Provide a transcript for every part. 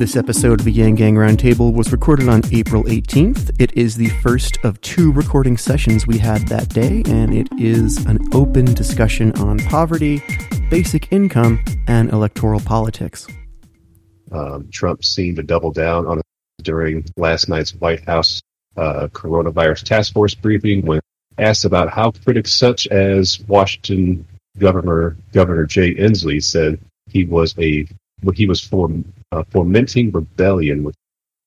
This episode of the Yang Gang Roundtable was recorded on April 18th. It is the first of two recording sessions we had that day, and it is an open discussion on poverty, basic income, and electoral politics. Um, Trump seemed to double down on during last night's White House uh, coronavirus task force briefing when asked about how critics such as Washington Governor Governor Jay Inslee said he was a he was for, uh, fomenting rebellion, which,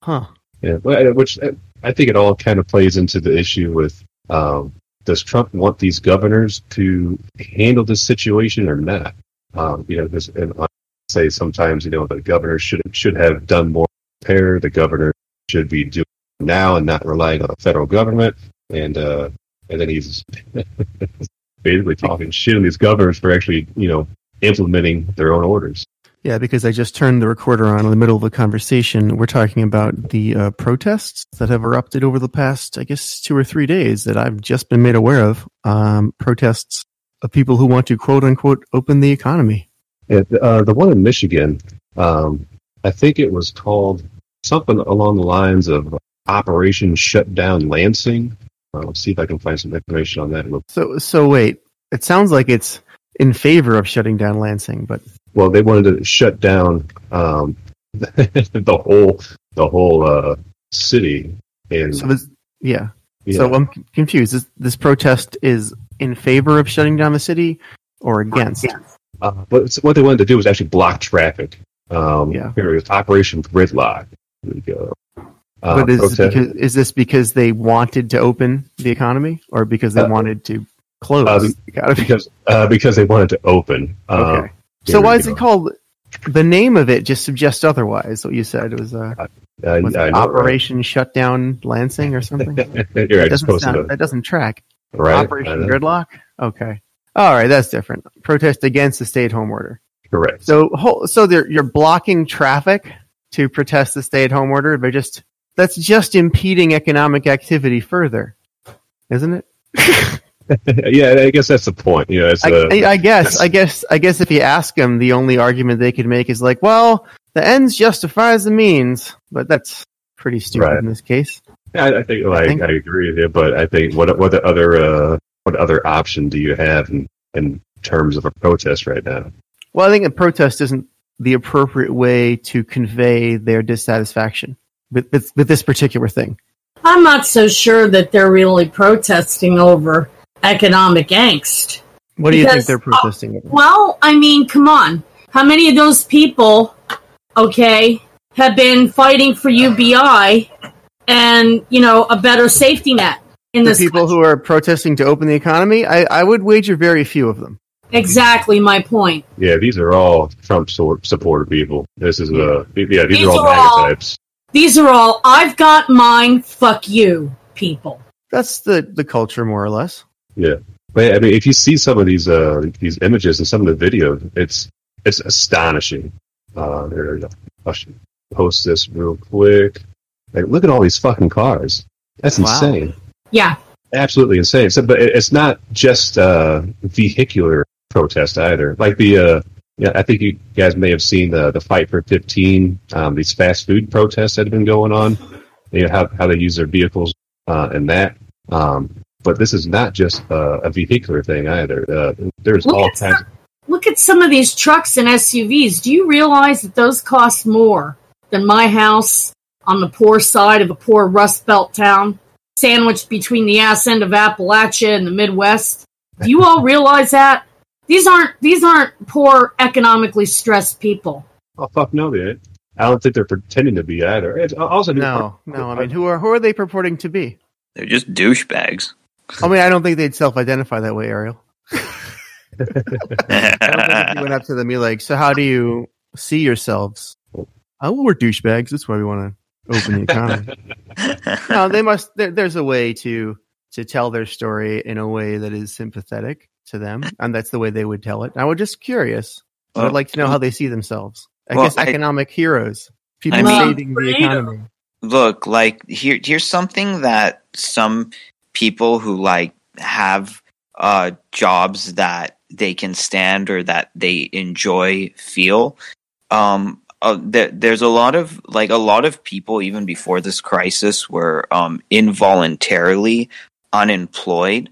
Huh. yeah, which I think it all kind of plays into the issue with um, does Trump want these governors to handle this situation or not? Um, you know, this, and I say sometimes you know the governor should should have done more prepare. The governor should be doing now and not relying on the federal government. And uh, and then he's basically talking shit on these governors for actually you know implementing their own orders. Yeah, because I just turned the recorder on in the middle of the conversation. We're talking about the uh, protests that have erupted over the past, I guess, two or three days that I've just been made aware of. Um, protests of people who want to quote unquote open the economy. Yeah, uh, the one in Michigan, um, I think it was called something along the lines of Operation Shutdown Lansing. Uh, let's see if I can find some information on that. So, so wait, it sounds like it's in favor of shutting down Lansing, but Well, they wanted to shut down um, the whole the whole uh, city, and so this, yeah. yeah, So I'm confused. This, this protest is in favor of shutting down the city or against? uh, but it's- what they wanted to do was actually block traffic. Um, Yeah. here it is, Operation Gridlock. Here we go. Uh, but is, this protest- because, is this because they wanted to open the economy or because they Uh, wanted to close uh, the because uh, because they wanted to open. Um, Okay. So why is go. it called? The name of it just suggests otherwise. What you said it was, uh, I, was it I know, Operation Shutdown Lansing or something. right? That doesn't, sound, that doesn't track. right. Operation. Gridlock. Okay. All right, that's different. Protest against the stay-at-home order. Correct. So, so they're, you're blocking traffic to protest the stay-at-home order. They're just that's just impeding economic activity further, isn't it? yeah, I guess that's the point. You know, it's I, uh, I, I guess, I guess, I guess if you ask them, the only argument they could make is like, well, the ends justifies the means, but that's pretty stupid Right. in this case. I, I think like I, think- agree with you, but I think what what other uh, what other option do you have in, in terms of a protest right now? Well, I think a protest isn't the appropriate way to convey their dissatisfaction with, with, with this particular thing. I'm not so sure that they're really protesting over economic angst. What do you think they're protesting over? Well, I mean, come on. How many of those people, okay, have been fighting for UBI and, you know, a better safety net in The this people country? who are protesting to open the economy, I, I would wager very few of them. Exactly my point. Yeah, these are all Trump sort supporter people. This is uh yeah, these, These are all are all- MAGA types. These are all I've got mine, fuck you people. That's the, the culture, more or less. Yeah, but I mean, if you see some of these uh these images and some of the video, it's it's astonishing. Uh, there, I should post this real quick. Like, look at all these fucking cars. That's Wow. insane. Yeah. absolutely insane. So, but it's not just uh, vehicular protest either. Like the, uh, yeah, I think you guys may have seen the the fight for fifteen. Um, these fast food protests that have been going on. You know how how they use their vehicles uh, and that. Um, but this is not just uh, a vehicular thing either. Uh, there's Look all at kinds. some- Look at some of these trucks and SUVs. Do you realize that those cost more than my house on the poor side of a poor Rust Belt town, sandwiched between the ass end of Appalachia and the Midwest? Do you all realize that? These aren't these aren't poor, economically stressed people. Oh fuck no, they. ain't. I don't think they're pretending to be either. It's also No, no. I mean, who are who are they purporting to be? They're just douchebags. I mean, I don't think they'd self-identify that way, Ariel. I don't think if you went up to them, and be like, "So, how do you see yourselves?" Oh, well, we're douchebags. That's why we want to open the economy. no, they must. There, there's a way to to tell their story in a way that is sympathetic to them, and that's the way they would tell it. I was just curious. I'd like to know how they see themselves. I Well, guess I- economic heroes, people I mean- saving the economy. Look, like here here's something that some people who like have uh jobs that they can stand or that they enjoy feel. Um uh, there, there's a lot of like a lot of people even before this crisis were um, involuntarily unemployed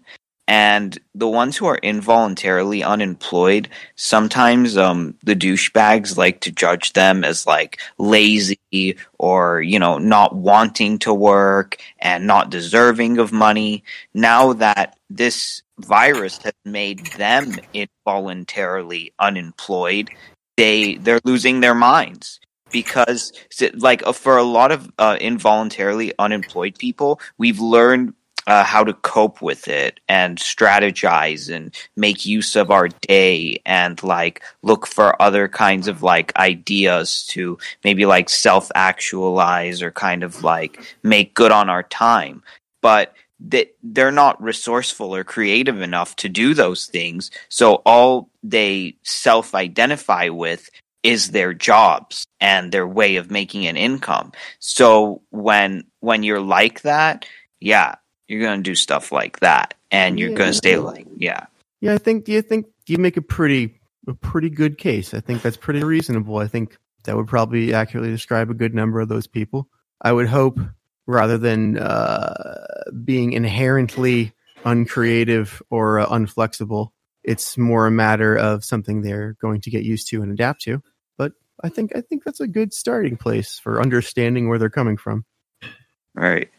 and the ones who are involuntarily unemployed sometimes um, the douchebags like to judge them as like lazy or you know not wanting to work and not deserving of money. Now that this virus has made them involuntarily unemployed they they're losing their minds because like for a lot of uh, involuntarily unemployed people we've learned uh, how to cope with it and strategize and make use of our day and like look for other kinds of like ideas to maybe like self actualize or kind of like make good on our time. But that they're not resourceful or creative enough to do those things. So all they self identify with is their jobs and their way of making an income. So when when you're like that, yeah, you're going to do stuff like that and you're yeah. going to stay like yeah. Yeah i think do you think you make a pretty a pretty good case. I think that's pretty reasonable. I think that would probably accurately describe a good number of those people. I would hope rather than uh, being inherently uncreative or uh, unflexible it's more a matter of something they're going to get used to and adapt to. But i think i think that's a good starting place for understanding where they're coming from. Right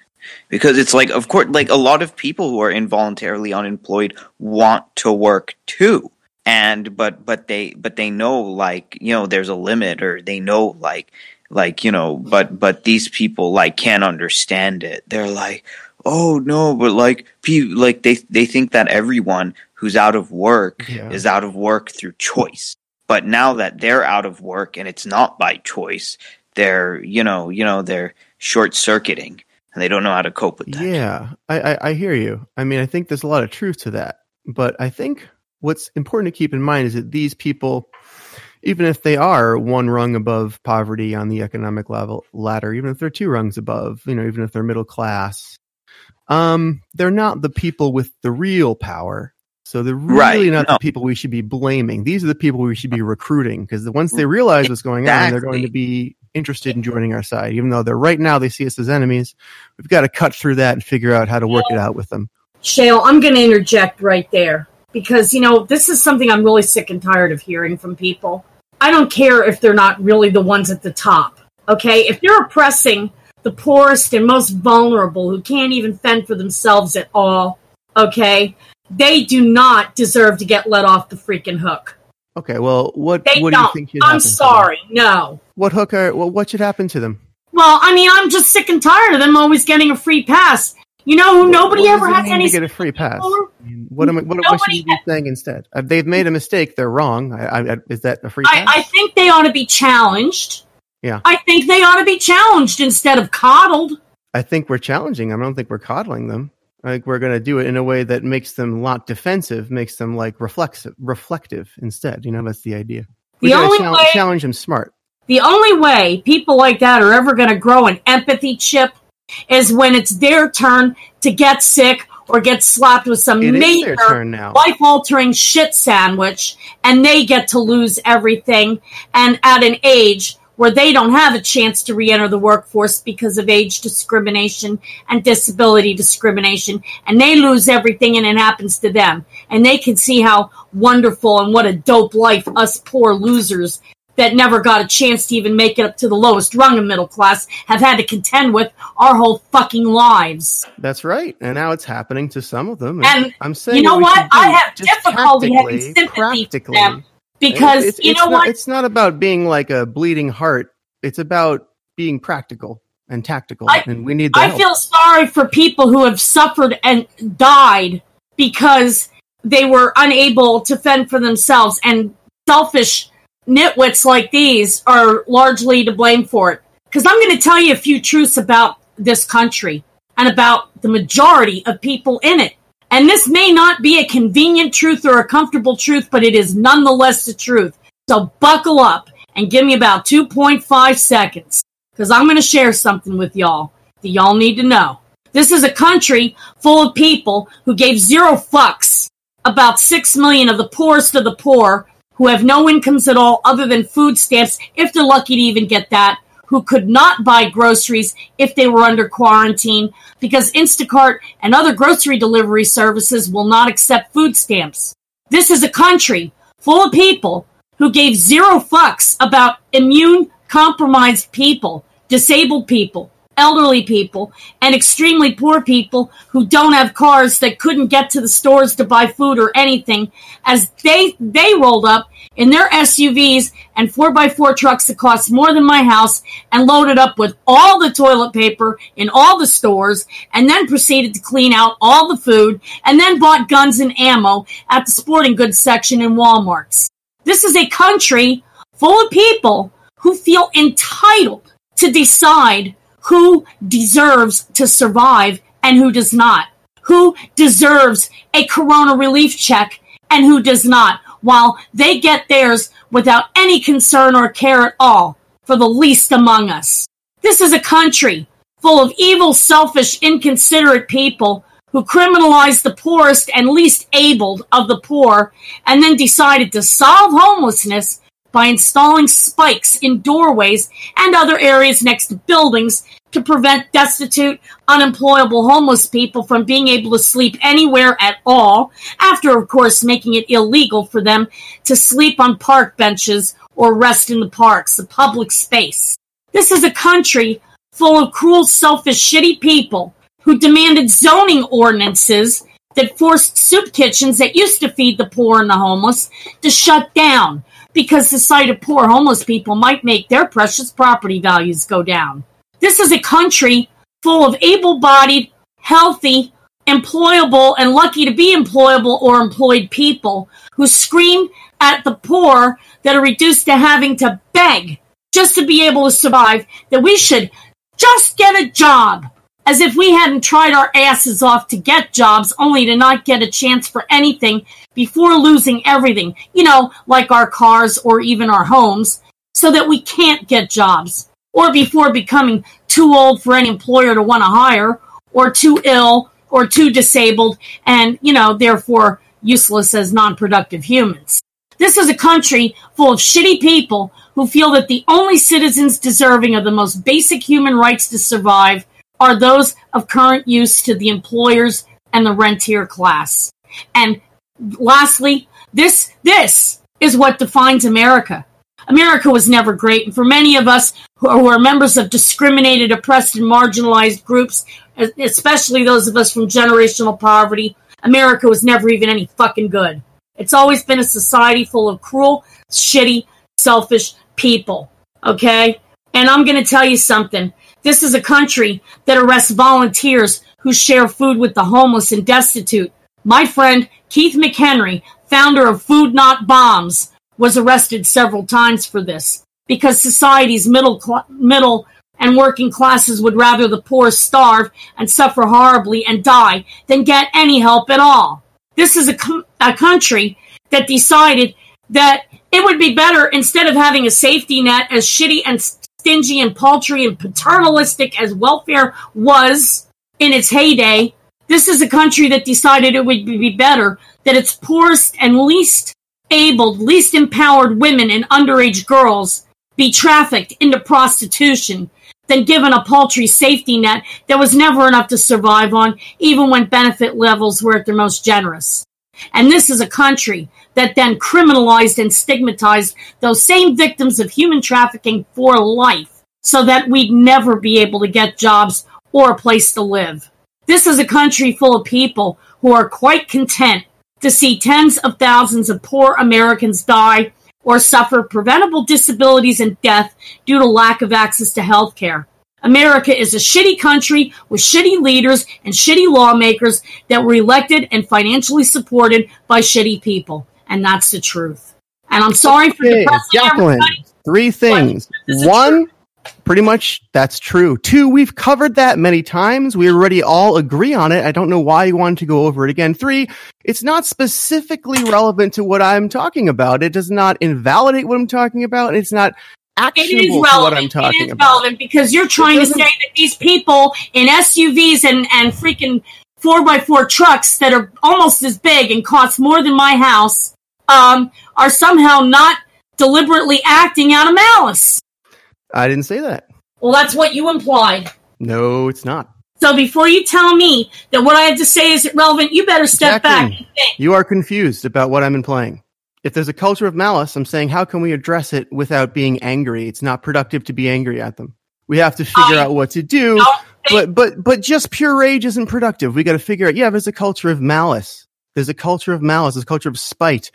because it's like of course like a lot of people who are involuntarily unemployed want to work too. And but but they but they know like you know there's a limit or they know like like you know but but these people like can't understand it. They're like oh no but like people like they they think that everyone who's out of work yeah. is out of work through choice. But now that they're out of work and it's not by choice they're you know you know they're short circuiting and they don't know how to cope with that. Yeah, I, I, I hear you. I mean, I think there's a lot of truth to that, but I think what's important to keep in mind is that these people, even if they are one rung above poverty on the economic level ladder, even if they're two rungs above, you know, even if they're middle class, um, they're not the people with the real power. So they're really right, not no. the people we should be blaming. These are the people we should be recruiting because once they realize what's going on, they're going to be interested in joining our side, even though they're right now they see us as enemies. We've got to cut through that and figure out how to work it out with them. Shale, I'm going to interject right there because you know this is something I'm really sick and tired of hearing from people. I don't care if they're not really the ones at the top. Okay, if they're oppressing the poorest and most vulnerable who can't even fend for themselves at all, okay, they do not deserve to get let off the freaking hook. Okay, well, what they what don't. do you think should I'm sorry, no. What hook are? Well, what should happen to them? Well, I mean, I'm just sick and tired of them always getting a free pass. You know, nobody ever has any. To get a free pass. what am I? What, what should you be saying instead? Uh, they've made a mistake. They're wrong. I, I, is that a free pass? I, I think they ought to be challenged. Yeah. I think they ought to be challenged instead of coddled. I think we're challenging them. I don't think we're coddling them. Like we're going to do it in a way that makes them not defensive, makes them like reflexive, reflective instead. You know, that's the idea. We the only challenge, way, challenge them smart. The only way people like that are ever going to grow an empathy chip is when it's their turn to get sick or get slapped with some it major life altering shit sandwich and they get to lose everything and at an age where they don't have a chance to re-enter the workforce because of age discrimination and disability discrimination and they lose everything and it happens to them and they can see how wonderful and what a dope life us poor losers that never got a chance to even make it up to the lowest rung of middle class have had to contend with our whole fucking lives. That's right. And now it's happening to some of them. And, and I'm saying you know what? I have difficulty having sympathy for them because it's, you know not, what? It's not about being like a bleeding heart. It's about being practical and tactical, I, and we need. I help. feel sorry for people who have suffered and died because they were unable to fend for themselves, and selfish nitwits like these are largely to blame for it. Because I'm going to tell you a few truths about this country and about the majority of people in it. And this may not be a convenient truth or a comfortable truth, but it is nonetheless the truth. So buckle up and give me about 2.5 seconds because I'm going to share something with y'all that y'all need to know. This is a country full of people who gave zero fucks about 6 million of the poorest of the poor who have no incomes at all other than food stamps, if they're lucky to even get that, who could not buy groceries if they were under quarantine because Instacart and other grocery delivery services will not accept food stamps. This is a country full of people who gave zero fucks about immune compromised people, disabled people, elderly people, and extremely poor people who don't have cars that couldn't get to the stores to buy food or anything as they they rolled up in their SUVs and 4x4 trucks that cost more than my house and loaded up with all the toilet paper in all the stores and then proceeded to clean out all the food and then bought guns and ammo at the sporting goods section in Walmart's. This is a country full of people who feel entitled to decide who deserves to survive and who does not, who deserves a corona relief check and who does not, while they get theirs without any concern or care at all for the least among us. This is a country full of evil, selfish, inconsiderate people who criminalized the poorest and least abled of the poor and then decided to solve homelessness by installing spikes in doorways and other areas next to buildings to prevent destitute, unemployable homeless people from being able to sleep anywhere at all, after, of course, making it illegal for them to sleep on park benches or rest in the parks, the public space. This is a country full of cruel, selfish, shitty people who demanded zoning ordinances that forced soup kitchens that used to feed the poor and the homeless to shut down because the sight of poor homeless people might make their precious property values go down. This is a country full of able bodied, healthy, employable, and lucky to be employable or employed people who scream at the poor that are reduced to having to beg just to be able to survive, that we should just get a job as if we hadn't tried our asses off to get jobs only to not get a chance for anything before losing everything, you know, like our cars or even our homes, so that we can't get jobs, or before becoming too old for any employer to want to hire, or too ill, or too disabled, and, you know, therefore useless as non productive humans. This is a country full of shitty people who feel that the only citizens deserving of the most basic human rights to survive are those of current use to the employers and the rentier class. And lastly, this this is what defines America. America was never great, and for many of us who are members of discriminated, oppressed, and marginalized groups, especially those of us from generational poverty, America was never even any fucking good. It's always been a society full of cruel, shitty, selfish people. Okay? And I'm going to tell you something. This is a country that arrests volunteers who share food with the homeless and destitute. My friend Keith McHenry, founder of Food Not Bombs, was arrested several times for this because society's middle cl- middle and working classes would rather the poor starve and suffer horribly and die than get any help at all. This is a, com- a country that decided that it would be better instead of having a safety net as shitty and stingy and paltry and paternalistic as welfare was in its heyday, this is a country that decided it would be better that its poorest and least abled, least empowered women and underage girls be trafficked into prostitution than given a paltry safety net that was never enough to survive on, even when benefit levels were at their most generous. And this is a country that then criminalized and stigmatized those same victims of human trafficking for life so that we'd never be able to get jobs or a place to live. This is a country full of people who are quite content to see tens of thousands of poor Americans die or suffer preventable disabilities and death due to lack of access to health care. America is a shitty country with shitty leaders and shitty lawmakers that were elected and financially supported by shitty people. And that's the truth. And I'm sorry for Okay, depressing Jacqueline, everybody. three things. One, pretty much that's true. Two, we've covered that many times. We already all agree on it. I don't know why you wanted to go over it again. Three, it's not specifically relevant to what I'm talking about. It does not invalidate what I'm talking about. It's not It actionable is to what relevant. I'm talking it is about. relevant because you're trying to say that these people in SUVs and, and freaking four by four trucks that are almost as big and cost more than my house um, are somehow not deliberately acting out of malice. I didn't say that. Well, that's what you implied. No, it's not. So before you tell me that what I have to say is irrelevant, you better step back and think. You are confused about what I'm implying. If there's a culture of malice, I'm saying how can we address it without being angry? It's not productive to be angry at them. We have to figure I out what to do. But but but just pure rage isn't productive. We got to figure out. Yeah, there's a culture of malice. There's a culture of malice. There's a culture of spite.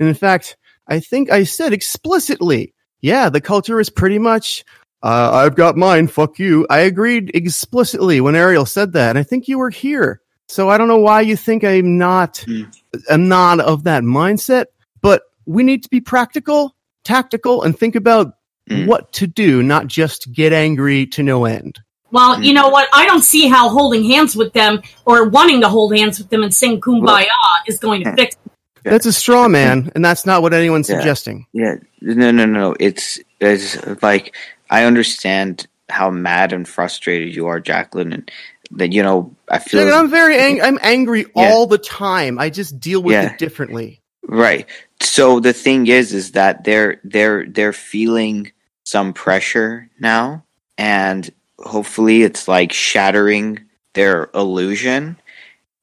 And in fact, I think I said explicitly, yeah, the culture is pretty much. Uh, I've got mine. Fuck you. I agreed explicitly when Ariel said that. And I think you were here. So I don't know why you think I'm not. Hmm. I'm not of that mindset. But we need to be practical, tactical, and think about Hmm. what to do, not just get angry to no end. Well, you hmm. know what? I don't see how holding hands with them or wanting to hold hands with them and sing kumbaya is going to Yeah. fix it. That's a straw man, and that's not what anyone's Yeah. suggesting. Yeah, no, no, no. It's it's like I understand how mad and frustrated you are, Jacqueline, and that you know I feel Dude, I'm very angry. I'm angry Yeah. all the time. I just deal with Yeah. it differently. right. So the thing is, is that they're they're they're feeling some pressure now, and hopefully it's like shattering their illusion,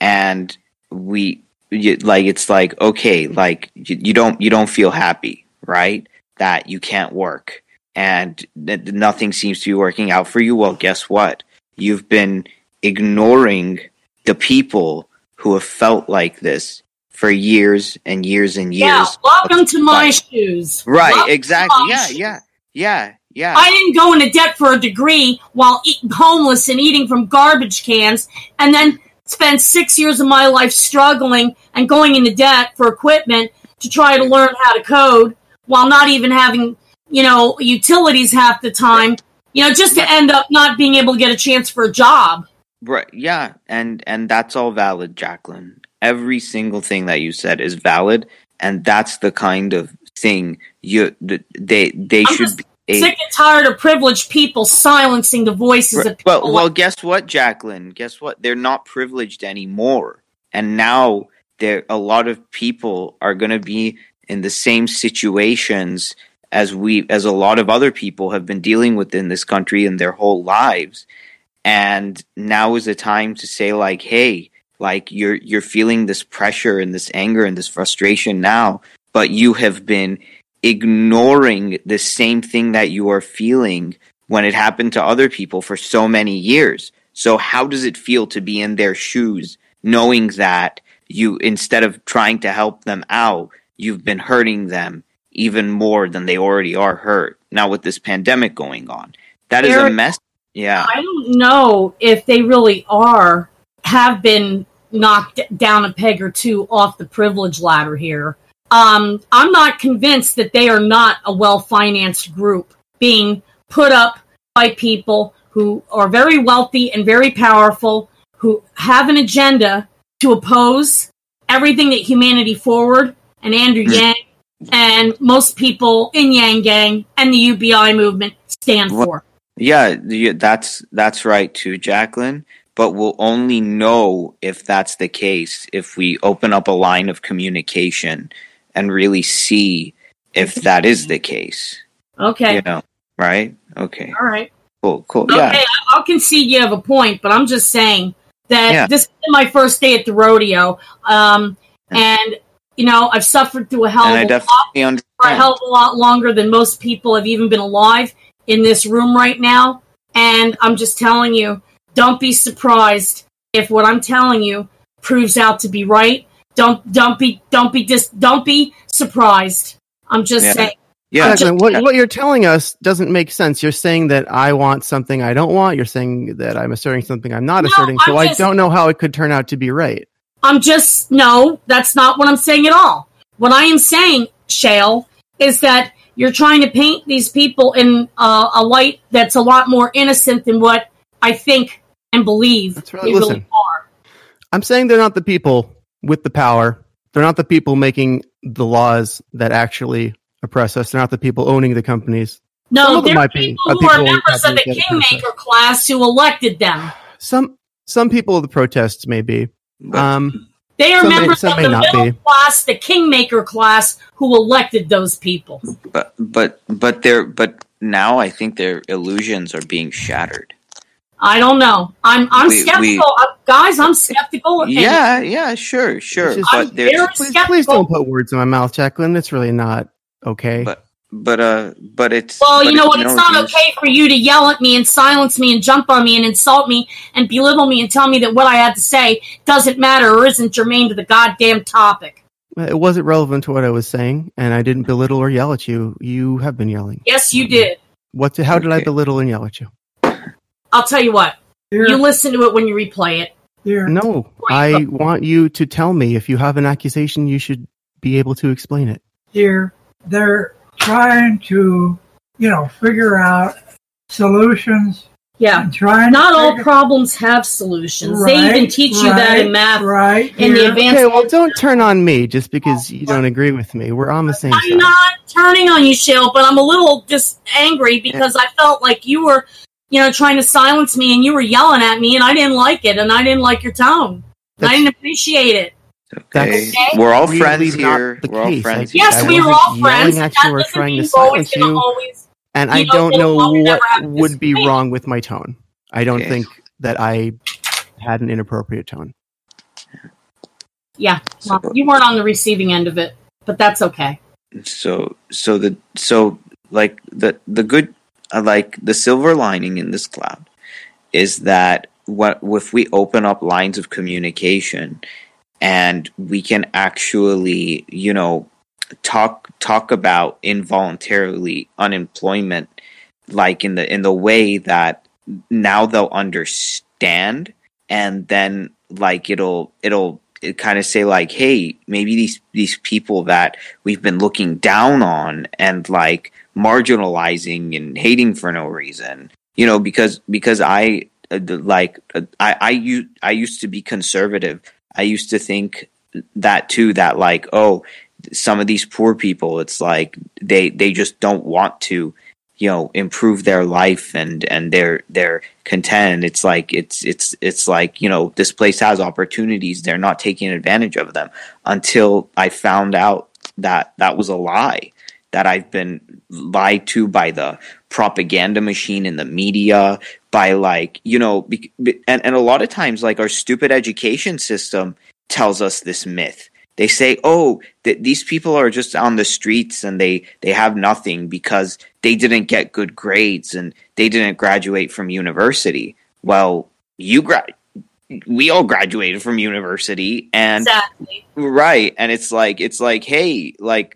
and we like it's like okay, like you, you don't you don't feel happy, right? That you can't work and nothing seems to be working out for you. Well, guess what? You've been ignoring the people who have felt like this for years and years and years. Yeah, welcome to my Right. shoes. Right, Welcome exactly. Yeah, yeah, yeah, yeah. I didn't go into debt for a degree while eating homeless and eating from garbage cans, and then spend six years of my life struggling and going into debt for equipment to try to learn how to code while not even having, you know, utilities half the time. You know, just to end up not being able to get a chance for a job. Right. Yeah, and and that's all valid, Jacqueline. Every single thing that you said is valid, and that's the kind of thing you they they I'm should just be. A- Sick and tired of privileged people silencing the voices of people. well, well, guess what, Jacqueline? Guess what? They're not privileged anymore, and now there a lot of people are going to be in the same situations as we as a lot of other people have been dealing with in this country in their whole lives and now is the time to say like hey like you're you're feeling this pressure and this anger and this frustration now but you have been ignoring the same thing that you are feeling when it happened to other people for so many years. So how does it feel to be in their shoes knowing that you instead of trying to help them out you've been hurting them even more than they already are hurt now with this pandemic going on? That is a mess. Yeah. I don't know if they really are have been knocked down a peg or two off the privilege ladder here. Um, I'm not convinced that they are not a well financed group being put up by people who are very wealthy and very powerful, who have an agenda to oppose everything that humanity forward and Andrew. Yang and most people in Yang Gang and the UBI movement stand for. Yeah, that's that's right too, Jacqueline. But we'll only know if that's the case if we open up a line of communication and really see if that is the case. Okay. You know, right? Okay, All right. cool, cool. Okay, Yeah, I- I'll concede you have a point, but I'm just saying that Yeah. this is my first day at the rodeo. Um, and, you know, I've suffered through a hell and I of a lot, for a hell of a lot longer than most people have even been alive in this room right now. And I'm just telling you, don't be surprised if what I'm telling you proves out to be right. Don't don't be don't be dis, don't be surprised. I'm just Yeah. saying. Yeah, Jacqueline, what, what you're telling us doesn't make sense. You're saying that I want something I don't want. You're saying that I'm asserting something I'm not No, asserting. So I'm I don't know how it could turn out to be right. I'm just no, that's not what I'm saying at all. What I am saying, Shale, is that you're trying to paint these people in uh, a light that's a lot more innocent than what I think and believe That's they right. really are. I'm saying they're not the people with the power. They're not the people making the laws that actually oppress us. They're not the people owning the companies. No, they're might be, people uh, who people are members of the kingmaker class who elected them. Some some people of the protests may be. Um, They are Some may- members some of may the not middle be. class, the kingmaker class, who elected those people. But but but they're but now I think their illusions are being shattered. I don't know. I'm I'm We- skeptical, we- Uh, guys. I'm skeptical. of anything. Yeah, yeah, sure, sure. It's just- I'm But very Please, skeptical. please don't put words in my mouth, Jacqueline. It's really not okay. But- but uh but it's Well, but you know what? no It's not okay for you to yell at me and silence me and jump on me and insult me and belittle me and tell me that what I had to say doesn't matter or isn't germane to the goddamn topic. it wasn't relevant to what I was saying, and I didn't belittle or yell at you. You have been yelling. Yes, you did. What? How did I belittle and yell at you? I'll tell you what. Here, You listen to it when you replay it. here. No, I want you to tell me if you have an accusation. You should be able to explain it. here they're trying to you know figure out solutions Yeah. and trying Not all figure- problems have solutions. they even Right, teach you that in math right in the advanced. Okay, well, don't turn on me just because you don't agree with me. We're on the same I'm side. not turning on you, Shale, but I'm a little just angry because I felt like you were, you know, trying to silence me and you were yelling at me and I didn't like it and I didn't like your tone. And I didn't appreciate it. Okay. That's We're all really friends here. We're all friends. I- Yes, I we were all friends. yelling at you or doesn't trying to silence you. always- And I know, don't know what would be this- wrong with my tone. I don't Okay. think that I had an inappropriate tone. Yeah, well, you weren't on the receiving end of it, but that's okay. so so the so like the the good like the silver lining in this cloud is that what if we open up lines of communication and we can actually you know talk talk about involuntarily unemployment like in the in the way that now they'll understand and then like it'll it'll it kind of say like hey maybe these these people that we've been looking down on and like marginalizing and hating for no reason you know because because i like I I uh, i i u- i used to be conservative. I used to think that too that like oh some of these poor people it's like they they just don't want to you know improve their life and and they're they're content. It's like it's it's it's like you know this place has opportunities. They're not taking advantage of them. Until i found out that that was a lie that i've been lied to by the propaganda machine in the media by like you know and, and a lot of times like our stupid education system tells us this myth they say oh that these people are just on the streets and they they have nothing because they didn't get good grades and they didn't graduate from university well you gra- we all graduated from university and Exactly. right and it's like it's like hey like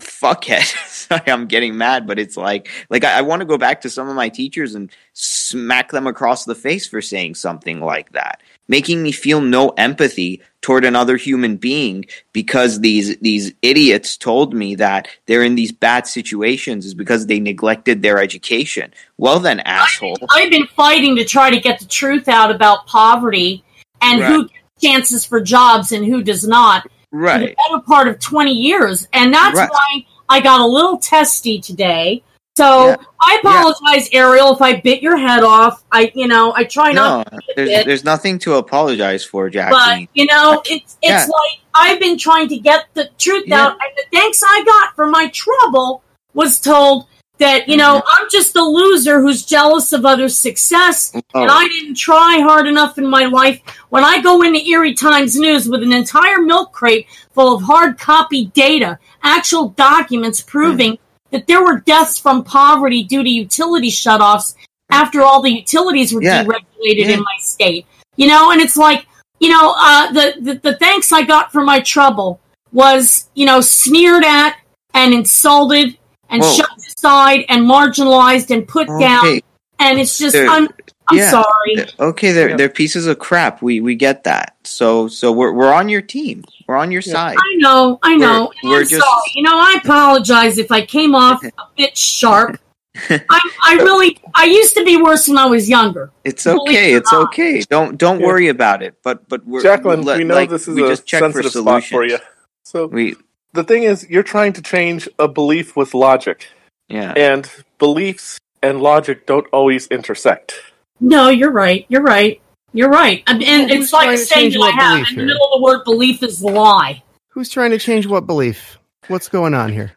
fuckhead. Sorry i'm getting mad but it's like like i, I want to go back to some of my teachers and smack them across the face for saying something like that making me feel no empathy toward another human being because these these idiots told me that they're in these bad situations is because they neglected their education. Well then asshole. I've been fighting to try to get the truth out about poverty and who gets chances for jobs and who does not right the better part of 20 years. And that's Right. why I got a little testy today. So Yeah. I apologize, Ariel, if I bit your head off. I, you know, I try no not there's, it. there's nothing to apologize for jackie but you know, it's it's Yeah. like I've been trying to get the truth Yeah. out, and the thanks I got for my trouble was told that you know Mm-hmm. I'm just a loser who's jealous of others' success, and Oh. I didn't try hard enough in my life. When I go into Erie Times News with an entire milk crate full of hard copy data, actual documents proving Mm. that there were deaths from poverty due to utility shutoffs after all the utilities were Yeah. deregulated Yeah. in my state. You know, and it's like, you know, uh, the, the the thanks I got for my trouble was, you know, sneered at and insulted and Whoa. shoved aside and marginalized and put down. And it's just, There- I'm, I'm yeah. sorry. Okay, they're they're pieces of crap. We we get that. So so we're we're on your team. We're on your Yeah. side. I know, I know. We're- we're I'm just- sorry. You know, I apologize if I came off a bit sharp. I, I really, I used to be worse when I was younger. It's okay. It's not. okay. Don't don't Yeah. worry about it. But but we're Jacqueline, let- we know like, this is a just check for sensitive spot for you. So We the thing is, you're trying to change a belief with logic, yeah. and beliefs and logic don't always intersect. No, you're right. You're right. You're right. And, and who's it's like a to saying that I have. belief In the middle of the word belief is lie. Who's trying to change what belief? What's going on here?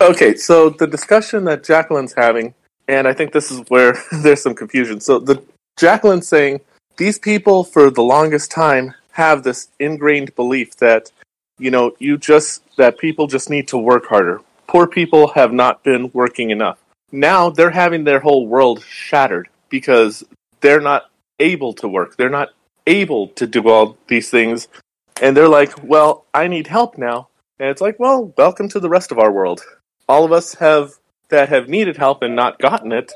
Okay, so the discussion that Jacqueline's having, and I think this is where there's some confusion. So the Jacqueline's saying these people for the longest time have this ingrained belief that you know you just that people just need to work harder. Poor people have not been working enough. Now they're having their whole world shattered because they're not able to work. They're not able to do all these things. And they're like, well, I need help now. And it's like, well, welcome to the rest of our world. All of us have that have needed help and not gotten it.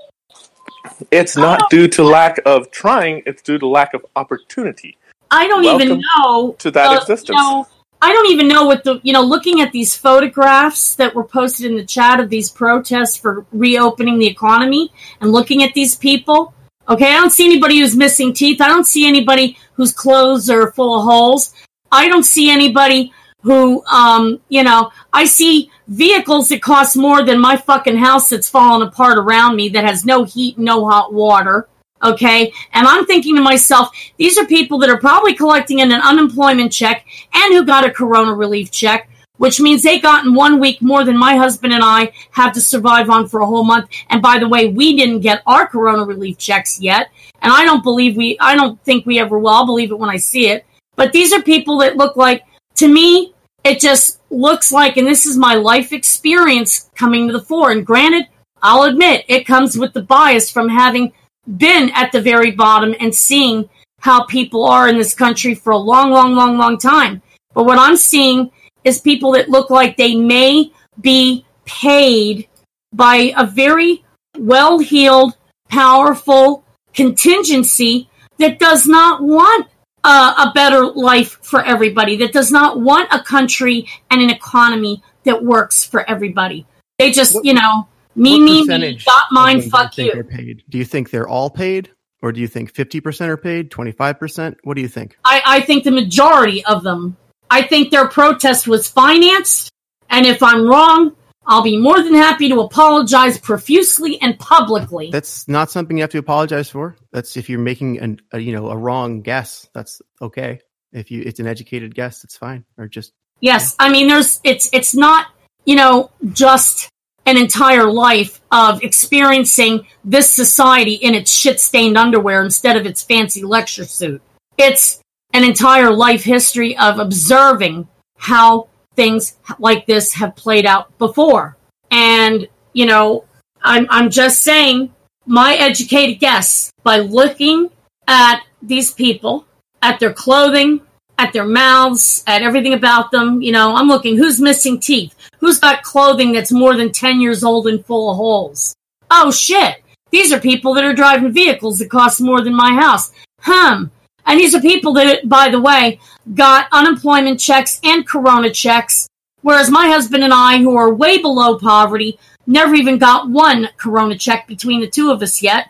It's not due to lack of trying, it's due to lack of opportunity. I don't even know to that uh, existence. You know, I don't even know what the you know. Looking at these photographs that were posted in the chat of these protests for reopening the economy, and looking at these people. Okay, I don't see anybody who's missing teeth. I don't see anybody whose clothes are full of holes. I don't see anybody who, um, you know, I see vehicles that cost more than my fucking house that's falling apart around me that has no heat, no hot water. Okay. And I'm thinking to myself, these are people that are probably collecting an unemployment check and who got a corona relief check, which means they got in one week more than my husband and I have to survive on for a whole month. And by the way, we didn't get our corona relief checks yet. And I don't believe we, I don't think we ever will. I'll believe it when I see it. But these are people that look like, to me, it just looks like, and this is my life experience coming to the fore. And granted, I'll admit it comes with the bias from having been at the very bottom and seeing how people are in this country for a long, long, long, long time. But what I'm seeing is people that look like they may be paid by a very well heeled, powerful contingency that does not want uh, a better life for everybody, that does not want a country and an economy that works for everybody. They just, you know, me, me, me, got mine, them do you fuck you. are paid? Do you think they're all paid, or do you think fifty percent are paid, twenty five percent? What do you think? I, I think the majority of them. I think their protest was financed, and if I'm wrong, I'll be more than happy to apologize profusely and publicly. That's not something you have to apologize for. That's if you're making an, a you know a wrong guess. That's okay. If you it's an educated guess, it's fine. Or just Yes, I mean there's it's it's not, you know, just an entire life of experiencing this society in its shit-stained underwear instead of its fancy lecture suit. It's an entire life history of observing how things like this have played out before. And, you know, I'm I'm just saying my educated guess by looking at these people, at their clothing, at their mouths, at everything about them. You know, I'm looking who's missing teeth, who's got clothing that's more than 10 years old and full of holes. Oh shit. These are people that are driving vehicles that cost more than my house. Hum. And these are people that, by the way, got unemployment checks and corona checks, whereas my husband and I, who are way below poverty, never even got one corona check between the two of us yet.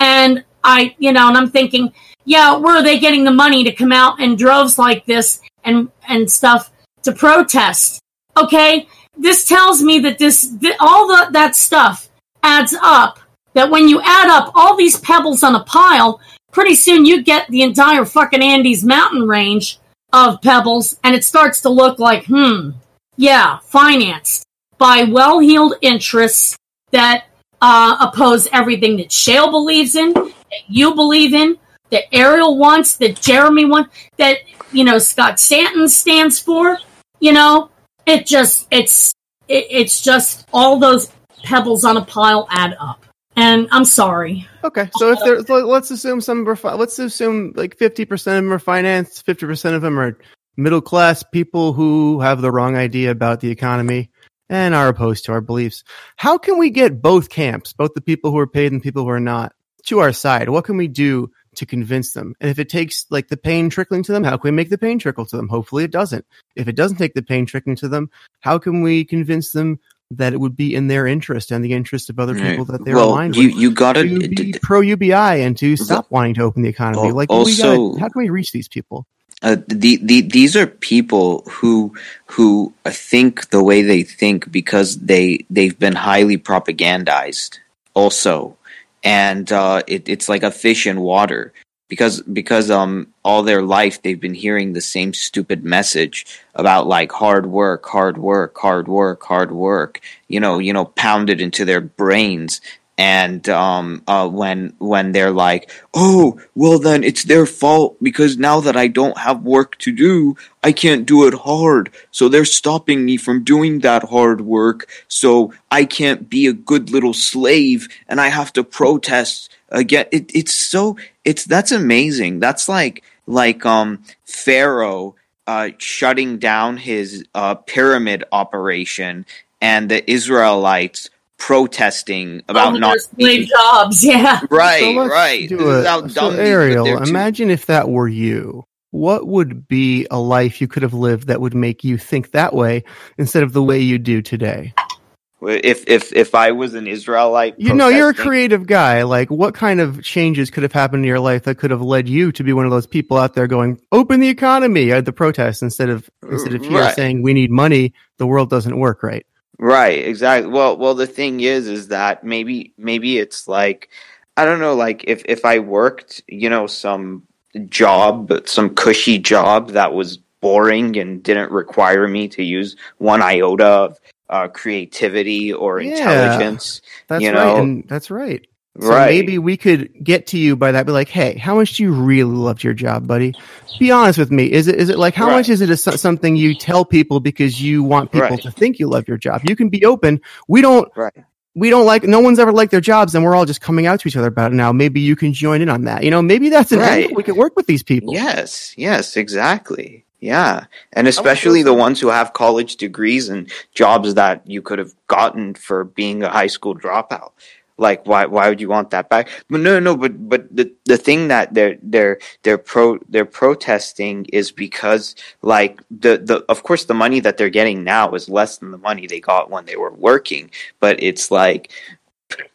And I, you know, and I'm thinking, yeah, where are they getting the money to come out in droves like this and and stuff to protest? Okay, this tells me that this th- all the, that stuff adds up. That when you add up all these pebbles on a pile, pretty soon you get the entire fucking Andes mountain range of pebbles, and it starts to look like, hmm, yeah, financed by well-heeled interests that uh, oppose everything that Shale believes in, that you believe in, that Ariel wants, that Jeremy wants, that you know Scott Stanton stands for. You know, it just it's it, it's just all those pebbles on a pile add up. And I'm sorry. okay. So if there, so let's assume some are fi- let's assume like fifty percent of them are financed, fifty percent of them are middle class people who have the wrong idea about the economy and are opposed to our beliefs. How can we get both camps, both the people who are paid and people who are not, to our side? What can we do to convince them? And if it takes like the pain trickling to them, how can we make the pain trickle to them? Hopefully it doesn't. If it doesn't take the pain trickling to them, how can we convince them that it would be in their interest and the interest of other people that they're well, aligned you with? you gotta to be pro UBI and to stop wanting to open the economy. Like, also- we gotta, how can we reach these people? uh, the, the these are people who who think the way they think because they they've been highly propagandized also and uh, it, it's like a fish in water because because um all their life they've been hearing the same stupid message about like hard work, hard work, hard work, hard work. You know, you know, pounded into their brains. And um, uh, when when they're like, oh, well then it's their fault because now that I don't have work to do, I can't do it hard. So they're stopping me from doing that hard work. So I can't be a good little slave, and I have to protest again. It, it's so it's that's amazing. That's like like um Pharaoh uh, shutting down his uh, pyramid operation and the Israelites protesting oh, about Over not their slave jobs. Yeah. right So right do This is how So dumb these- Ariel, imagine if that were you. What would be a life you could have lived that would make you think that way instead of the way you do today? if if if I was an Israelite You know, you're a creative guy. Like, what kind of changes could have happened in your life that could have led you to be one of those people out there going, "Open the economy" at the protest instead of instead of here Right. saying, "We need money." The world doesn't work right. Right, exactly. Well, well, the thing is, is that maybe, maybe it's like, I don't know, like if if I worked, you know, some job, some cushy job that was boring and didn't require me to use one iota of uh, creativity or Yeah. intelligence, That's You right, and that's right. So right? maybe we could get to you by that. Be like, hey, how much do you really love your job, buddy? Be honest with me. Is it is it like how Right. much is it a, something you tell people because you want people Right. to think you love your job? You can be open. We don't. We don't like. No one's ever liked their jobs, and we're all just coming out to each other about it now. Maybe you can join in on that. You know, maybe that's an Right. we can work with these people. Yes, yes, exactly. Yeah. And especially the ones who have college degrees and jobs that you could have gotten for being a high school dropout. Like why why would you want that back? But no no but but the the thing that they're they're they're pro they're protesting is because like the the of course the money that they're getting now is less than the money they got when they were working. But it's like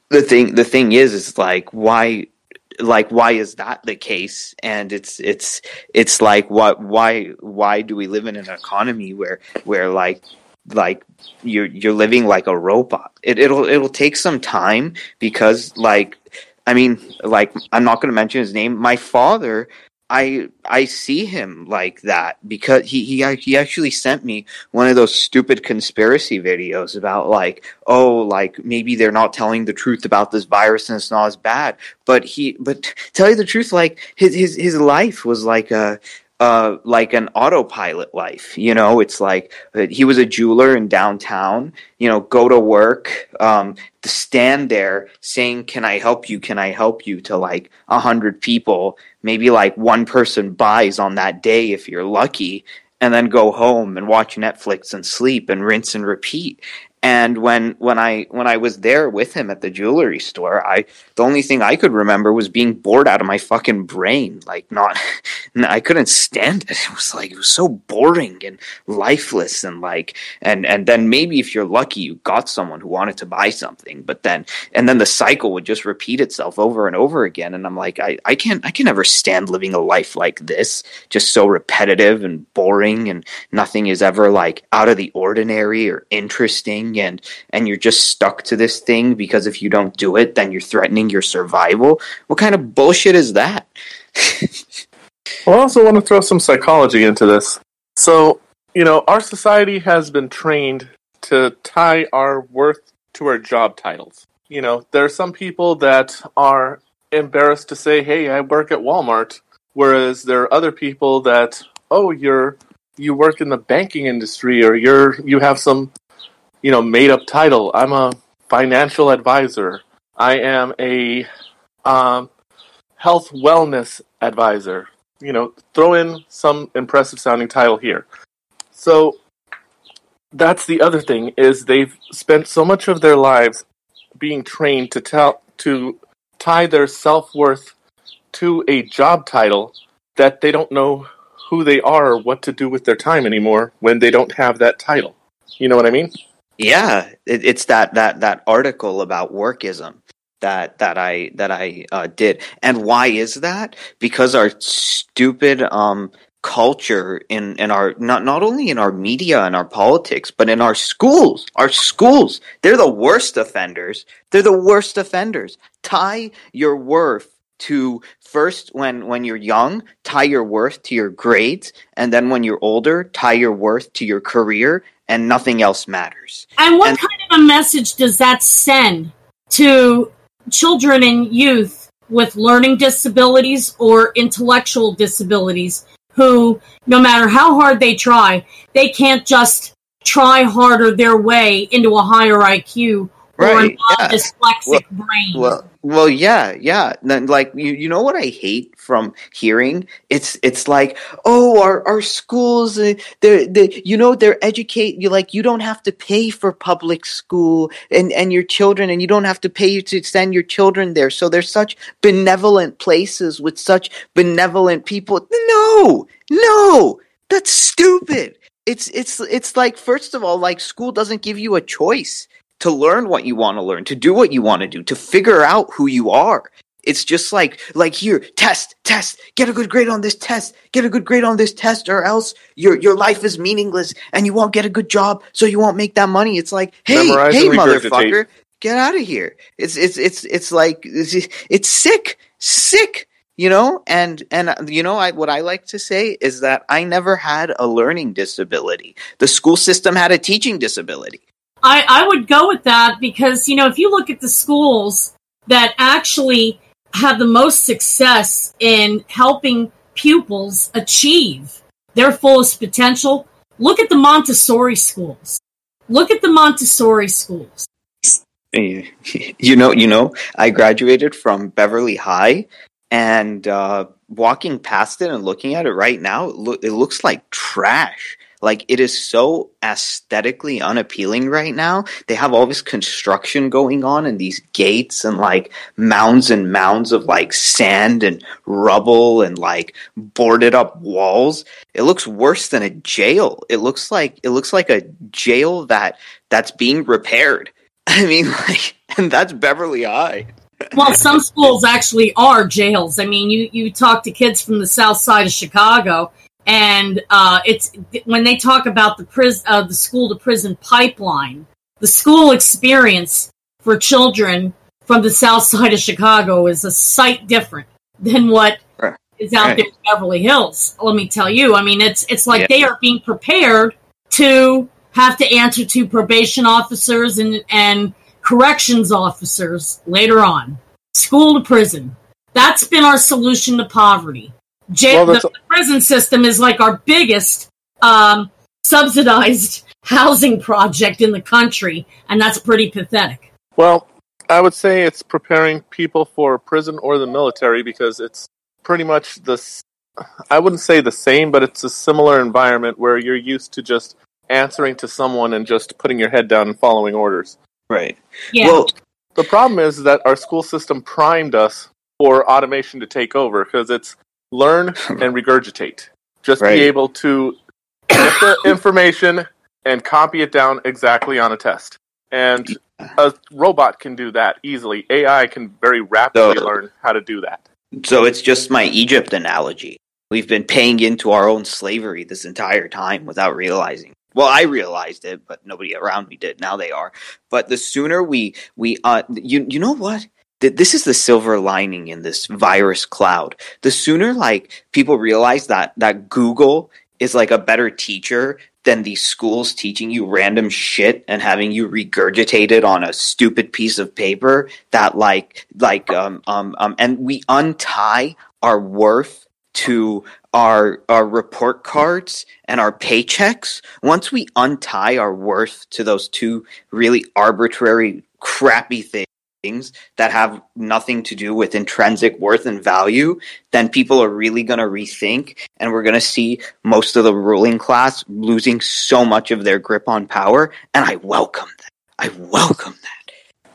the thing the thing is is like why like why is that the case and it's it's it's like what why why do we live in an economy where where like like you're you're living like a robot. It, it'll it'll take some time because like i mean like i'm not going to mention his name. My father i i see him like that because he he he actually sent me one of those stupid conspiracy videos about like oh like maybe they're not telling the truth about this virus and it's not as bad. But he but tell you the truth like his his his life was like a uh like an autopilot life you know? It's like uh, he was a jeweler in downtown you know go to work um to stand there saying can i help you? Can i help you? to like a hundred people. Maybe like one person buys on that day if you're lucky and then go home and watch netflix and sleep and rinse and repeat and when when I when I was there with him at the jewelry store, I the only thing I could remember was being bored out of my fucking brain. Like not, I couldn't stand it. It was like it was so boring and lifeless and like and and then maybe if you're lucky, you got someone who wanted to buy something, but then and then the cycle would just repeat itself over and over again. And I'm like, I I can't I can never stand living a life like this, just so repetitive and boring and nothing is ever like out of the ordinary or interesting and and you're just stuck to this thing because if you don't do it then you're threatening your survival what kind of bullshit is that Well, I also want to throw some psychology into this. So, you know, our society has been trained to tie our worth to our job titles. You know, there are some people that are embarrassed to say, "Hey, I work at Walmart," whereas there are other people that, "Oh, you're you work in the banking industry or you're you have some, you know, made up title. I'm a financial advisor. I am a um, health wellness advisor." you know, throw in some impressive sounding title here. So that's the other thing is they've spent so much of their lives being trained to tell to tie their self-worth to a job title that they don't know who they are or what to do with their time anymore when they don't have that title. You know what I mean? Yeah it, it's that that that article about workism that that I that I uh, did. And why is that? Because our stupid um culture in in our not not only in our media and our politics, but in our schools. Our schools, they're the worst offenders. They're the worst offenders. Tie your worth to first when when you're young tie your worth to your grades and then when you're older tie your worth to your career and nothing else matters. And what And- kind of a message does that send to children and youth with learning disabilities or intellectual disabilities who, no matter how hard they try, they can't just try harder their way into a higher IQ Right, yeah. dyslexic brain? Well, well, yeah, yeah. Like, you, you know what I hate from hearing? It's, it's like, oh, our, our schools, uh, they're, they, you know, they're educate you. Like, you don't have to pay for public school and, and your children, and you don't have to pay to send your children there. So they're such benevolent places with such benevolent people. No, no, that's stupid. It's, it's, it's like, first of all, like, school doesn't give you a choice to learn what you want to learn, to do what you want to do, to figure out who you are. It's just like like here, test, test, get a good grade on this test, get a good grade on this test, or else your your life is meaningless and you won't get a good job, so you won't make that money. It's like, hey, Memorize hey, motherfucker, get out of here. It's it's it's it's like it's, it's sick, sick, you know. And and you know, I what I like to say is that I never had a learning disability. The school system had a teaching disability. I, I would go with that because, you know, if you look at the schools that actually have the most success in helping pupils achieve their fullest potential, look at the Montessori schools. Look at the Montessori schools. You know you know i graduated from beverly high and uh, walking past it and looking at it right now it, loo- it looks like trash like it is so aesthetically unappealing right now they have all this construction going on and these gates and like mounds and mounds of like sand and rubble and like boarded up walls it looks worse than a jail it looks like it looks like a jail that that's being repaired I mean, like, and that's Beverly High. Well, some schools actually are jails. I mean, you, you talk to kids from the south side of Chicago, and uh, it's when they talk about the pris- uh, the school to prison pipeline, the school experience for children from the south side of Chicago is a sight different than what Right. is out Right. there in Beverly Hills. Let me tell you. I mean, it's it's like Yeah. they are being prepared to have to answer to probation officers and and corrections officers later on. School to prison. That's been our solution to poverty. Jail, Well, the, the prison system is like our biggest um, subsidized housing project in the country, and that's pretty pathetic. Well, I would say it's preparing people for prison or the military because it's pretty much the I wouldn't say the same, but it's a similar environment where you're used to just answering to someone and just putting your head down and following orders. Right. Yeah. Well, The problem is that our school system primed us for automation to take over because it's learn and regurgitate. Just Right. be able to get the information and copy it down exactly on a test. And a robot can do that easily. AI can very rapidly So- learn how to do that. so it's just my Egypt analogy. We've been paying into our own slavery this entire time without realizing. Well, I realized it, but nobody around me did. Now they are. But the sooner we we uh, you you know what? Th- This is the silver lining in this virus cloud. The sooner like people realize that that Google is like a better teacher than these schools teaching you random shit and having you regurgitate it on a stupid piece of paper that like like um um um and we untie our worth to our our report cards and our paychecks once we untie our worth to those two really arbitrary crappy things that have nothing to do with intrinsic worth and value then people are really going to rethink and we're going to see most of the ruling class losing so much of their grip on power and i welcome that i welcome that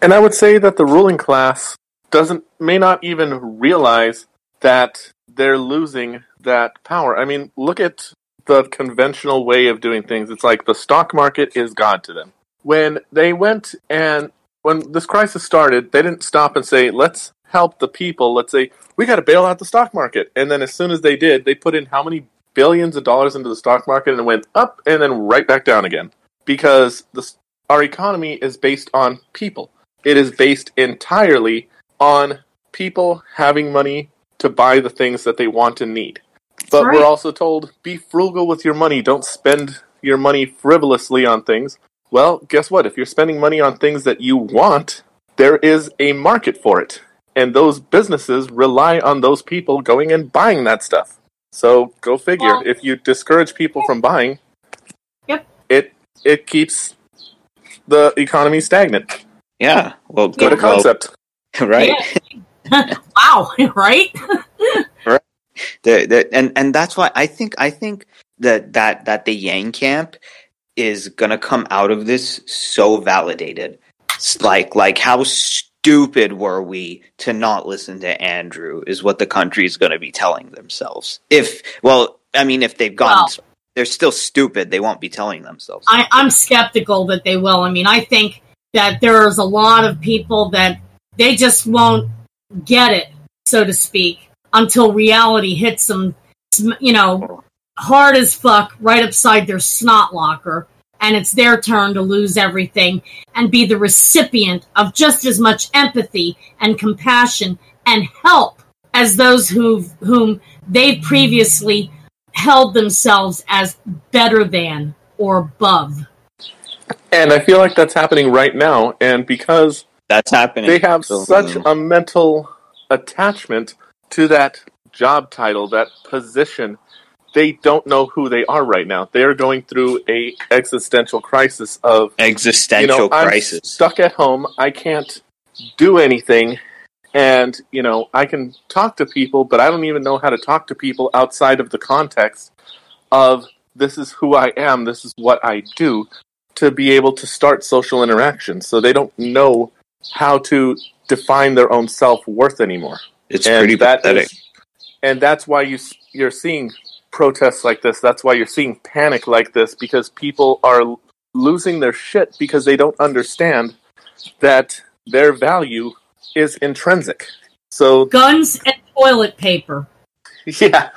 And I would say that the ruling class doesn't may not even realize that they're losing that power. I mean, look at the conventional way of doing things. It's like the stock market is God to them. When they went and when this crisis started, they didn't stop and say, "Let's help the people." Let's say we got to bail out the stock market. And then as soon as they did, they put in how many billions of dollars into the stock market and it went up and then right back down again because the, our economy is based on people. It is based entirely on people having money to buy the things that they want and need. But right. we're also told be frugal with your money. Don't spend your money frivolously on things. Well, guess what? If you're spending money on things that you want, there is a market for it. And those businesses rely on those people going and buying that stuff. So go figure. Well- if you discourage people from buying, Yep. it it keeps the economy stagnant. Yeah. Well, Good good well, concept. right? wow, right? The, the, and and that's why I think I think that that that the Yang camp is gonna come out of this so validated. Like like how stupid were we to not listen to Andrew is what the country is gonna be telling themselves. If well, I mean, if they've gone, Well- they're still stupid. They won't be telling themselves. I, I'm skeptical that they will. I mean, I think that there's a lot of people that they just won't get it, so to speak, until reality hits them, you know, hard as fuck right upside their snot locker. And it's their turn to lose everything and be the recipient of just as much empathy and compassion and help as those who whom they've previously held themselves as better than or above. And I feel like that's happening right now. And because That's happening. they have So- such a mental attachment to that job title, that position, they don't know who they are right now. They are going through a existential crisis of existential you know, I'm crisis. stuck at home. I can't do anything. And, you know, I can talk to people, but I don't even know how to talk to people outside of the context of this is who I am, this is what I do, to be able to start social interactions. So they don't know how to define their own self worth anymore. It's And pretty that pathetic. is- and that's why you you're seeing protests like this. That's why you're seeing panic like this because people are losing their shit because they don't understand that their value is intrinsic. So Guns and toilet paper. yeah,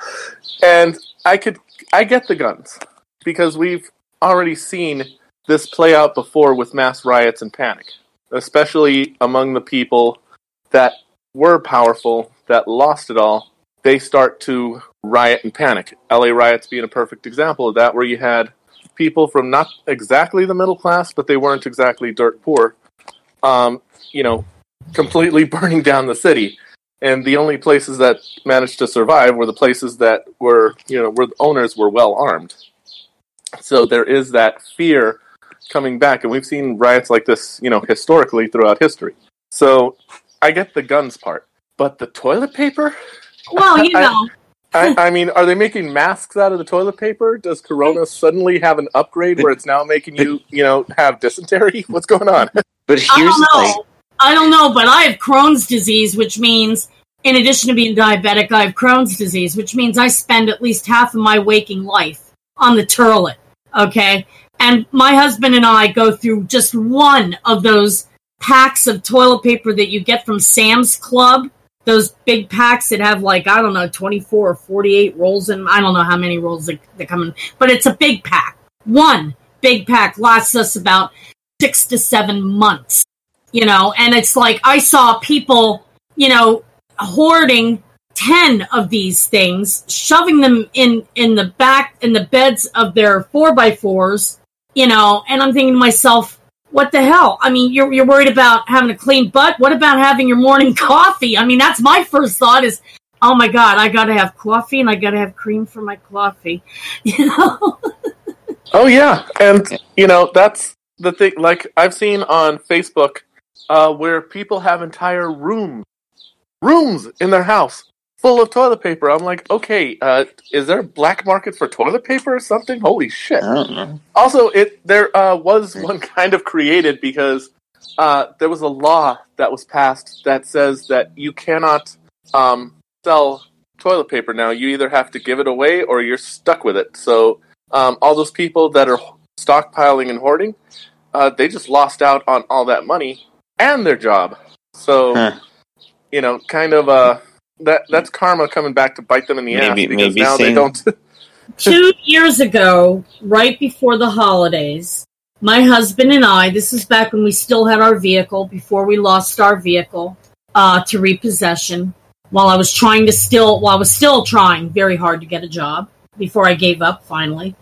and I could I get the guns because we've already seen this play out before with mass riots and panic, especially among the people that were powerful that lost it all. They start to riot and panic. LA riots being a perfect example of that, where you had people from not exactly the middle class, but they weren't exactly dirt poor, um, you know, completely burning down the city. And the only places that managed to survive were the places that were you know where the owners were well armed. So there is that fear coming back and we've seen riots like this you know historically throughout history. So i get the guns part but the toilet paper? Well, you know, I, I mean are they making masks out of the toilet paper does corona suddenly have an upgrade where it's now making you you know have dysentery what's going on But I here's don't the know. thing. I don't know, but I have Crohn's disease, which means, in addition to being diabetic, I have Crohn's disease, which means I spend at least half of my waking life on the toilet. Okay. And my husband and I go through just one of those packs of toilet paper that you get from Sam's Club. Those big packs that have like, I don't know, 24 or 48 rolls in. I don't know how many rolls that, that come in, but it's a big pack. One big pack lasts us about six to seven months you know and it's like i saw people you know hoarding 10 of these things shoving them in in the back in the beds of their 4 by 4s you know and i'm thinking to myself what the hell? I mean you're, you're worried about having a clean butt? What about having your morning coffee? I mean that's my first thought is oh my god i gotta have coffee and i gotta have cream for my coffee. You know? Oh yeah, and you know that's the thing. Like I've seen on Facebook, uh, where people have entire rooms, rooms in their house full of toilet paper. I'm like, okay, uh, is there a black market for toilet paper or something? Holy shit! I don't know. Also, it there uh, was one kind of created because uh, there was a law that was passed that says that you cannot um, sell toilet paper now. You either have to give it away or you're stuck with it. So um, all those people that are stockpiling and hoarding, uh, they just lost out on all that money and their job. So Huh. you know, kind of uh, that that's karma coming back to bite them in the ass because maybe now they don't. two years ago, right before the holidays, my husband and I, this is back when we still had our vehicle, before we lost our vehicle, uh, to repossession while I was trying to still, while I was still trying very hard to get a job before I gave up finally.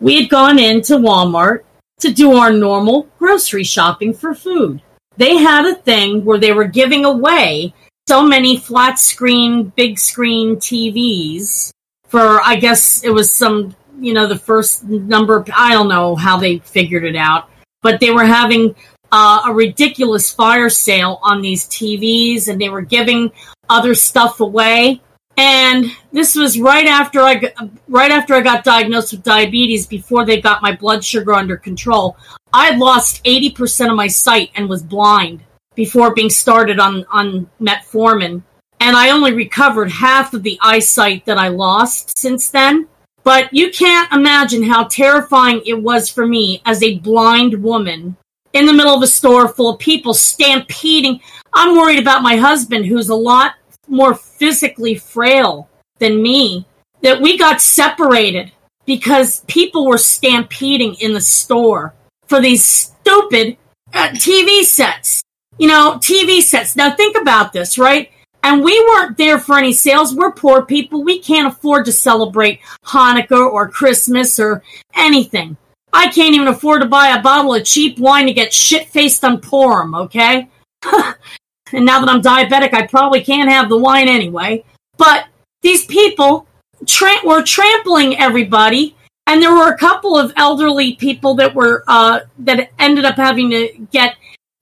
We had gone into Walmart to do our normal grocery shopping for food. They had a thing where they were giving away so many flat screen, big screen TVs for, I guess it was some, you know, the first number, I don't know how they figured it out, but they were having uh, a ridiculous fire sale on these TVs and they were giving other stuff away. And this was right after I right after I got diagnosed with diabetes before they got my blood sugar under control. I lost 80% of my sight and was blind before being started on on metformin and I only recovered half of the eyesight that I lost since then. But you can't imagine how terrifying it was for me as a blind woman in the middle of a store full of people stampeding. I'm worried about my husband, who's a lot more physically frail than me, that we got separated because people were stampeding in the store for these stupid uh, TV sets. You know, TV sets. Now think about this, right? And we weren't there for any sales. We're poor people. We can't afford to celebrate Hanukkah or Christmas or anything. I can't even afford to buy a bottle of cheap wine to get shit faced on Purim, okay? and now that I'm diabetic, I probably can't have the wine anyway. But these people tra- were trampling everybody, and there were a couple of elderly people that were uh, that ended up having to get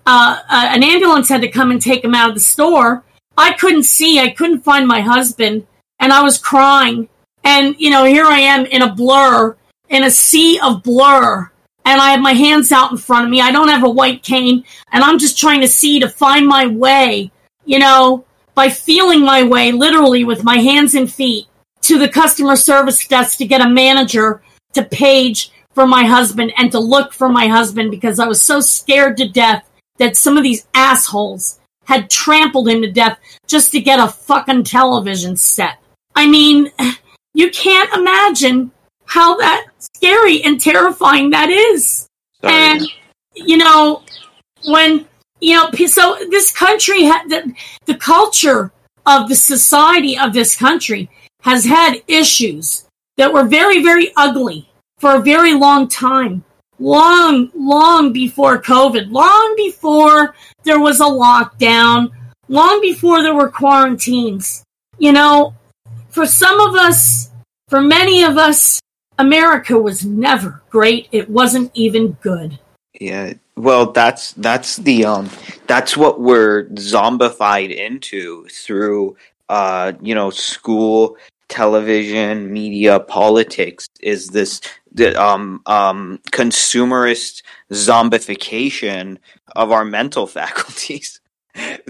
uh, uh, an ambulance had to come and take him out of the store I couldn't see. I couldn't find my husband, and I was crying. And you know, here I am in a blur, in a sea of blur, and I have my hands out in front of me. I don't have a white cane, and I'm just trying to see to find my way. You know, by feeling my way, literally with my hands and feet, to the customer service desk to get a manager to page for my husband and to look for my husband because I was so scared to death that some of these assholes had trampled him to death just to get a fucking television set. I mean, you can't imagine how that scary and terrifying that is. Sorry. And you know, when you know, so this country had the, the culture of the society of this country has had issues that were very, very ugly for a very long time long, long before COVID, long before there was a lockdown, long before there were quarantines. You know, for some of us, for many of us, America was never great. It wasn't even good. Yeah. Well, that's that's the um that's what we're zombified into through uh you know school television, media, politics is this um, um, consumerist zombification of our mental faculties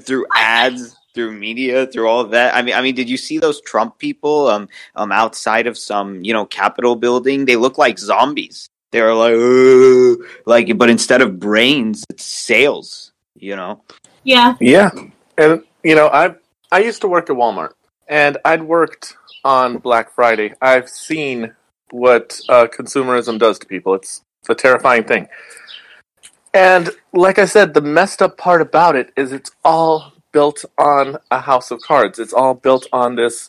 through ads, through media, through all of that. I mean, I mean, did you see those Trump people um, um outside of some you know Capitol building? They look like zombies. They're like, like, but instead of brains, it's sales. You know? Yeah. Yeah, and you know, I I used to work at Walmart, and I'd worked on Black Friday, I've seen what uh, consumerism does to people. It's, it's a terrifying thing. And like I said, the messed up part about it is it's all built on a house of cards. It's all built on this,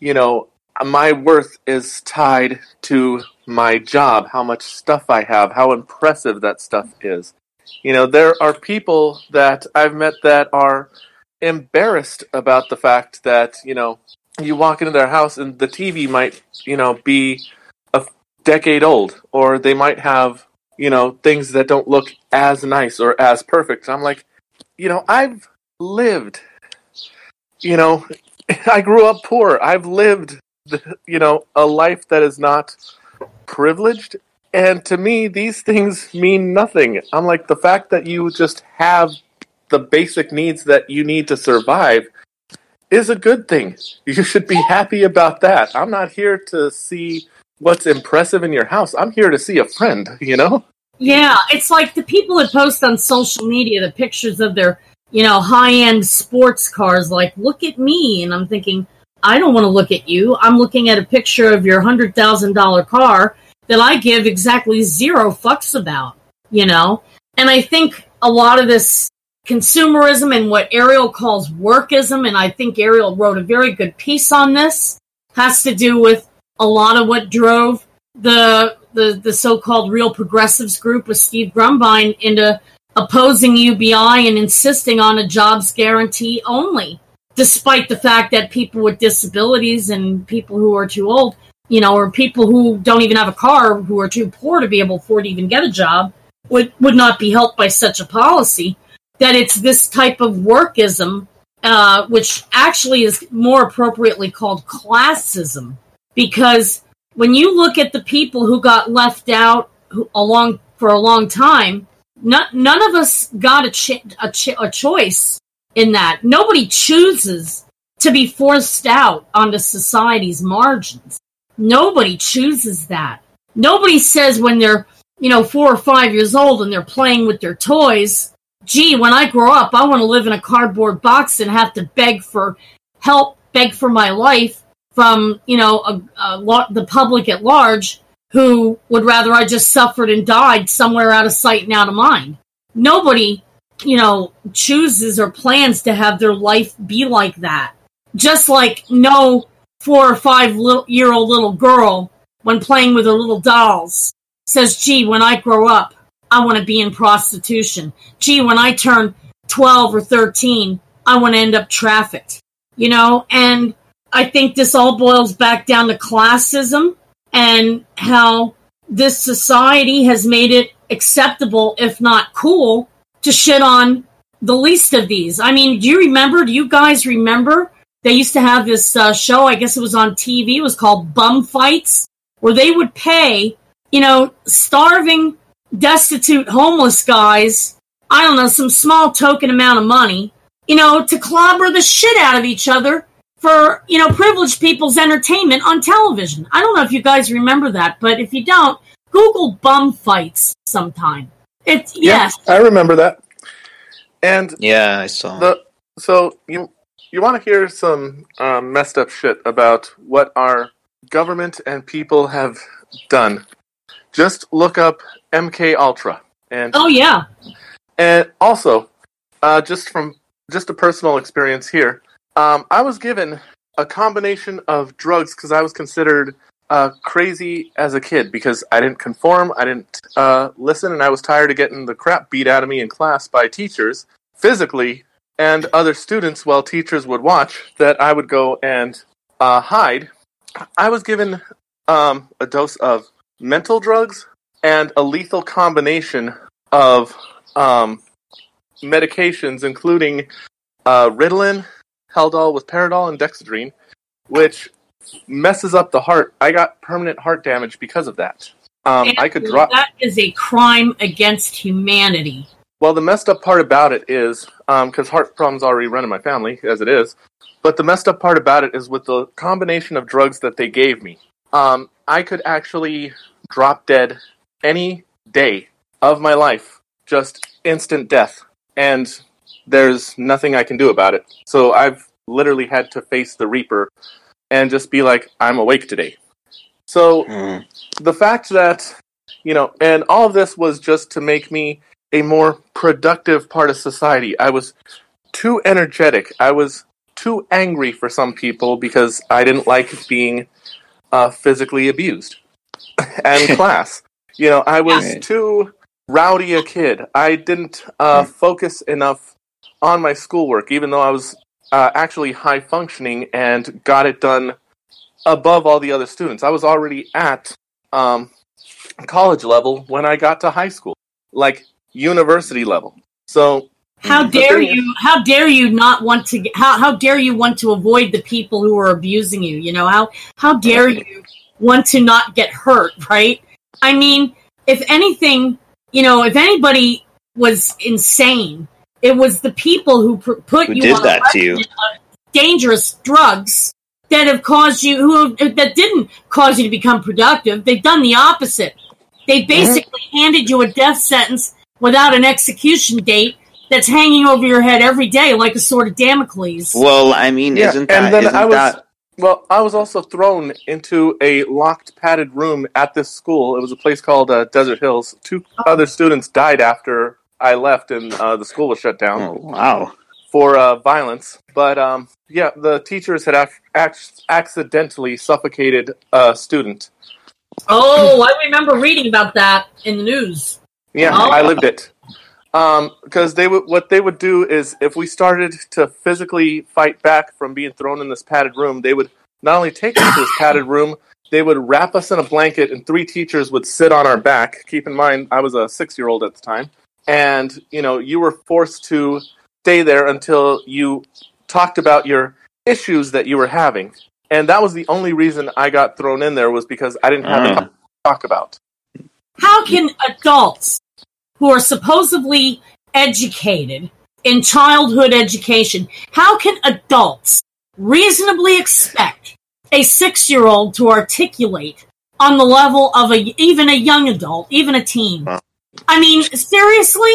you know, my worth is tied to my job, how much stuff I have, how impressive that stuff is. You know, there are people that I've met that are embarrassed about the fact that, you know, you walk into their house and the TV might, you know, be a decade old, or they might have, you know, things that don't look as nice or as perfect. I'm like, you know, I've lived, you know, I grew up poor. I've lived, the, you know, a life that is not privileged. And to me, these things mean nothing. I'm like, the fact that you just have the basic needs that you need to survive is a good thing. You should be happy about that. I'm not here to see what's impressive in your house. I'm here to see a friend, you know? Yeah, it's like the people that post on social media the pictures of their, you know, high end sports cars, like, look at me. And I'm thinking, I don't want to look at you. I'm looking at a picture of your $100,000 car that I give exactly zero fucks about, you know? And I think a lot of this consumerism and what Ariel calls workism, and I think Ariel wrote a very good piece on this, has to do with a lot of what drove the the, the so-called real progressives group with Steve Grumbine into opposing UBI and insisting on a jobs guarantee only, despite the fact that people with disabilities and people who are too old, you know, or people who don't even have a car, who are too poor to be able to afford to even get a job, would, would not be helped by such a policy. That it's this type of workism, uh, which actually is more appropriately called classism, because when you look at the people who got left out along for a long time, not, none of us got a, ch- a, ch- a choice in that. Nobody chooses to be forced out onto society's margins. Nobody chooses that. Nobody says when they're, you know, four or five years old and they're playing with their toys, gee, when I grow up, I want to live in a cardboard box and have to beg for help, beg for my life from, you know, a, a, the public at large who would rather I just suffered and died somewhere out of sight and out of mind. Nobody, you know, chooses or plans to have their life be like that. Just like no four or five little, year old little girl, when playing with her little dolls, says, gee, when I grow up, I want to be in prostitution. Gee, when I turn 12 or 13, I want to end up trafficked. You know, and I think this all boils back down to classism and how this society has made it acceptable, if not cool, to shit on the least of these. I mean, do you remember? Do you guys remember? They used to have this uh, show, I guess it was on TV, it was called Bum Fights, where they would pay, you know, starving, destitute, homeless guys, I don't know, some small token amount of money, you know, to clobber the shit out of each other for you know privileged people's entertainment on television. I don't know if you guys remember that, but if you don't, Google bum fights sometime. It's yeah, yes, I remember that. And Yeah, I saw. the so you you want to hear some um, messed up shit about what our government and people have done? Just look up MK Ultra and oh yeah, and also uh, just from just a personal experience here. Um, I was given a combination of drugs because I was considered uh, crazy as a kid because I didn't conform, I didn't uh, listen, and I was tired of getting the crap beat out of me in class by teachers physically and other students while teachers would watch that I would go and uh, hide. I was given um, a dose of mental drugs and a lethal combination of um, medications, including uh, Ritalin, Haldol with Paradol and Dexedrine, which messes up the heart. I got permanent heart damage because of that. Um, I could drop. That is a crime against humanity. Well, the messed up part about it is because heart problems already run in my family as it is. But the messed up part about it is with the combination of drugs that they gave me. Um, I could actually drop dead any day of my life, just instant death, and there's nothing I can do about it. So I've literally had to face the Reaper and just be like, I'm awake today. So Mm. the fact that, you know, and all of this was just to make me a more productive part of society. I was too energetic. I was too angry for some people because I didn't like being uh, physically abused and class. You know, I was Right. too rowdy a kid. I didn't uh, focus enough on my schoolwork, even though I was uh, actually high functioning and got it done above all the other students. I was already at um, college level when I got to high school, like university level. So How dare is- you? How dare you not want to? How how dare you want to avoid the people who are abusing you? You know how how dare you want to not get hurt? Right? I mean, if anything, you know, if anybody was insane, it was the people who pr- put Who you did on that to you? uh, dangerous drugs that have caused you who that didn't cause you to become productive. They've done the opposite. They basically handed you a death sentence without an execution date that's hanging over your head every day like a sword of Damocles. Well, I mean, Yeah, isn't and then isn't I was- that Well, I was also thrown into a locked, padded room at this school. It was a place called uh, Desert Hills. Two other students died after I left and uh, the school was shut down Oh wow. for uh, violence. But um, yeah, the teachers had ac- ac- accidentally suffocated a student. Oh, I remember reading about that in the news. Yeah, Oh. I lived it. Um, because they would, what they would do is, if we started to physically fight back from being thrown in this padded room, they would not only take us to this padded room, they would wrap us in a blanket, and three teachers would sit on our back. Keep in mind, I was a six-year-old at the time, and you know, you were forced to stay there until you talked about your issues that you were having. And that was the only reason I got thrown in there was because I didn't have mm. anything to talk about. How can adults who are supposedly educated in childhood education, how can adults reasonably expect a six year old to articulate on the level of a even a young adult, even a teen? I mean, seriously?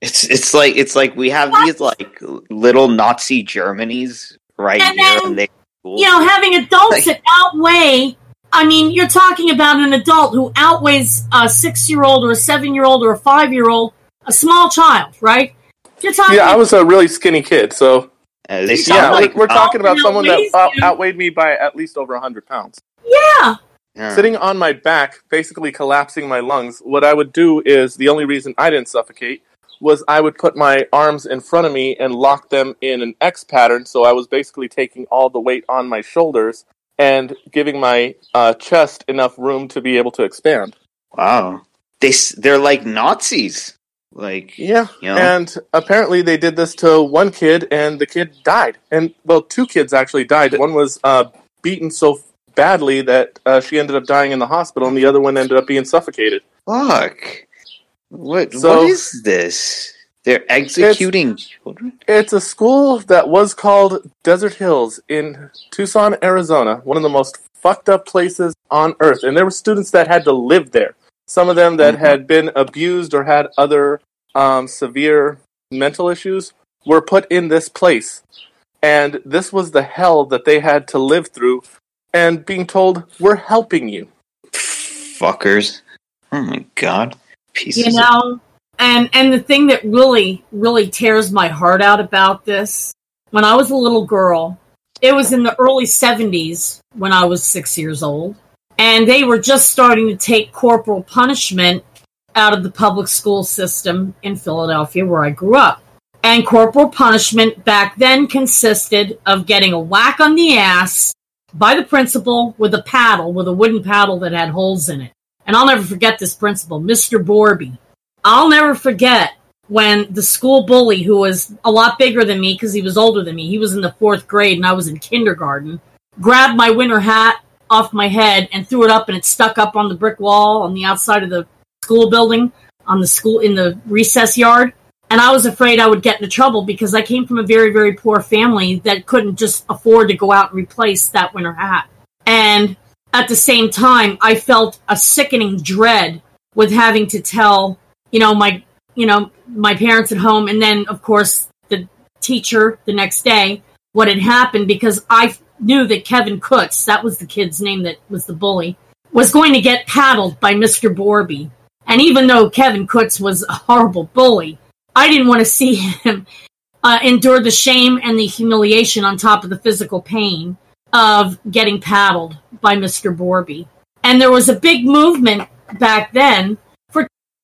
It's it's like it's like we have these like little Nazi Germanys right And here, then, and they you know, having adults that outweigh. I mean, you're talking about an adult who outweighs a six year old or a seven year old or a five year old, a small child, right? You're talking Yeah, I was a really skinny kid, so uh, they yeah, like we're, we're talking about Oh, someone that out- outweighed me by at least over 100 pounds. yeah. Yeah. Sitting on my back, basically collapsing my lungs, what I would do is the only reason I didn't suffocate was I would put my arms in front of me and lock them in an X pattern, so I was basically taking all the weight on my shoulders and giving my uh, chest enough room to be able to expand. Wow, they they're like Nazis. Like Yeah. you know, And apparently they did this to one kid, and the kid died. And well, two kids actually died. One was uh, beaten so badly that uh, she ended up dying in the hospital, and the other one ended up being suffocated. fuck. What So- what is this? They're executing children. It's a school that was called Desert Hills in Tucson, Arizona, one of the most fucked up places on earth. And there were students that had to live there. Some of them that Mhm. had been abused or had other um, severe mental issues were put in this place. And this was the hell that they had to live through and being told, we're helping you. Fuckers. Oh my god. Pieces. you know and and the thing that really really tears my heart out about this when i was a little girl it was in the early 70s when i was six years old and they were just starting to take corporal punishment out of the public school system in philadelphia where i grew up and corporal punishment back then consisted of getting a whack on the ass by the principal with a paddle with a wooden paddle that had holes in it and I'll never forget this principal, Mr. Borby. I'll never forget when the school bully, who was a lot bigger than me because he was older than me, he was in the fourth grade and I was in kindergarten, grabbed my winter hat off my head and threw it up and it stuck up on the brick wall on the outside of the school building, on the school in the recess yard. And I was afraid I would get into trouble because I came from a very, very poor family that couldn't just afford to go out and replace that winter hat. And at the same time, I felt a sickening dread with having to tell, you know, my, you know, my parents at home, and then of course the teacher the next day what had happened because I knew that Kevin Kutz, that was the kid's name that was the bully, was going to get paddled by Mr. Borby. And even though Kevin Kutz was a horrible bully, I didn't want to see him uh, endure the shame and the humiliation on top of the physical pain of getting paddled by Mr. Borby. And there was a big movement back then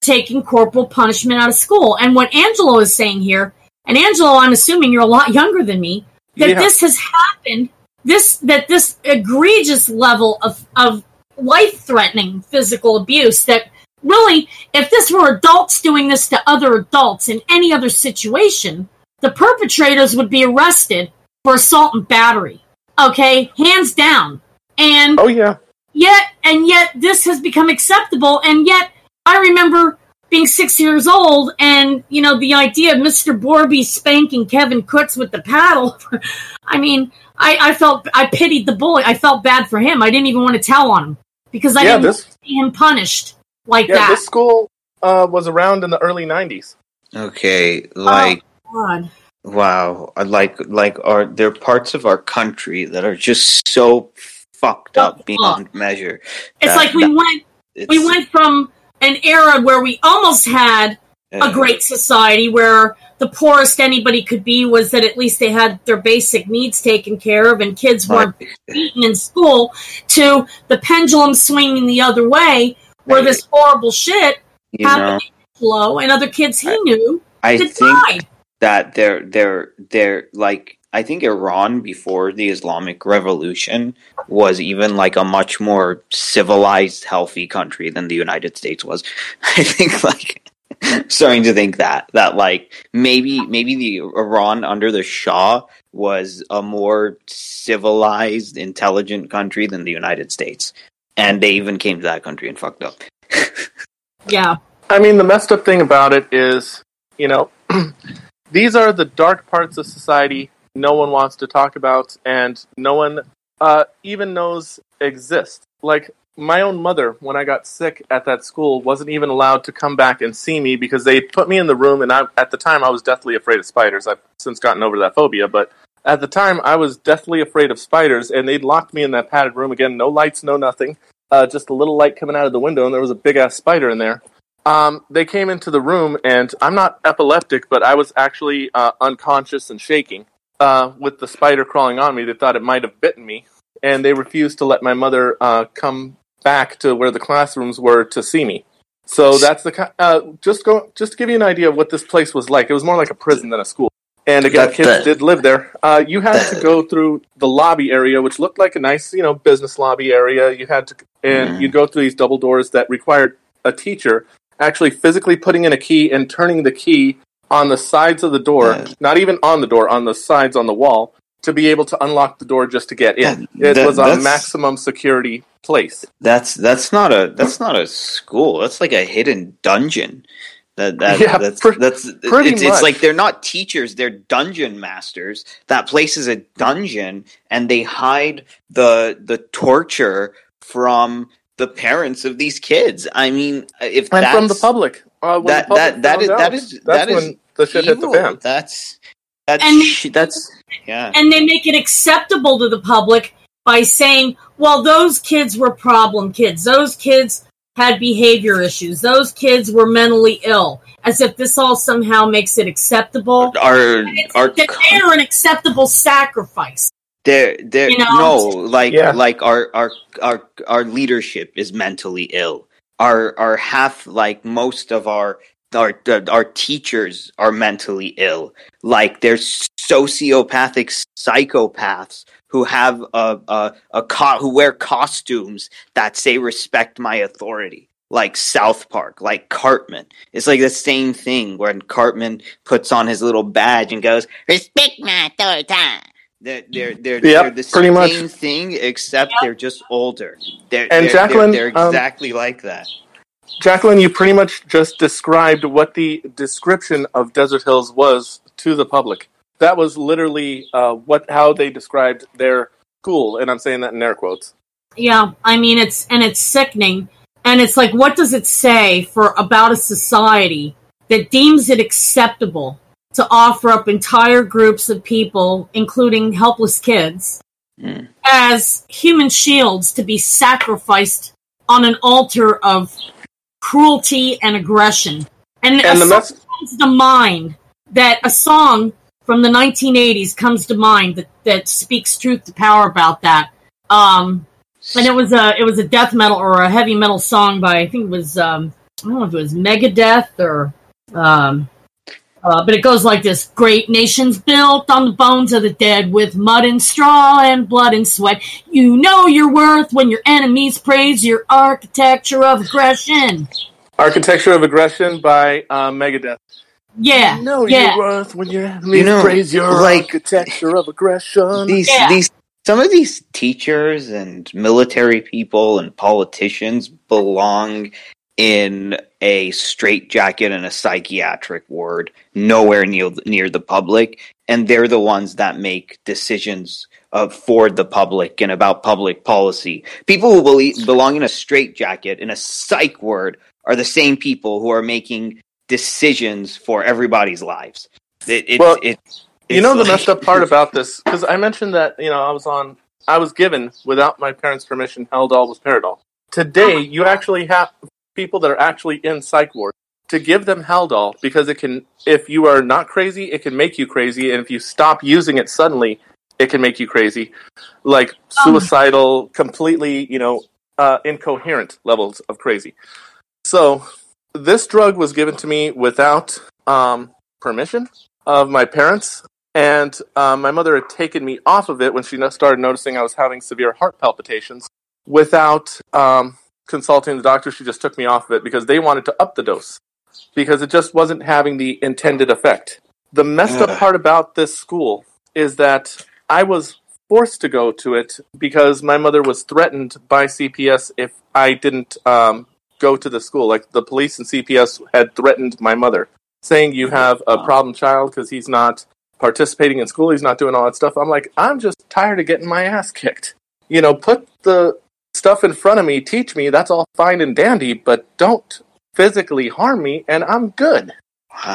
taking corporal punishment out of school. And what Angelo is saying here, and Angelo, I'm assuming you're a lot younger than me, that Yeah. this has happened, this that this egregious level of, of life threatening physical abuse that really, if this were adults doing this to other adults in any other situation, the perpetrators would be arrested for assault and battery. Okay, hands down. And Oh, yeah. yet, and yet, this has become acceptable. And yet, I remember being six years old, and you know, the idea of Mr. Borby spanking Kevin Kutz with the paddle. I mean, I, I felt I pitied the bully. I felt bad for him. I didn't even want to tell on him because I Yeah, didn't this- want see him punished like Yeah, that. this school uh, was around in the early 90s. Okay, like God. wow, like like are there parts of our country that are just so fucked up Fucked beyond measure. It's That- like we that- went we went from an era where we almost had a great society where the poorest anybody could be was that at least they had their basic needs taken care of and kids weren't beaten in school to the pendulum swinging the other way where Right. this horrible shit you happened to Flo and other kids he knew I think died. that they're they're they're like I think Iran before the Islamic Revolution was even like a much more civilized, healthy country than the United States was. I think like starting to think that that like maybe maybe the Iran under the Shah was a more civilized, intelligent country than the United States. And they even came to that country and fucked up. Yeah. I mean, the messed up thing about it is, you know, these are the dark parts of society no one wants to talk about and no one uh, even knows exist. Like, my own mother, when I got sick at that school, wasn't even allowed to come back and see me because they put me in the room, and I, at the time I was deathly afraid of spiders. I've since gotten over that phobia, but at the time I was deathly afraid of spiders, and they'd locked me in that padded room again, no lights, no nothing, uh, just a little light coming out of the window, and there was a big ass spider in there um, they came into the room, and I'm not epileptic, but I was actually uh, unconscious and shaking uh, with the spider crawling on me. They thought it might have bitten me, and they refused to let my mother uh, come back to where the classrooms were to see me. So that's the uh, just go just to give you an idea of what this place was like. It was more like a prison than a school. And again, That- kids that- did live there. Uh, you had to go through the lobby area, which looked like a nice, you know, business lobby area. You had to, and Mhm. you'd go through these double doors that required a teacher actually physically putting in a key and turning the key on the sides of the door, not even on the door, on the sides on the wall, to be able to unlock the door just to get in. Yeah, it that- was a maximum security place. That's that's not a that's not a school. That's like a hidden dungeon. That that Yeah, that's pre- that's pretty it's, it's like they're not teachers, they're dungeon masters. That place is a dungeon and they hide the the torture from the parents of these kids. I mean, if And that's from the public. Uh, when that that that found is out, that is that's that is when the shit hit the evil. fan. That's that's And- sh- that's yeah. and they make it acceptable to the public by saying, well, those kids were problem kids. Those kids had behavior issues. Those kids were mentally ill. As if this all somehow makes it acceptable. Our It's our they're an acceptable sacrifice. There, there, You know? no, like, Yeah. like our, our, our, our leadership is mentally ill. Our, our half, like most of our, our, our teachers are mentally ill. Like they're sociopathic psychopaths who have a, a, a co- who wear costumes that say respect my authority. Like South Park, like Cartman. It's like the same thing when Cartman puts on his little badge and goes, respect my authority. They're they're they're, Yep, they're the pretty much. same thing, except they're just older. They're, And they're, Jacqueline, they're, they're um, exactly like that. Jacqueline, you pretty much just described what the description of Desert Hills was to the public. That was literally uh, what how they described their school, and I'm saying that in air quotes. Yeah, I mean it's and it's sickening. And it's like what does it say for about a society that deems it acceptable to offer up entire groups of people, including helpless kids, Mm. as human shields to be sacrificed on an altar of cruelty and aggression. And, And the song mess- comes to mind that a song from the 1980s comes to mind that, that speaks truth to power about that. Um, and it was a it was a death metal or a heavy metal song by I think it was um, I don't know if it was Megadeth or um, uh, but it goes like this: Great nations built on the bones of the dead, with mud and straw and blood and sweat. You know your worth when your enemies praise your architecture of aggression. Architecture of Aggression by uh, Megadeth. Yeah, know yeah. your worth when your enemies You know, praise your like- architecture of aggression. these Yeah. these some of these teachers and military people and politicians belong in a straitjacket and a psychiatric ward nowhere near near the public. And they're the ones that make decisions uh, for the public and about public policy. People who believe, belong in a straitjacket in a psych ward are the same people who are making decisions for everybody's lives. It, it's Well, it's you know the messed up part about this? Because I mentioned that you know I was on I was given without my parents' permission Haldol was Paradol. Today you actually have people that are actually in psych ward to give them Haldol because it can, if you are not crazy, it can make you crazy, and if you stop using it suddenly, it can make you crazy, like suicidal, completely, you know, uh, incoherent levels of crazy. So this drug was given to me without um, permission of my parents, and um, my mother had taken me off of it when she started noticing I was having severe heart palpitations. Without um, consulting the doctor, she just took me off of it because they wanted to up the dose because it just wasn't having the intended effect. The messed up part about this school is that I was forced to go to it because my mother was threatened by CPS if I didn't um, go to the school. Like the police and CPS had threatened my mother, saying you have a problem child because he's not participating in school, he's not doing all that stuff. I'm like, I'm just tired of getting my ass kicked. You know, put the stuff in front of me, teach me, that's all fine and dandy, but don't physically harm me, and I'm good.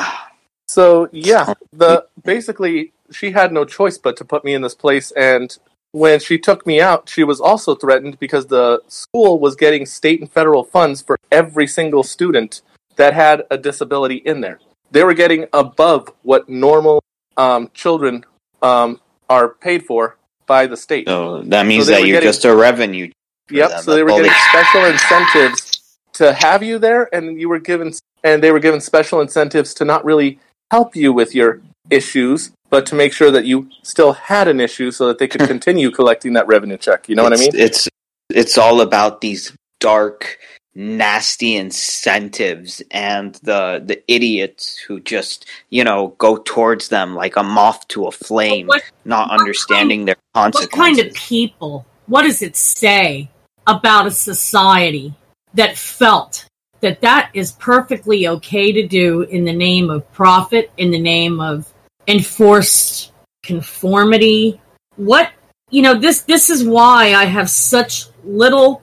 So yeah, the basically she had no choice but to put me in this place and when she took me out, she was also threatened because the school was getting state and federal funds for every single student that had a disability in there. They were getting above what normal um, children um, are paid for by the state. So that means they that you're getting- just a revenue. For Yep. them. So they were all getting special incentives to have you there, and you were given and they were given special incentives to not really help you with your issues, but to make sure that you still had an issue, so that they could continue collecting that revenue check. You know what I mean? It's it's all about these dark, nasty incentives and the the idiots who just you know go towards them like a moth to a flame, What- not what understanding their consequences. What kind of people? What does it say about a society that felt that that is perfectly okay to do in the name of profit, in the name of enforced conformity? What you know, this this is why I have such little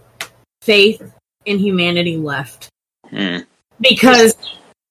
faith in humanity left. Hmm. Because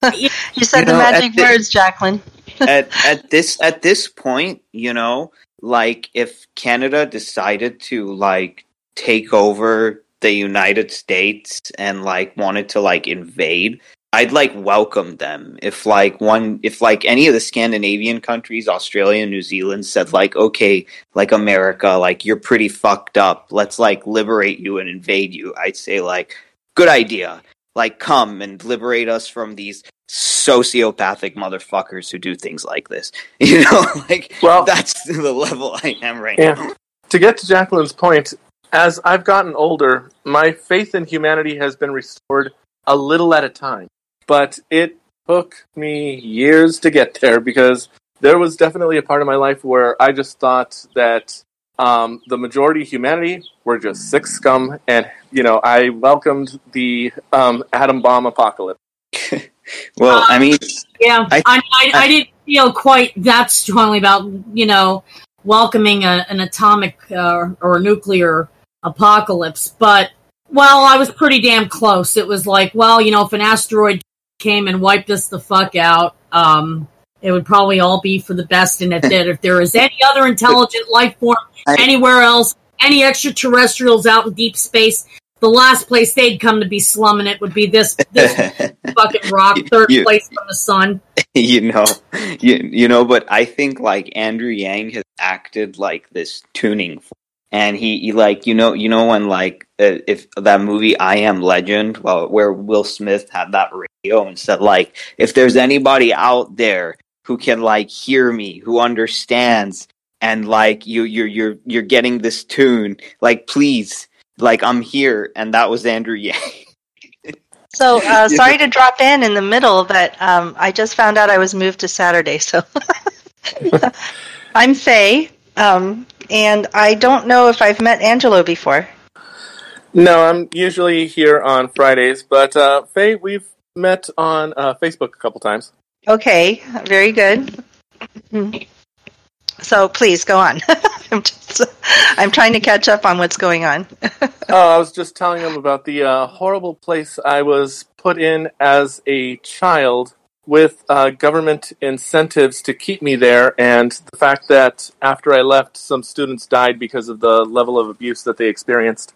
You said You the magic at the- words, Jacqueline. at at this at this point, you know, like if Canada decided to like take over the United States and like wanted to like invade, I'd like welcome them. If like one if like any of the Scandinavian countries, Australia, New Zealand said like, okay, like America, like you're pretty fucked up. Let's like liberate you and invade you. I'd say like good idea. Like come and liberate us from these sociopathic motherfuckers who do things like this. You know, like Well- that's the level I am right Yeah. now. To get to Jacqueline's point, as I've gotten older, my faith in humanity has been restored a little at a time. But it took me years to get there because there was definitely a part of my life where I just thought that um, the majority of humanity were just sick scum, and you know I welcomed the um, atom bomb apocalypse. Well, I mean, Yeah, I- I, I, I, didn't feel quite that strongly about you know welcoming a, an atomic uh, or nuclear apocalypse, but well, I was pretty damn close. It was like, well, you know, if an asteroid came and wiped us the fuck out, um, it would probably all be for the best. And if there, if there is any other intelligent life form anywhere else, any extraterrestrials out in deep space, the last place they'd come to be slumming it would be this this fucking rock, third You- place from the sun. you know, you, you know, but I think like Andrew Yang has acted like this tuning. And he, he like you know you know when like uh, if that movie I Am Legend, well, where Will Smith had that radio and said like if there's anybody out there who can like hear me, who understands, and like you you're you're you're getting this tune, like please, like I'm here, and that was Andrew Yang. So uh, sorry to drop in in the middle, but um, I just found out I was moved to Saturday. So I'm Faye, um, and I don't know if I've met Angelo before. No, I'm usually here on Fridays, but uh, Faye, we've met on uh, Facebook a couple times. Okay, very good. Mhm. So please go on. I'm just I'm trying to catch up on what's going on. oh, I was just telling him about the uh, horrible place I was put in as a child with uh, government incentives to keep me there, and the fact that after I left, some students died because of the level of abuse that they experienced.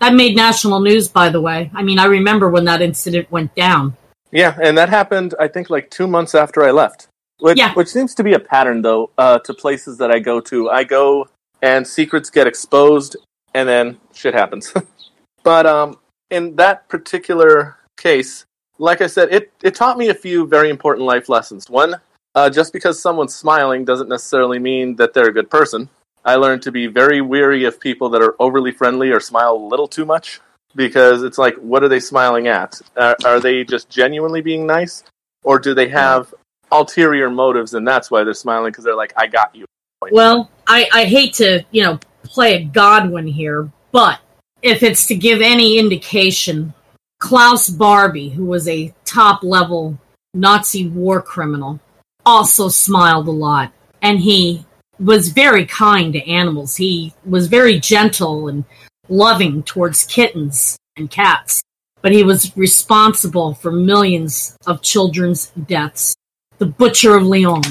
That made national news, by the way. I mean, I remember when that incident went down. Yeah, and that happened, I think, like two months after I left. Which, Yeah. which seems to be a pattern, though, uh, to places that I go to. I go and secrets get exposed, and then shit happens. but um, in that particular case, like I said, it, it taught me a few very important life lessons. One, uh, just because someone's smiling doesn't necessarily mean that they're a good person. I learned to be very weary of people that are overly friendly or smile a little too much because it's like, what are they smiling at? Are, are they just genuinely being nice, or do they have ulterior motives and that's why they're smiling because they're like, I got you? Well, I, I hate to, you know, play a Godwin here, but if it's to give any indication, Klaus Barbie, who was a top level Nazi war criminal, also smiled a lot. And he was very kind to animals. He was very gentle and loving towards kittens and cats. But he was responsible for millions of children's deaths. The Butcher of Lyon,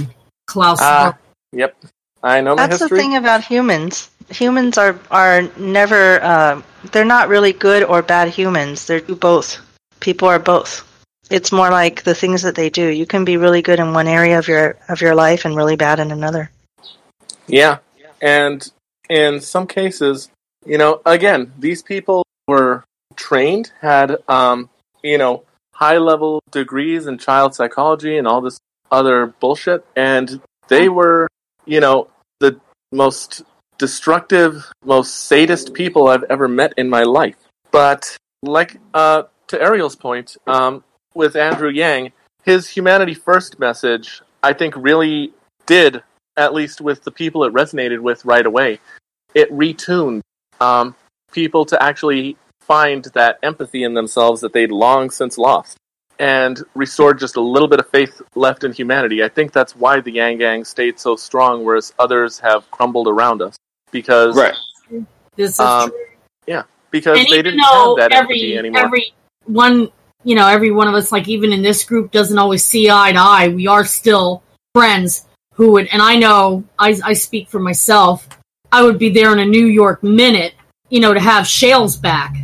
Klaus ah, Barbie. yep. I know my That's the thing about humans. Humans are are never. Uh, they're not really good or bad humans. They're both. People are both. It's more like the things that they do. You can be really good in one area of your of your life and really bad in another. Yeah. And in some cases, you know, again, these people were trained, had, um, you know, high level degrees in child psychology and all this other bullshit. And they were, you know, the most destructive, most sadist people I've ever met in my life. But, like, uh, to Ariel's point, um, with Andrew Yang, his humanity first message, I think, really did at least with the people it resonated with right away, it retuned um, people to actually find that empathy in themselves that they'd long since lost and restored just a little bit of faith left in humanity. I think that's why the Yang Gang stayed so strong, whereas others have crumbled around us because Right. This is um, true. yeah because and they didn't though have that every empathy anymore. every one you know every one of us like even in this group doesn't always see eye to eye we are still friends who would and i know i, I speak for myself i would be there in a new york minute you know to have shales back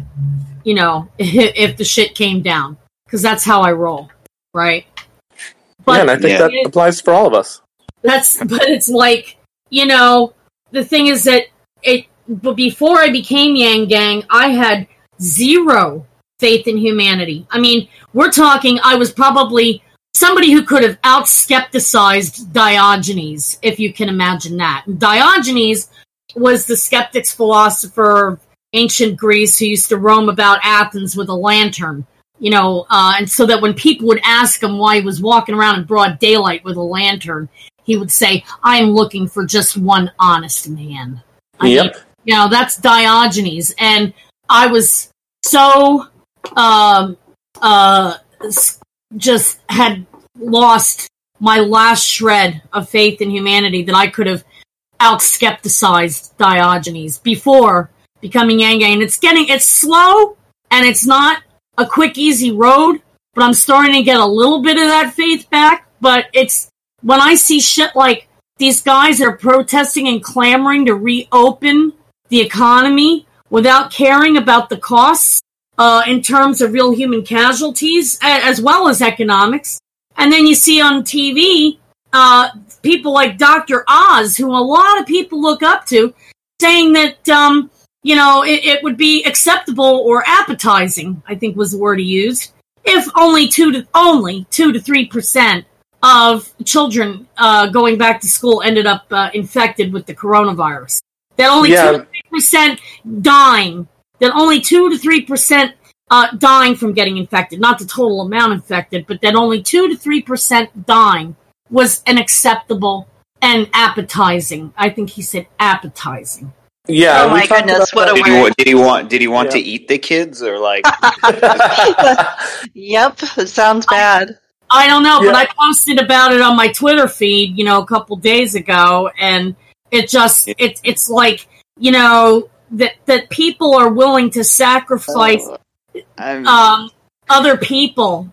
you know if, if the shit came down because that's how i roll right yeah, and I think Yeah. that applies for all of us. that's but it's like you know the thing is that it but before i became yang gang i had zero faith in humanity. I mean we're talking i was probably somebody who could have out skepticized diogenes if you can imagine that. Diogenes was the skeptics philosopher of ancient greece who used to roam about athens with a lantern you know, uh, and so that when people would ask him why he was walking around in broad daylight with a lantern, he would say, "I'm looking for just one honest man." I Yep. mean, you know, that's Diogenes, and I was so um, uh, just had lost my last shred of faith in humanity that I could have out skepticized Diogenes before becoming Yang And it's getting it's slow and it's not a quick, easy road, but I'm starting to get a little bit of that faith back. But it's when I see shit like these guys that are protesting and clamoring to reopen the economy without caring about the costs uh, in terms of real human casualties as well as economics. And then you see on TV uh, people like Dr. Oz, who a lot of people look up to, saying that um, you know it, it would be acceptable or appetizing. I think was the word he used. If only two to only two to three percent of children uh, going back to school ended up uh, infected with the coronavirus. That only Yeah. two to three percent dying. That only two to three percent uh, dying from getting infected. Not the total amount infected, but that only two to three percent dying was an acceptable and appetizing. I think he said appetizing. Yeah. Oh my goodness, what a that. Did he, did he want? Did he want to eat the kids or like? yep, it sounds bad. I don't know, but I posted about it on my Twitter feed, you know, a couple days ago, and it just it's it's like you know that that people are willing to sacrifice um, other people,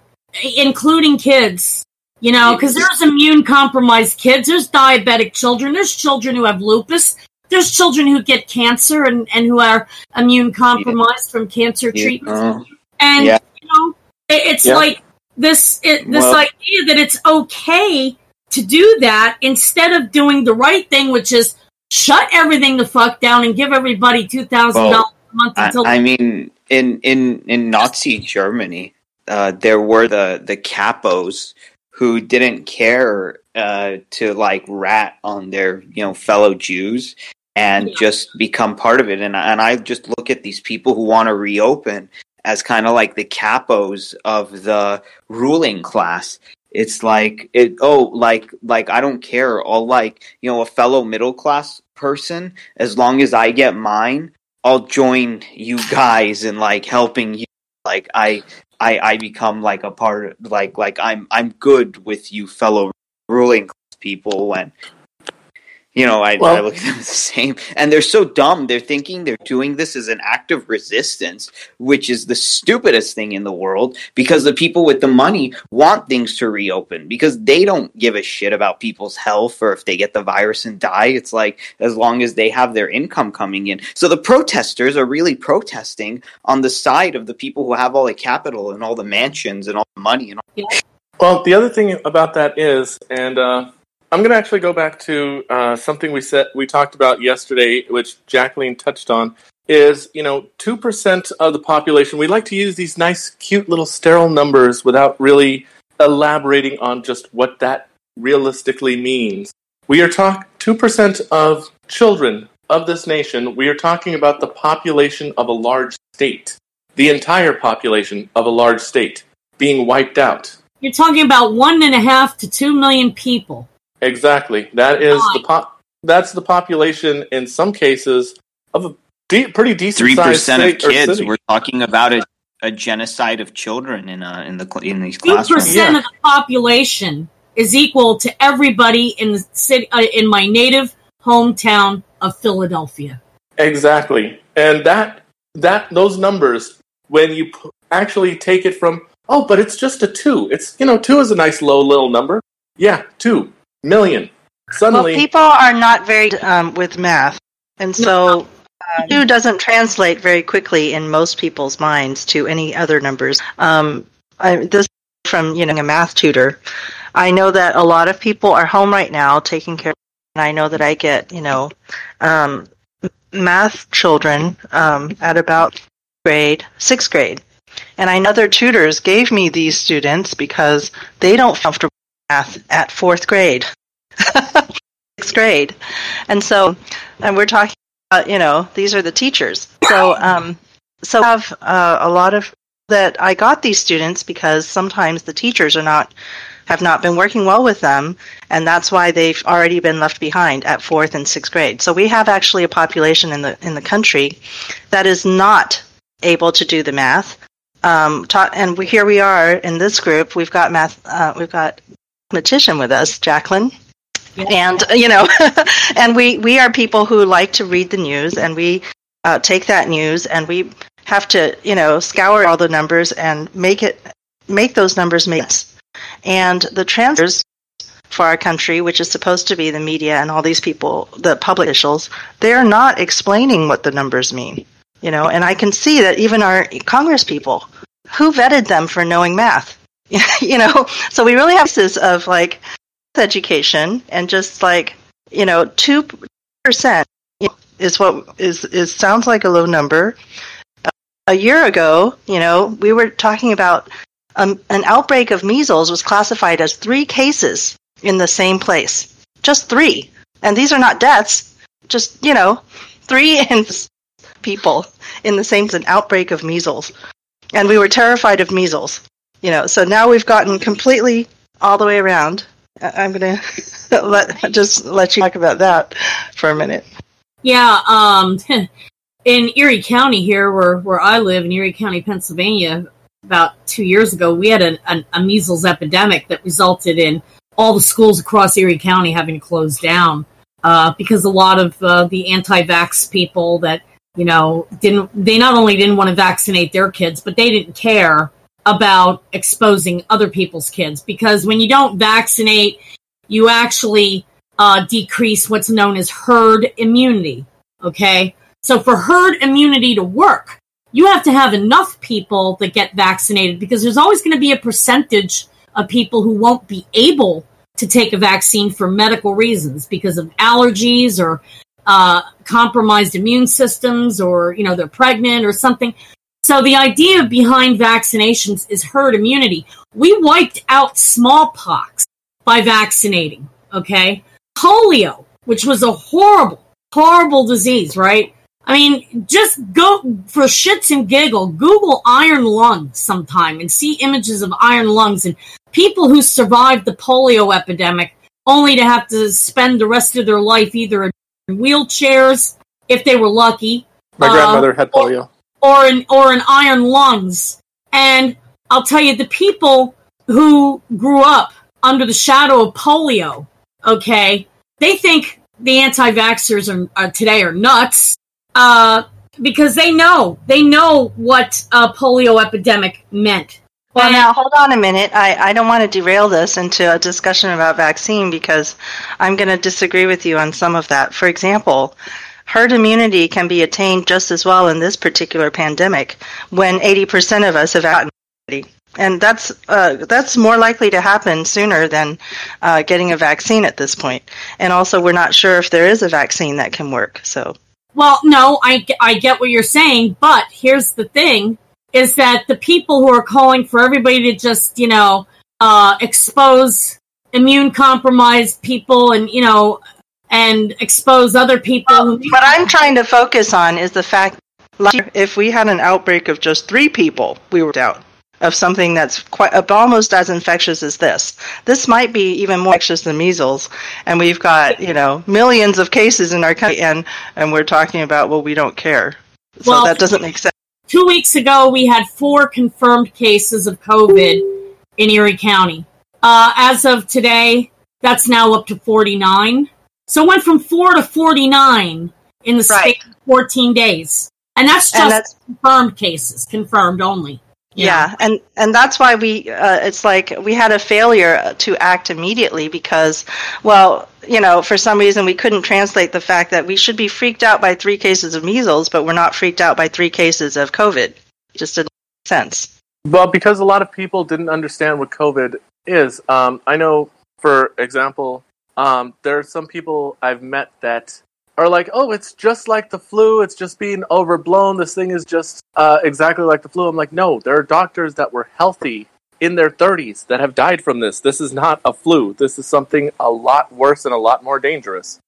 including kids. You know, because there's immune compromised kids, there's diabetic children, there's children who have lupus, there's children who get cancer and, and who are immune compromised from cancer Yeah. treatments. Uh, And Yeah. you know, it, it's Yeah. like this it, this Well- idea that it's okay to do that instead of doing the right thing, which is shut everything the fuck down and give everybody two thousand dollars a month I, I mean, in in in Nazi Germany, uh, there were the the capos who didn't care uh, to like rat on their you know fellow Jews and Yeah. just become part of it. And and I just look at these people who want to reopen as kind of like the capos of the ruling class. It's like it oh like like I don't care. All like you know a fellow middle class person as long as I get mine. I'll join you guys in like helping you. Like I, I, I become like a part. Of, like, like I'm, I'm good with you, fellow ruling class people. When you know, I, I look at them the same, and they're so dumb. They're thinking they're doing this as an act of resistance, which is the stupidest thing in the world. Because the people with the money want things to reopen because they don't give a shit about people's health or if they get the virus and die. It's like as long as they have their income coming in. So the protesters are really protesting on the side of the people who have all the capital and all the mansions and all the money and all. Well, the other thing about that is, and uh, I'm going to actually go back to uh, something we said we talked about yesterday, which Jacqueline touched on. Is you know two percent of the population. We like to use these nice, cute little sterile numbers without really elaborating on just what that realistically means. We are talking two percent of children of this nation. We are talking about the population of a large state, the entire population of a large state being wiped out. you're talking about one and a half to two million people. Exactly. That is the pop. That's the population in some cases of a de- pretty decent Three percent of kids. city. We're talking about a, a genocide of children in uh, in the in these Two classrooms. percent Yeah. of the population is equal to everybody in the city uh, in my native hometown of Philadelphia. Exactly, and that that those numbers when you p- actually take it from oh, but it's just a two. It's you know two is a nice low little number. Yeah, two million. Suddenly, Well, people are not very um, with math, and so uh, two doesn't translate very quickly in most people's minds to any other numbers. Um, I, this from you know a math tutor. I know that a lot of people are home right now taking care, and I know that I get you know um, math children um, at about grade sixth grade, and I know their tutors gave me these students because they don't feel comfortable with math at fourth grade sixth grade. And so, and we're talking about, you know, these are the teachers. So, um, so I have uh, a lot of that I got these students because sometimes the teachers are not, have not been working well with them, and that's why they've already been left behind at fourth and sixth grade. So we have actually a population in the in the country that is not able to do the math. Um, taught, and we, here we are in this group. We've got math. Uh, we've got mathematician with us, Jacqueline. And you know and we we are people who like to read the news and we uh, take that news and we have to you know scour all the numbers and make it make those numbers make sense. And the transfers for our country which is supposed to be the media and all these people the public officials they're not explaining what the numbers mean you know? And i can see that even our congress people who vetted them for knowing math you know? So we really have this of like education and just like you know two percent is what is is sounds like a low number. A year ago, you know, we were talking about um, an outbreak of measles was classified as three cases in the same place, just three, and these are not deaths, just you know, three in people in the same an outbreak of measles, and we were terrified of measles. You know, so now we've gotten completely all the way around. I'm gonna let just let you talk about that for a minute. Yeah, um, in Erie County here, where where I live in Erie County, Pennsylvania, about two years ago, we had a measles epidemic that resulted in all the schools across Erie County having to close down uh, because a lot of uh, the anti-vax people that you know didn't they not only didn't want to vaccinate their kids, but they didn't care about exposing other people's kids because when you don't vaccinate, you actually uh, decrease what's known as herd immunity. Okay. So for herd immunity to work, you have to have enough people that get vaccinated because there's always going to be a percentage of people who won't be able to take a vaccine for medical reasons because of allergies or uh, compromised immune systems or you know they're pregnant or something so the idea behind vaccinations is herd immunity we wiped out smallpox by vaccinating okay polio which was a horrible horrible disease right I mean, just go for shits and giggle, Google iron lungs sometime and see images of iron lungs and people who survived the polio epidemic only to have to spend the rest of their life either in wheelchairs, if they were lucky. My uh, grandmother had polio. Or an or in iron lungs. And I'll tell you, the people who grew up under the shadow of polio, okay, they think the anti-vaxxers are, are today are nuts uh, because they know they know what a polio epidemic meant. Well, And- now hold on a minute. I, I don't want to derail this into a discussion about vaccine because I'm going to disagree with you on some of that. For example, herd immunity can be attained just as well in this particular pandemic when 80% of us have gotten immunity. And that's uh, that's more likely to happen sooner than uh, getting a vaccine at this point. And also, we're not sure if there is a vaccine that can work. So Well, no, I, I get what you're saying, but here's the thing is that the people who are calling for everybody to just, you know, uh, expose immune compromised people and, you know, and expose other people who What I'm trying to focus on is the fact like, if we had an outbreak of just three people, we were out of something that's quite almost as infectious as this. This might be even more infectious than measles, and we've got you know millions of cases in our country, and and we're talking about well, we don't care. So Well- that doesn't make sense. two weeks ago we had four confirmed cases of COVID in Erie County. Uh, as of today, that's now up to 49. So it went from four to 49 in the Right. space of 14 days. And that's just And that's confirmed cases, confirmed only. Yeah, and and that's why we uh, it's like we had a failure to act immediately because well, you know, for some reason we couldn't translate the fact that we should be freaked out by three cases of measles, but we're not freaked out by three cases of COVID. It just didn't make sense. Well, because a lot of people didn't understand what COVID is. Um, I know, for example, um, there are some people I've met that are like, "Oh, it's just like the flu. It's just being overblown. This thing is just uh, exactly like the flu." I'm like, "No, there are doctors that were healthy in their 30s that have died from this. This is not a flu. This is something a lot worse and a lot more dangerous."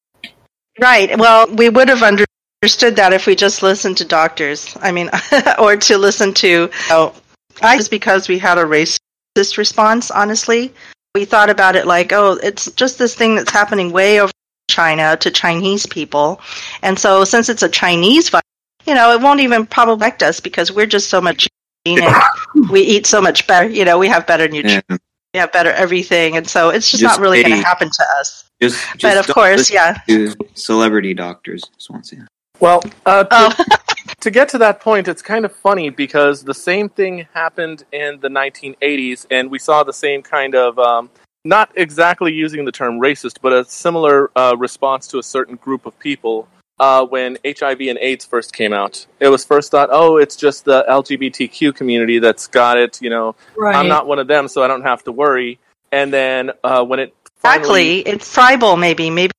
Right. Well, we would have understood that if we just listened to doctors. I mean, or to listen to. Oh, I just because we had a racist response. Honestly, we thought about it like, oh, it's just this thing that's happening way over China to Chinese people, and so since it's a Chinese virus, you know, it won't even probably affect us because we're just so much. and we eat so much better. You know, we have better nutrition. Yeah. We have better everything, and so it's just, Just not really going to happen to us. Just, just But of course, yeah. celebrity doctors, Swansea. Well, uh, Oh. to get to that point, it's kind of funny because the same thing happened in the 1980s, and we saw the same kind of, um, not exactly using the term racist, but a similar uh, response to a certain group of people uh, when HIV and AIDS first came out. It was first thought, oh, it's just the LGBTQ community that's got it. You know, Right. I'm not one of them, so I don't have to worry. And then uh, when it Exactly. It's tribal, maybe. Maybe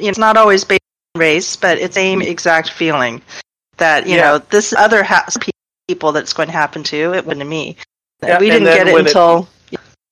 it's not always based on race, but it's the same exact feeling that you Yeah. know this other ha- people that's going to happen to. It wasn't to me. Yeah, we didn't get it when it- until.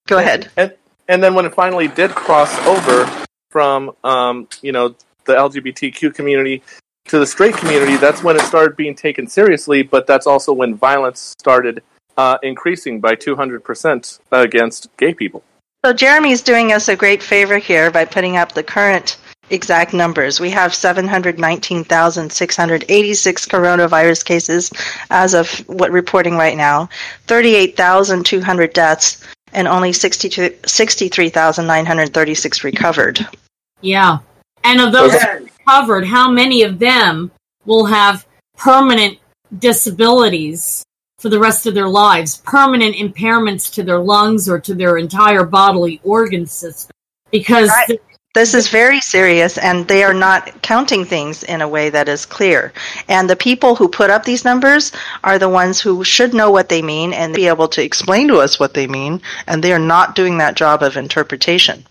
Go ahead. And and then when it finally did cross over from um, you know the LGBTQ community to the straight community, that's when it started being taken seriously. But that's also when violence started uh, increasing by two hundred percent against gay people. So Jeremy's doing us a great favor here by putting up the current exact numbers. We have 719,686 coronavirus cases as of what reporting right now, 38,200 deaths, and only 63,936 recovered. Yeah. And of those Okay. covered, how many of them will have permanent disabilities for the rest of their lives, permanent impairments to their lungs or to their entire bodily organ system? Because Right. th- This is very serious, and they are not counting things in a way that is clear. And the people who put up these numbers are the ones who should know what they mean and be able to explain to us what they mean, and they are not doing that job of interpretation.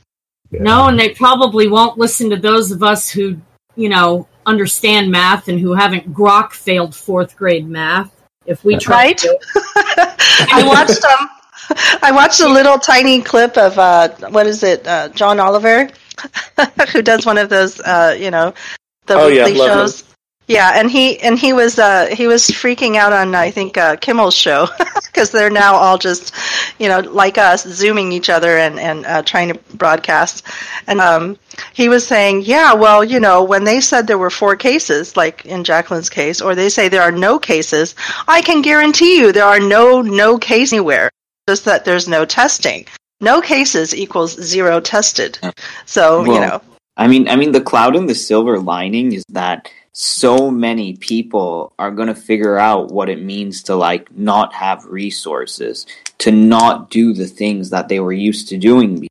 No, and they probably won't listen to those of us who, you know, understand math and who haven't grok failed fourth grade math. If we try Right? to. I watched um, I watched a little tiny clip of uh, what is it, uh, John Oliver, who does one of those, uh, you know, the Oh, yeah, weekly him. shows. Yeah, and he and he was uh, he was freaking out on I think uh, Kimmel's show because they're now all just you know like us zooming each other and and uh, trying to broadcast. And um, he was saying, yeah, well, you know, when they said there were four cases, like in Jacqueline's case, or they say there are no cases, I can guarantee you there are no no cases anywhere. Just that there's no testing. No cases equals zero tested. So you know, I mean, I mean, the cloud and the silver lining is that so many people are going to figure out what it means to like not have resources, to not do the things that they were used to doing.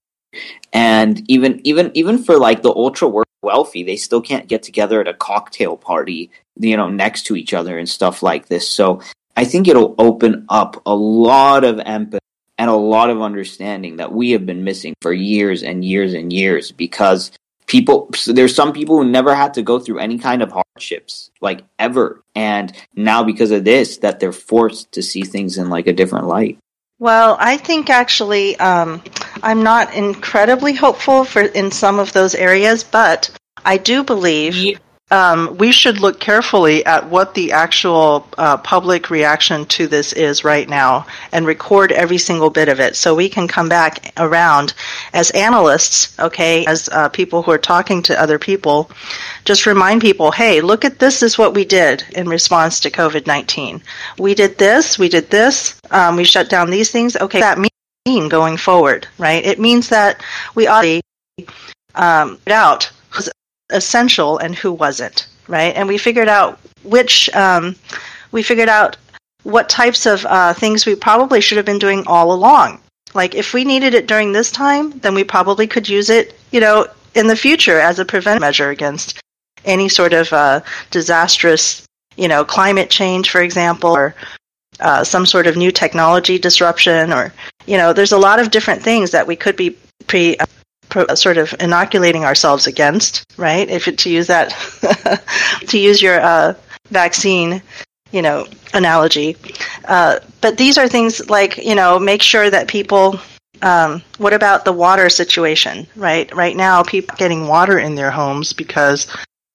And even even even for like the ultra wealthy, they still can't get together at a cocktail party, you know, next to each other and stuff like this. So I think it'll open up a lot of empathy and a lot of understanding that we have been missing for years and years and years because people there's some people who never had to go through any kind of hardships like ever. And now because of this that they're forced to see things in like a different light. Well, I think actually um, I'm not incredibly hopeful for in some of those areas, but I do believe Ye- um, we should look carefully at what the actual uh, public reaction to this is right now and record every single bit of it so we can come back around as analysts, okay, as uh, people who are talking to other people, just remind people, hey, look at this is what we did in response to COVID 19. We did this, we did this, um, we shut down these things. Okay, that mean going forward, right? It means that we ought to um, out essential and who wasn't, right? And we figured out which, um, we figured out what types of uh, things we probably should have been doing all along. Like if we needed it during this time, then we probably could use it, you know, in the future as a preventive measure against any sort of uh, disastrous, you know, climate change, for example, or uh, some sort of new technology disruption, or you know, there's a lot of different things that we could be pre sort of inoculating ourselves against, right? If to use that, to use your uh, vaccine, you know, analogy. Uh, but these are things like you know, make sure that people. Um, what about the water situation? Right, right now, people getting water in their homes because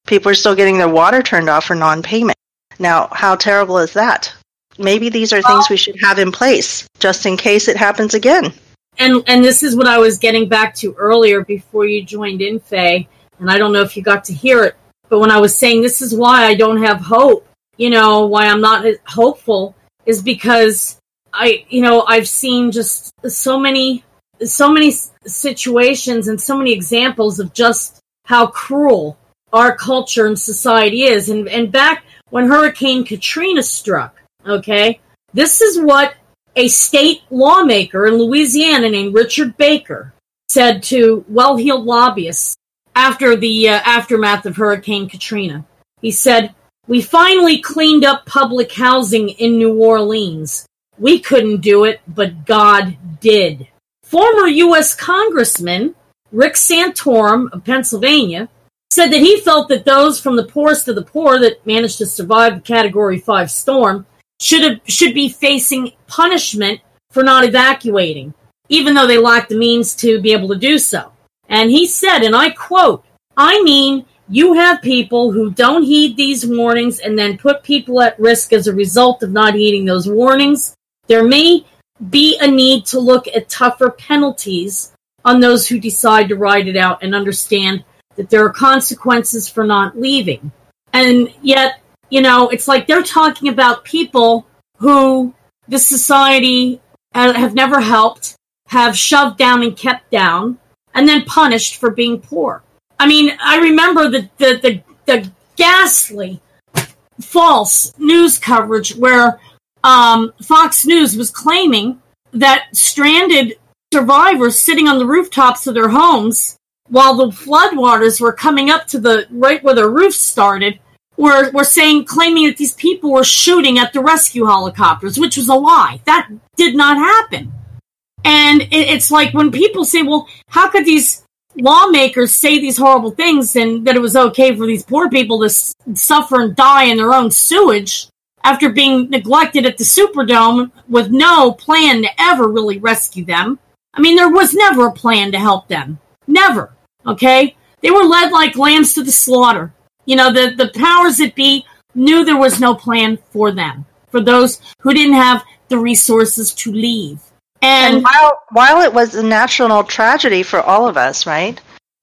people are still getting their water turned off for non-payment. Now, how terrible is that? Maybe these are things we should have in place just in case it happens again. And and this is what I was getting back to earlier before you joined in, Faye. And I don't know if you got to hear it, but when I was saying this is why I don't have hope, you know, why I'm not hopeful is because I, you know, I've seen just so many, so many situations and so many examples of just how cruel our culture and society is. And and back when Hurricane Katrina struck, okay, this is what a state lawmaker in Louisiana named Richard Baker said to well-heeled lobbyists after the uh, aftermath of Hurricane Katrina. He said, "We finally cleaned up public housing in New Orleans. We couldn't do it, but God did." Former U.S. Congressman Rick Santorum of Pennsylvania said that he felt that those from the poorest of the poor that managed to survive the Category 5 storm should should be facing punishment for not evacuating, even though they lack the means to be able to do so. And he said, and I quote, I mean, you have people who don't heed these warnings and then put people at risk as a result of not heeding those warnings. There may be a need to look at tougher penalties on those who decide to ride it out and understand that there are consequences for not leaving. And yet, you know, it's like they're talking about people who the society uh, have never helped, have shoved down and kept down, and then punished for being poor. I mean, I remember the the the, the ghastly, false news coverage where um, Fox News was claiming that stranded survivors sitting on the rooftops of their homes while the floodwaters were coming up to the right where the roof started, were were saying claiming that these people were shooting at the rescue helicopters, which was a lie. That did not happen. And it, it's like when people say, "Well, how could these lawmakers say these horrible things and that it was okay for these poor people to s- suffer and die in their own sewage after being neglected at the Superdome with no plan to ever really rescue them?" I mean, there was never a plan to help them. Never. Okay? They were led like lambs to the slaughter. You know, the, the powers that be knew there was no plan for them, for those who didn't have the resources to leave. And And, while while it was a national tragedy for all of us, right?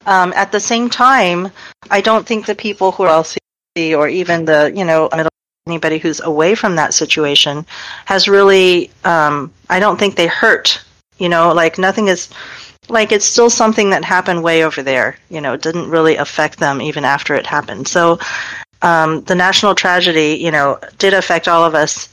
Um, at the same time, I don't think the people who are wealthy or even the you know middle anybody who's away from that situation has really. Um, I don't think they hurt. You know, like nothing is. Like it's still something that happened way over there. You know, it didn't really affect them even after it happened. So, um, the national tragedy, you know, did affect all of us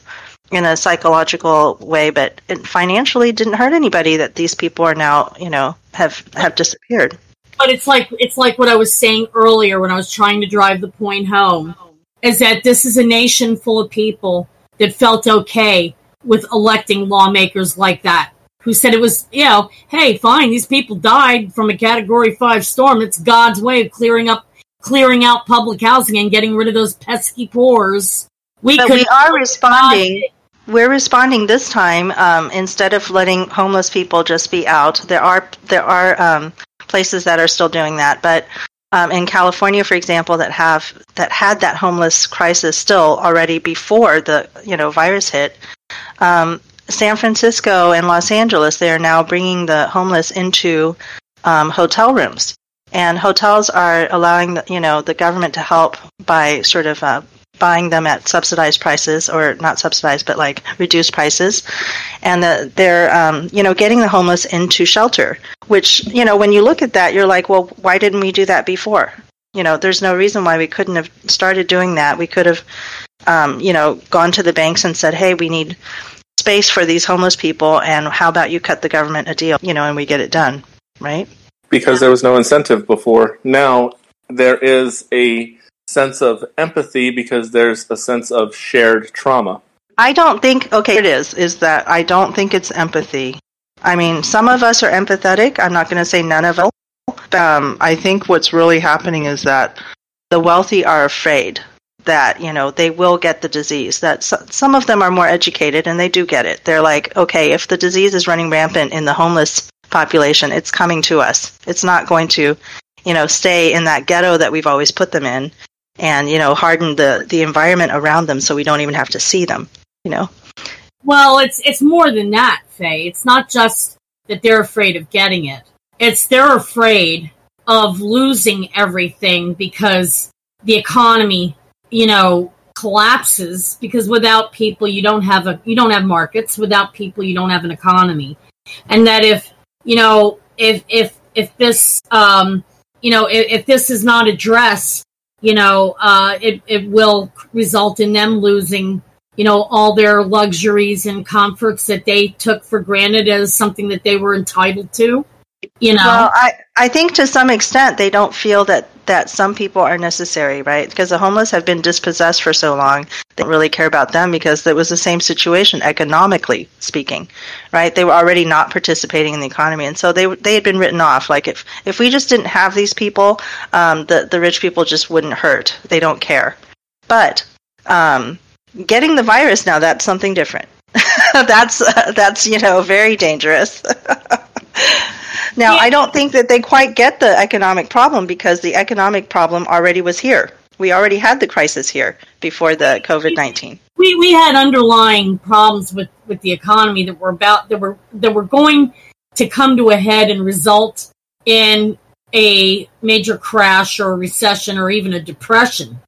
in a psychological way, but it financially didn't hurt anybody that these people are now, you know, have have disappeared. but it's like it's like what I was saying earlier when I was trying to drive the point home is that this is a nation full of people that felt okay with electing lawmakers like that who said it was you know hey fine these people died from a category 5 storm it's god's way of clearing up clearing out public housing and getting rid of those pesky poors we But we are responding. We're responding this time um, instead of letting homeless people just be out. There are there are um, places that are still doing that, but um, in California, for example, that have that had that homeless crisis still already before the you know virus hit. Um, San Francisco and Los Angeles, they are now bringing the homeless into um, hotel rooms, and hotels are allowing the, you know the government to help by sort of uh, buying them at subsidized prices or not subsidized but like reduced prices. And the, they're um, you know getting the homeless into shelter which you know when you look at that you're like well why didn't we do that before? You know there's no reason why we couldn't have started doing that. We could have um, you know gone to the banks and said hey we need space for these homeless people and how about you cut the government a deal you know and we get it done right because there was no incentive before. Now there is a sense of empathy because there's a sense of shared trauma. I don't think okay it is is that I don't think it's empathy. I mean, some of us are empathetic. I'm not going to say none of us. Um, I think what's really happening is that the wealthy are afraid that you know they will get the disease. That some of them are more educated and they do get it. They're like, okay, if the disease is running rampant in the homeless population, it's coming to us. It's not going to, you know, stay in that ghetto that we've always put them in, and you know, harden the the environment around them so we don't even have to see them. You know. Well, it's it's more than that, Faye. It's not just that they're afraid of getting it. It's they're afraid of losing everything because the economy, you know, collapses because without people you don't have a you don't have markets, without people you don't have an economy. And that if, you know, if if if this um you know, if, if this is not addressed, you know, uh it it will result in them losing you know, all their luxuries and comforts that they took for granted as something that they were entitled to. You know, Well, I, I think to some extent they don't feel that, that some people are necessary, right? Because the homeless have been dispossessed for so long, they don't really care about them because it was the same situation economically speaking, right? They were already not participating in the economy, and so they they had been written off. Like if if we just didn't have these people, um, the the rich people just wouldn't hurt. They don't care. But um, getting the virus now that's something different. that's uh, that's you know very dangerous. Now, Yeah. I don't think that they quite get the economic problem because the economic problem already was here. We already had the crisis here before the COVID 19. we, we had underlying problems with, with the economy that were about that were that were going to come to a head and result in a major crash or a recession or even a depression.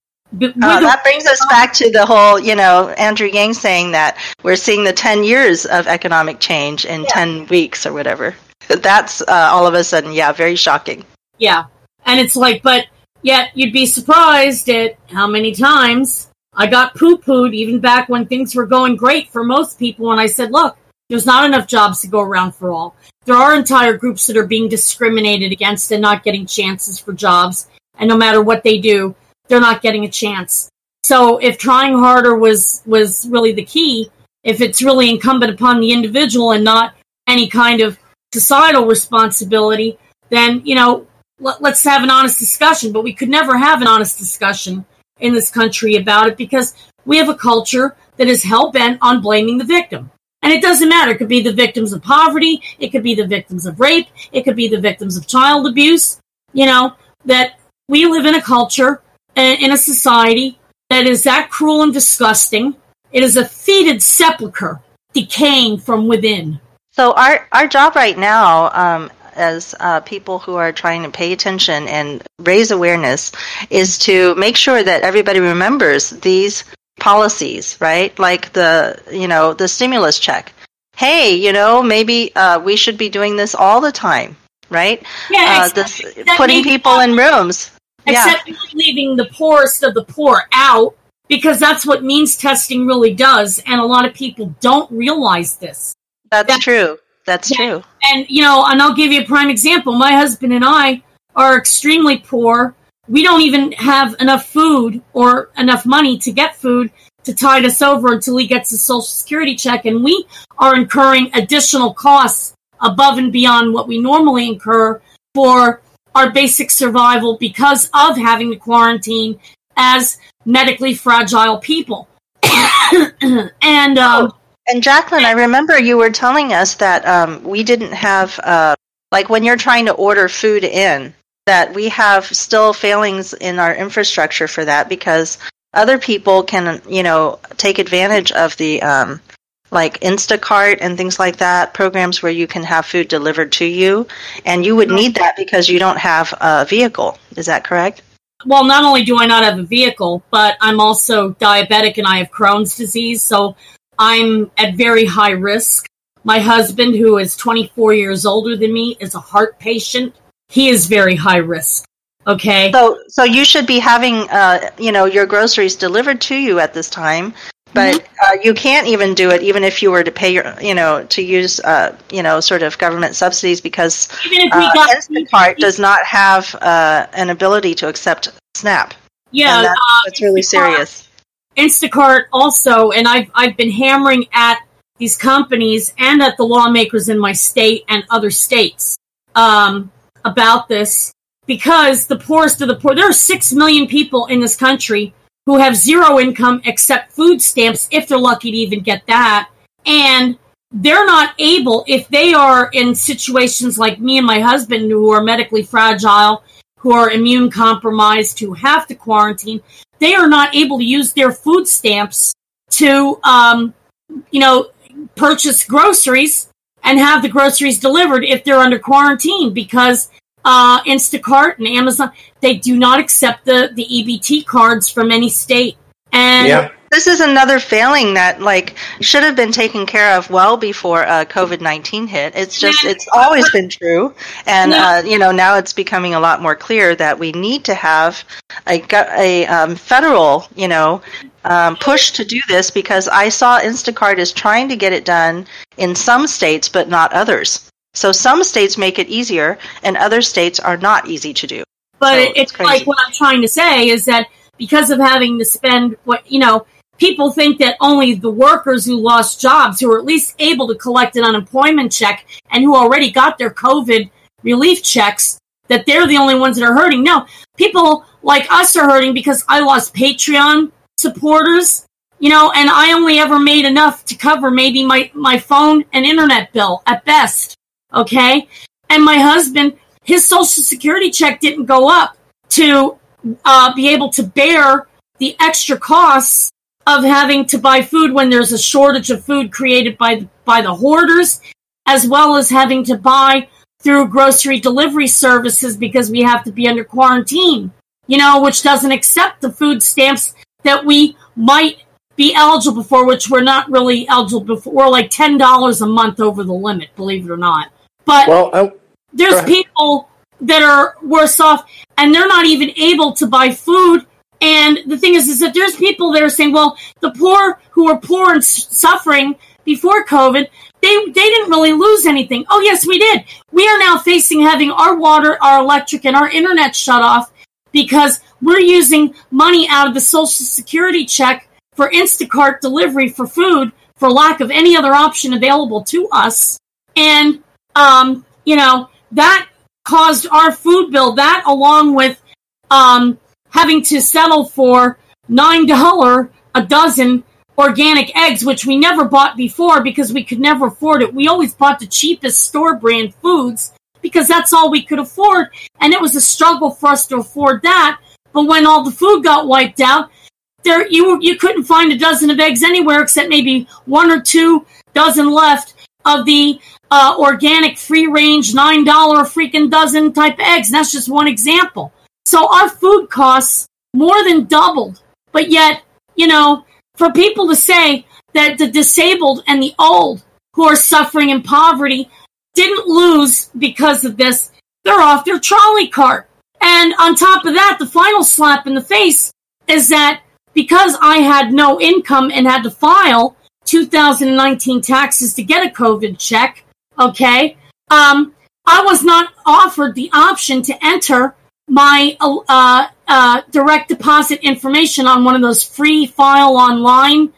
Uh, that brings us back to the whole, you know, Andrew Yang saying that we're seeing the 10 years of economic change in 10 weeks or whatever. That's uh, all of a sudden, yeah, very shocking. Yeah. And it's like, but yet you'd be surprised at how many times I got poo pooed even back when things were going great for most people. And I said, look, There's not enough jobs to go around for all. There are entire groups that are being discriminated against and not getting chances for jobs. And no matter what they do, they're not getting a chance. So if trying harder was, was really the key, if it's really incumbent upon the individual and not any kind of societal responsibility, then, you know, let, let's have an honest discussion. But we could never have an honest discussion in this country about it because we have a culture that is hell bent on blaming the victim. And it doesn't matter. It could be the victims of poverty. It could be the victims of rape. It could be the victims of child abuse. You know, that we live in a culture, in a society that is that cruel and disgusting. It is a fetid sepulcher decaying from within. So our our job right now, um, as uh, people who are trying to pay attention and raise awareness, is to make sure that everybody remembers these policies, right? Like the, you know, the stimulus check. Hey, you know, maybe uh, we should be doing this all the time, right? Yeah, uh, this, putting people in rooms. Except yeah. leaving the poorest of the poor out because that's what means testing really does. And a lot of people don't realize this. That's that, true. That's yeah. true. And, you know, and I'll give you a prime example. My husband and I are extremely poor we don't even have enough food or enough money to get food to tide us over until he gets a social security check. And we are incurring additional costs above and beyond what we normally incur for our basic survival because of having to quarantine as medically fragile people. and, um, oh, and Jacqueline, I remember you were telling us that um, we didn't have, uh, like when you're trying to order food in, that we have still failings in our infrastructure for that because other people can, you know, take advantage of the um, like Instacart and things like that, programs where you can have food delivered to you, and you would need that because you don't have a vehicle. Is that correct? Well, not only do I not have a vehicle, but I'm also diabetic and I have Crohn's disease, so I'm at very high risk. My husband, who is 24 years older than me, is a heart patient he is very high risk. Okay. So so you should be having uh you know your groceries delivered to you at this time, but mm-hmm. uh, you can't even do it even if you were to pay your you know to use uh you know sort of government subsidies because even if uh, got- Instacart does not have uh, an ability to accept SNAP. Yeah, that's, uh, that's really serious. Instacart also, and I've I've been hammering at these companies and at the lawmakers in my state and other states. Um, about this because the poorest of the poor, there are 6 million people in this country who have zero income except food stamps, if they're lucky to even get that. And they're not able, if they are in situations like me and my husband who are medically fragile, who are immune compromised, who have to quarantine, they are not able to use their food stamps to, um, you know, purchase groceries and have the groceries delivered if they're under quarantine because uh, Instacart and Amazon they do not accept the the EBT cards from any state. And. This is another failing that like should have been taken care of well before uh, COVID nineteen hit. It's just it's always been true, and uh, you know now it's becoming a lot more clear that we need to have a a um, federal you know um, push to do this because I saw Instacart is trying to get it done in some states, but not others. So some states make it easier, and other states are not easy to do. But so it's, it's like what I'm trying to say is that because of having to spend what you know, people think that only the workers who lost jobs, who are at least able to collect an unemployment check, and who already got their COVID relief checks, that they're the only ones that are hurting. No, people like us are hurting because I lost Patreon supporters, you know, and I only ever made enough to cover maybe my, my phone and internet bill at best. Okay. And my husband, his social security check didn't go up to uh, be able to bear the extra costs of having to buy food when there's a shortage of food created by by the hoarders, as well as having to buy through grocery delivery services because we have to be under quarantine. You know, which doesn't accept the food stamps that we might be eligible for, which we're not really eligible for. We're like ten dollars a month over the limit, believe it or not. But well, I, there's people that are worse off, and they're not even able to buy food. And the thing is, is that there's people that are saying, well, the poor who were poor and suffering before COVID, they they didn't really lose anything. Oh yes, we did. We are now facing having our water, our electric, and our internet shut off because we're using money out of the Social Security check for Instacart delivery for food for lack of any other option available to us. And um, you know that caused our food bill. That along with um, having to settle for nine dollar a dozen organic eggs, which we never bought before because we could never afford it. We always bought the cheapest store brand foods because that's all we could afford. And it was a struggle for us to afford that. But when all the food got wiped out, there you you couldn't find a dozen of eggs anywhere except maybe one or two dozen left of the uh, organic free range nine dollar freaking dozen type eggs. And that's just one example. So our food costs more than doubled, but yet you know for people to say that the disabled and the old who are suffering in poverty didn't lose because of this, they're off their trolley cart. And on top of that, the final slap in the face is that because I had no income and had to file 2019 taxes to get a COVID check, okay, um, I was not offered the option to enter my uh, uh, direct deposit information on one of those free file online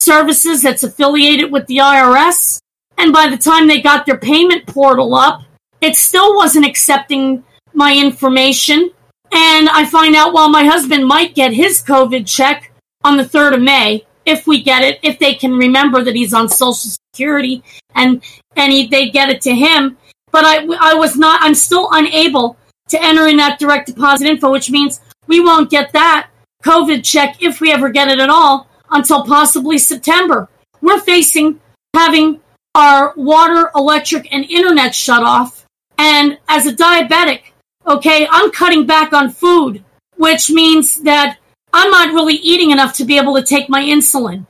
services that's affiliated with the IRS. And by the time they got their payment portal up, it still wasn't accepting my information. And I find out, well, my husband might get his COVID check on the 3rd of May if we get it, if they can remember that he's on Social Security and, and he, they get it to him. But I, I was not, I'm still unable to enter in that direct deposit info, which means we won't get that COVID check if we ever get it at all until possibly September. We're facing having our water, electric, and internet shut off. And as a diabetic, okay, I'm cutting back on food, which means that I'm not really eating enough to be able to take my insulin.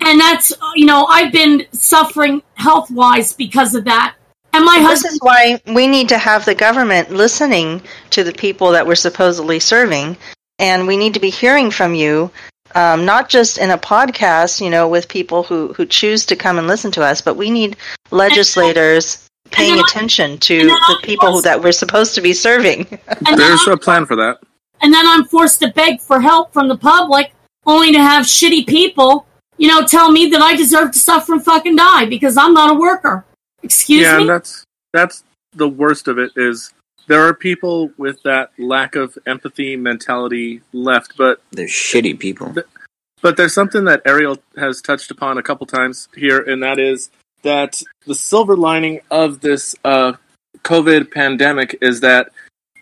And that's, you know, I've been suffering health wise because of that. And my This husband, is why we need to have the government listening to the people that we're supposedly serving, and we need to be hearing from you, um, not just in a podcast, you know, with people who who choose to come and listen to us, but we need legislators paying then I- attention to the I people who, was- that we're supposed to be serving. There's I'm, a plan for that. and then I'm forced to beg for help from the public, only to have shitty people, you know, tell me that I deserve to suffer and fucking die because I'm not a worker. Excuse yeah, me? and that's that's the worst of it is there are people with that lack of empathy mentality left, but They're shitty people. But there's something that Ariel has touched upon a couple times here, and that is that the silver lining of this uh, COVID pandemic is that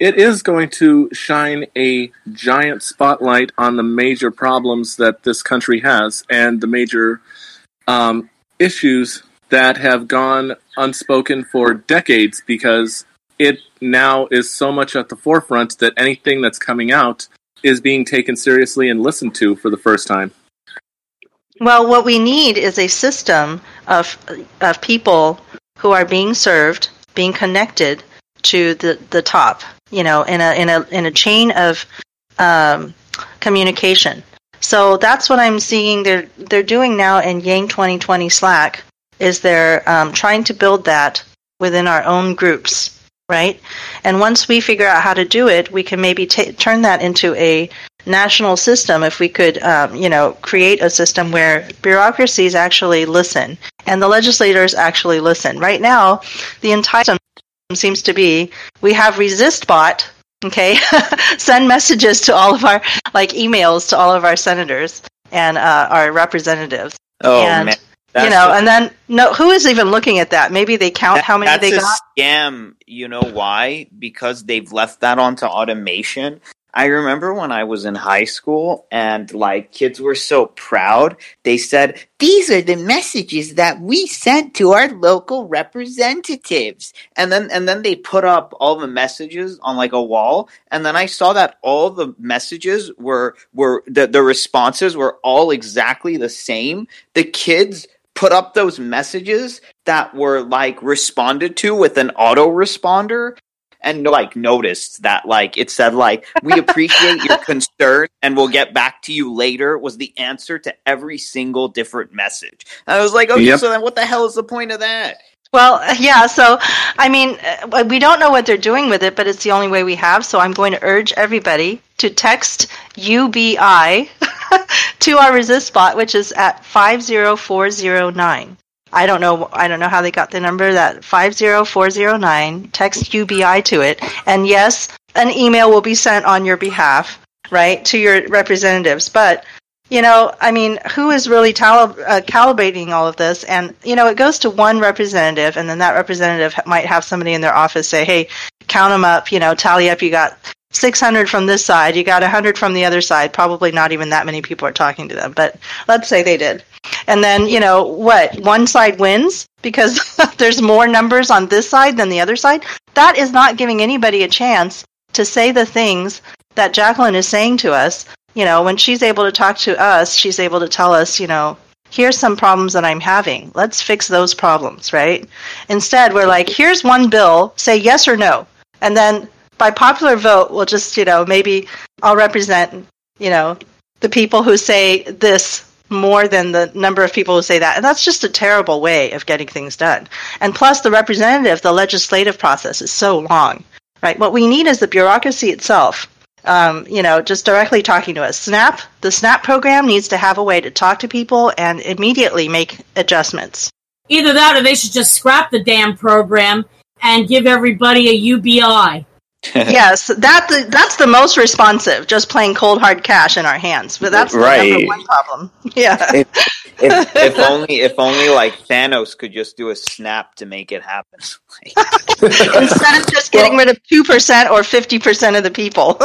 it is going to shine a giant spotlight on the major problems that this country has and the major um, issues that have gone unspoken for decades because it now is so much at the forefront that anything that's coming out is being taken seriously and listened to for the first time. Well, what we need is a system of of people who are being served, being connected to the, the top. You know, in a in a in a chain of um, communication. So that's what I'm seeing. They're they're doing now in Yang 2020 Slack. Is they're um, trying to build that within our own groups, right? And once we figure out how to do it, we can maybe ta turn that into a national system if we could um, you know create a system where bureaucracies actually listen and the legislators actually listen. Right now the entire system seems to be we have resistbot okay? Send messages to all of our like emails to all of our senators and uh, our representatives. Oh And, man, you know and then no who is even looking at that maybe they count how many that's they a got scam. You know why? Because they've left that onto automation. I remember when I was in high school and like kids were so proud. They said, "These are the messages that we sent to our local representatives." And then and then they put up all the messages on like a wall, and then I saw that all the messages were were the, the responses were all exactly the same. The kids put up those messages that were like responded to with an autoresponder and like noticed that like it said like we appreciate your concern and we'll get back to you later was the answer to every single different message. And I was like, okay, Yep. so then what the hell is the point of that? Well, yeah, so I mean, uh, we don't know what they're doing with it, but it's the only way we have. So I'm going to urge everybody to text UBI to our resist bot, which is at 50409. I don't know I don't know how they got the number that 50409. Text UBI to it. And yes, an email will be sent on your behalf, right, to your representatives. But you know, I mean, who is really uh, calibrating all of this? And you know, it goes to one representative, and then that representative might have somebody in their office say, "Hey, count them up. You know, tally up. You got 600 from this side. You got 100 from the other side. Probably not even that many people are talking to them, but let's say they did. And then, you know, what? One side wins because there's more numbers on this side than the other side. That is not giving anybody a chance to say the things that Jacqueline is saying to us. You know, when she's able to talk to us, she's able to tell us, you know, here's some problems that I'm having. Let's fix those problems, right? Instead, we're like, here's one bill, say yes or no. And then by popular vote, we'll just, you know, maybe I'll represent, you know, the people who say this more than the number of people who say that. And that's just a terrible way of getting things done. And plus, the representative, the legislative process is so long, right? What we need is the bureaucracy itself. Um, you know, just directly talking to us. SNAP, the SNAP program needs to have a way to talk to people and immediately make adjustments. Either that or they should just scrap the damn program and give everybody a UBI. yes, that the, that's the most responsive. Just playing cold hard cash in our hands, but that's the Right. number one problem. Yeah, If, if only if only like Thanos could just do a snap to make it happen. instead of just getting rid of two percent or fifty percent of the people.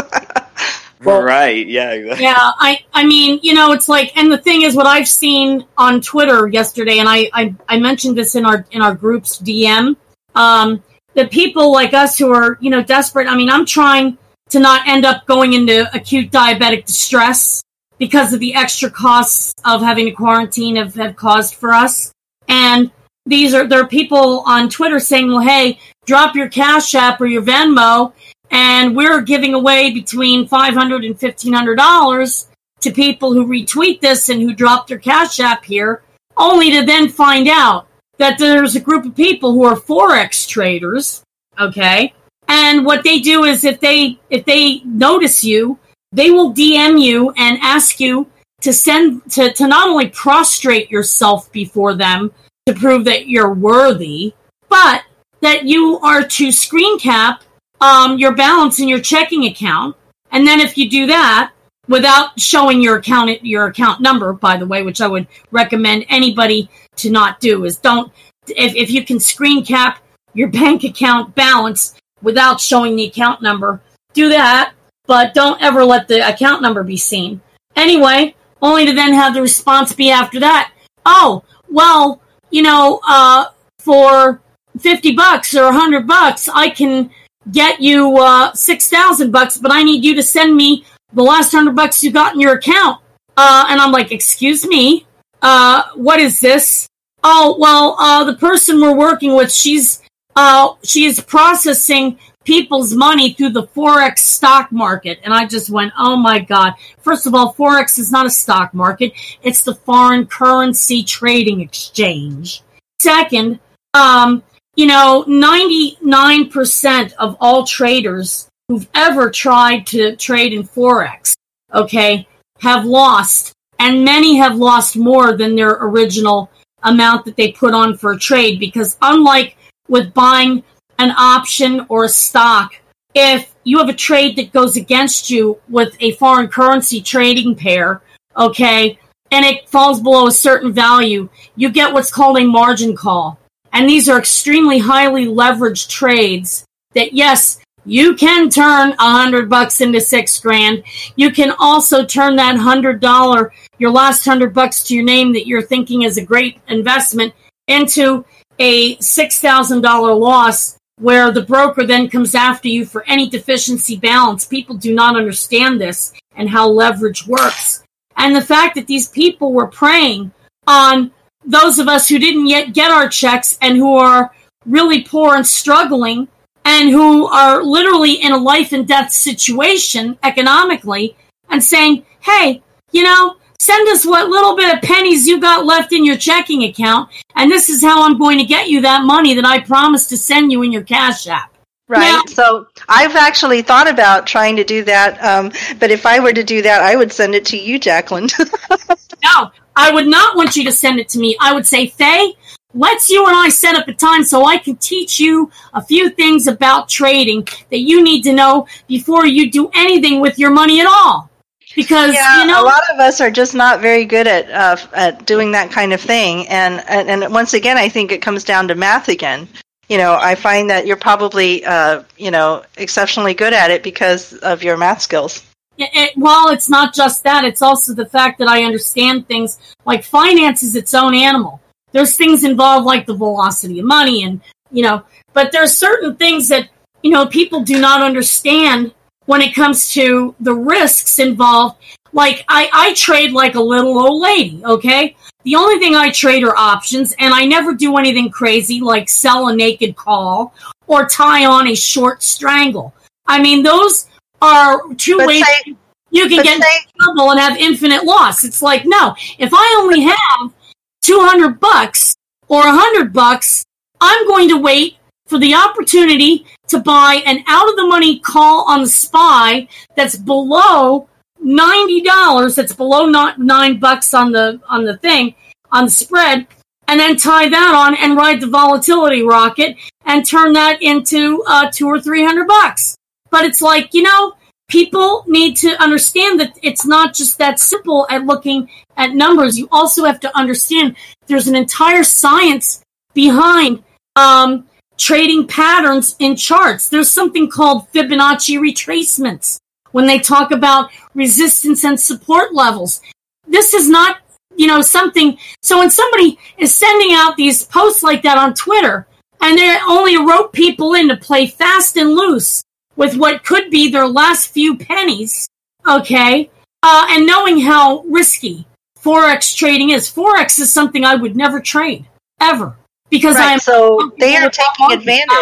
right, yeah, exactly. Yeah, I, I mean, you know, it's like, and the thing is, what I've seen on Twitter yesterday, and I, I, I mentioned this in our in our group's DM, um, that people like us who are, you know, desperate. I mean, I'm trying to not end up going into acute diabetic distress because of the extra costs of having to quarantine have, have caused for us. And these are there are people on Twitter saying, "Well, hey, drop your Cash App or your Venmo." and we're giving away between $500 and $1,500 to people who retweet this and who drop their cash app here, only to then find out that there's a group of people who are forex traders, okay? And what they do is if they if they notice you, they will DM you and ask you to send to, to not only prostrate yourself before them to prove that you're worthy, but that you are to screen cap um, your balance in your checking account, and then if you do that without showing your account your account number, by the way, which I would recommend anybody to not do, is don't if if you can screen cap your bank account balance without showing the account number, do that, but don't ever let the account number be seen. Anyway, only to then have the response be after that, oh, well, you know, uh, for 50 bucks or 100 bucks, I can get you uh, 6,000 bucks, but I need you to send me the last 100 bucks you got in your account. Uh, and I'm like, excuse me, uh, what is this? Oh, well, uh, the person we're working with, she's, uh, she is processing people's money through the Forex stock market. And I just went, oh my God. First of all, Forex is not a stock market. It's the foreign currency trading exchange. Second, um, you know, 99% of all traders who've ever tried to trade in Forex, okay, have lost. And many have lost more than their original amount that they put on for a trade because unlike with buying an option or a stock, if you have a trade that goes against you with a foreign currency trading pair, okay, and it falls below a certain value, you get what's called a margin call. And these are extremely highly leveraged trades that yes, you can turn a hundred bucks into six grand. You can also turn that hundred dollar, your last hundred bucks to your name that you're thinking is a great investment into a six thousand dollar loss where the broker then comes after you for any deficiency balance. People do not understand this and how leverage works. And the fact that these people were preying on those of us who didn't yet get our checks and who are really poor and struggling and who are literally in a life and death situation economically and saying, hey, you know, send us what little bit of pennies you got left in your checking account, and this is how I'm going to get you that money that I promised to send you in your Cash App. Right. Now- so I've actually thought about trying to do that. Um, but if I were to do that, I would send it to you, Jacqueline. No, I would not want you to send it to me. I would say, Faye, let's you and I set up a time so I can teach you a few things about trading that you need to know before you do anything with your money at all. Because, yeah, you know, a lot of us are just not very good at uh, at doing that kind of thing. And, and and once again, I think it comes down to math again. You know, I find that you're probably uh, you know exceptionally good at it because of your math skills. it, it, well, it's not just that. It's also the fact that I understand things like finance is its own animal. There's things involved like the velocity of money and, you know, but there's certain things that, you know, people do not understand when it comes to the risks involved. Like I, I trade like a little old lady, okay? The only thing I trade are options and I never do anything crazy like sell a naked call or tie on a short strangle. I mean, those are two But ways say- you can get say- in trouble and have infinite loss. It's like, no, if I only have 200 bucks or 100 bucks, I'm going to wait for the opportunity to buy an out of the money call on the SPY that's below $90, that's below not 9 bucks on the on the thing, on the spread, and then tie that on and ride the volatility rocket and turn that into uh, 2 or 300 bucks. But it's like, you know, people need to understand that it's not just that simple at looking at numbers. You also have to understand there's an entire science behind um, trading patterns in charts. There's something called Fibonacci retracements when they talk about resistance and support levels. This is not, you know, something. So when somebody is sending out these posts like that on Twitter and they only rope people in to play fast and loose with what could be their last few pennies, okay, uh, and knowing how risky forex trading is. Forex is something I would never trade ever because Right, I'm so they are taking advantage.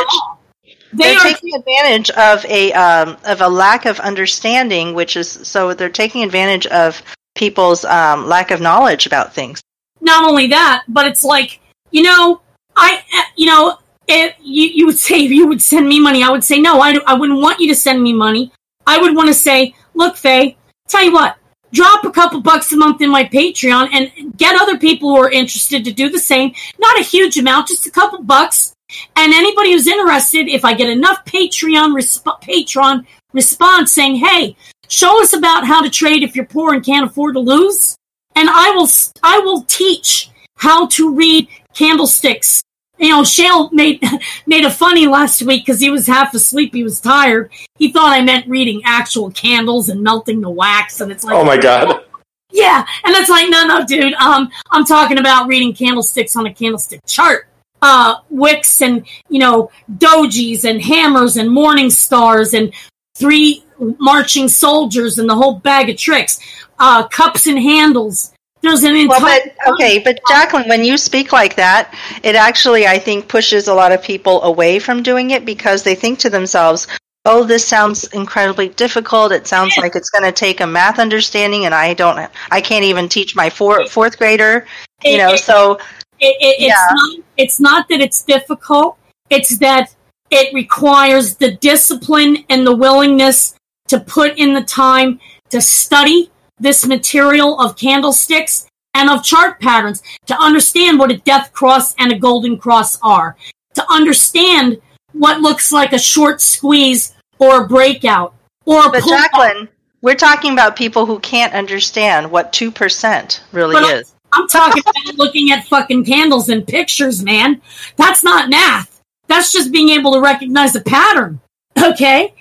They They're are taking advantage of a um, of a lack of understanding, which is so they're taking advantage of people's um, lack of knowledge about things. not only that, but it's like, you know, I, uh, you know, if you, you would say you would send me money, I would say, no, I, I wouldn't want you to send me money. I would want to say, look, Faye, tell you what, drop a couple bucks a month in my Patreon and get other people who are interested to do the same. Not a huge amount, just a couple bucks. And anybody who's interested, if I get enough Patreon resp- Patreon response saying, "Hey, show us about how to trade if you're poor and can't afford to lose," and I will I will teach how to read candlesticks. You know, Shale made made a funny last week because he was half asleep. He was tired. He thought I meant reading actual candles and melting the wax, and it's like, Oh my god. yeah, and it's like, no, no, dude. Um, I'm talking about reading candlesticks on a candlestick chart. Uh, wicks and you know dojis and hammers and morning stars and three marching soldiers and the whole bag of tricks. Uh, cups and handles. There's an Well, but okay, but Jacqueline, when you speak like that, it actually I think pushes a lot of people away from doing it because they think to themselves, "Oh, this sounds incredibly difficult. It sounds like it's going to take a math understanding, and I don't, I can't even teach my four, fourth grader." You know, so it, it, it's Yeah. not it's not that it's difficult it's that it requires the discipline and the willingness to put in the time to study this material of candlesticks and of chart patterns to understand what a death cross and a golden cross are to understand what looks like a short squeeze or a breakout or a But. Jacqueline, we're talking about people who can't understand what two percent really But is. I'm talking about looking at fucking candles and pictures, man. That's not math. That's just being able to recognize a pattern. Okay?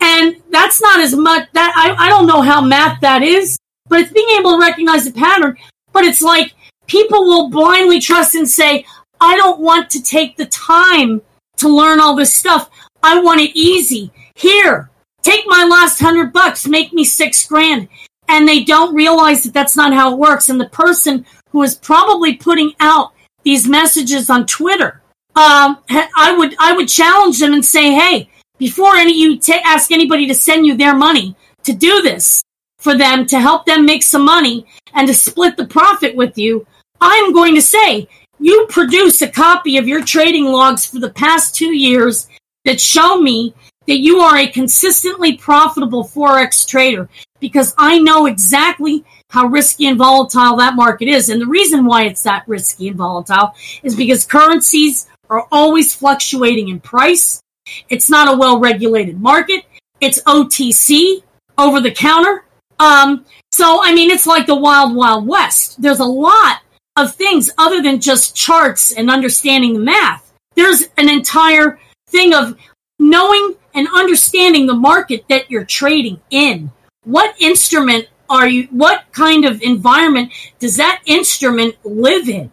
And that's not as much that I, I don't know how math that is, but it's being able to recognize the pattern. But it's like people will blindly trust and say, I don't want to take the time to learn all this stuff. I want it easy. Here, take my last hundred bucks, make me six grand. And they don't realize that that's not how it works. And the person who is probably putting out these messages on Twitter um, I would I would challenge them and say, hey, before any you ta ask anybody to send you their money to do this for them to help them make some money and to split the profit with you, I'm going to say you produce a copy of your trading logs for the past two years that show me that you are a consistently profitable forex trader because I know exactly how risky and volatile that market is. And the reason why it's that risky and volatile is because currencies are always fluctuating in price. It's not a well regulated market. It's OTC, over the counter. Um, so, I mean, it's like the wild, wild west. There's a lot of things other than just charts and understanding the math. There's an entire thing of knowing and understanding the market that you're trading in. What instrument are you, what kind of environment does that instrument live in?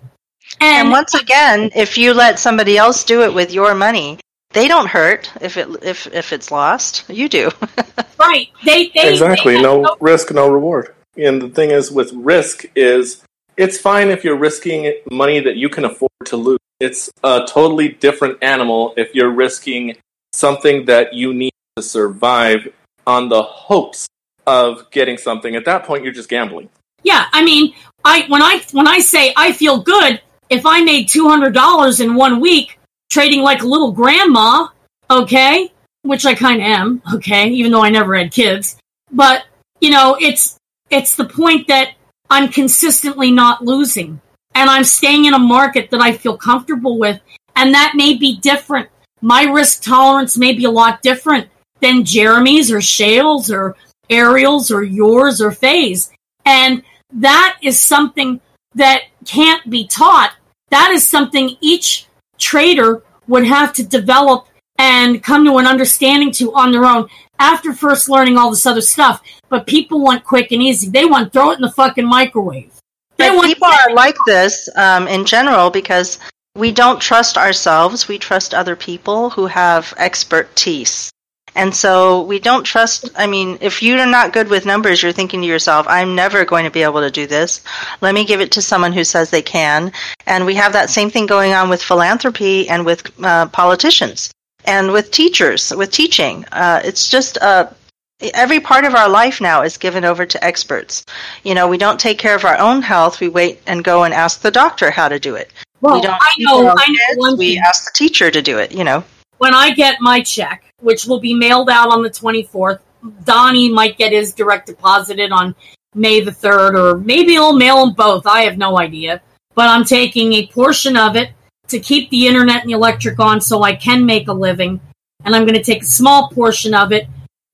And, and once again, if you let somebody else do it with your money, they don't hurt if it if if it's lost. You do. right. They, they exactly they no, no risk, no reward. And the thing is, with risk, is it's fine if you're risking money that you can afford to lose. It's a totally different animal if you're risking something that you need to survive on the hopes of getting something. At that point, you're just gambling. Yeah, I mean, I when I when I say I feel good if I made two hundred dollars in one week trading like a little grandma, okay, which I kind of am, okay, even though I never had kids, but you know, it's it's the point that I'm consistently not losing and I'm staying in a market that I feel comfortable with, and that may be different. My risk tolerance may be a lot different than Jeremy's or Shale's or Ariel's or yours or Faye's. And that is something that can't be taught. That is something each trader would have to develop and come to an understanding to on their own after first learning all this other stuff. But people want quick and easy. They want throw it in the fucking microwave. They want people are like this um, in general because we don't trust ourselves. We trust other people who have expertise. And so we don't trust. I mean, if you're not good with numbers, you're thinking to yourself, I'm never going to be able to do this. Let me give it to someone who says they can. And we have that same thing going on with philanthropy and with uh, politicians and with teachers, with teaching. Uh, it's just uh, every part of our life now is given over to experts. You know, we don't take care of our own health. We wait and go and ask the doctor how to do it. Well, we don't I know, I know one we ask the teacher to do it, you know. When I get my check, which will be mailed out on the 24th, Donnie might get his direct deposited on May the 3rd, or maybe he'll mail them both. I have no idea. But I'm taking a portion of it to keep the internet and the electric on so I can make a living. And I'm going to take a small portion of it,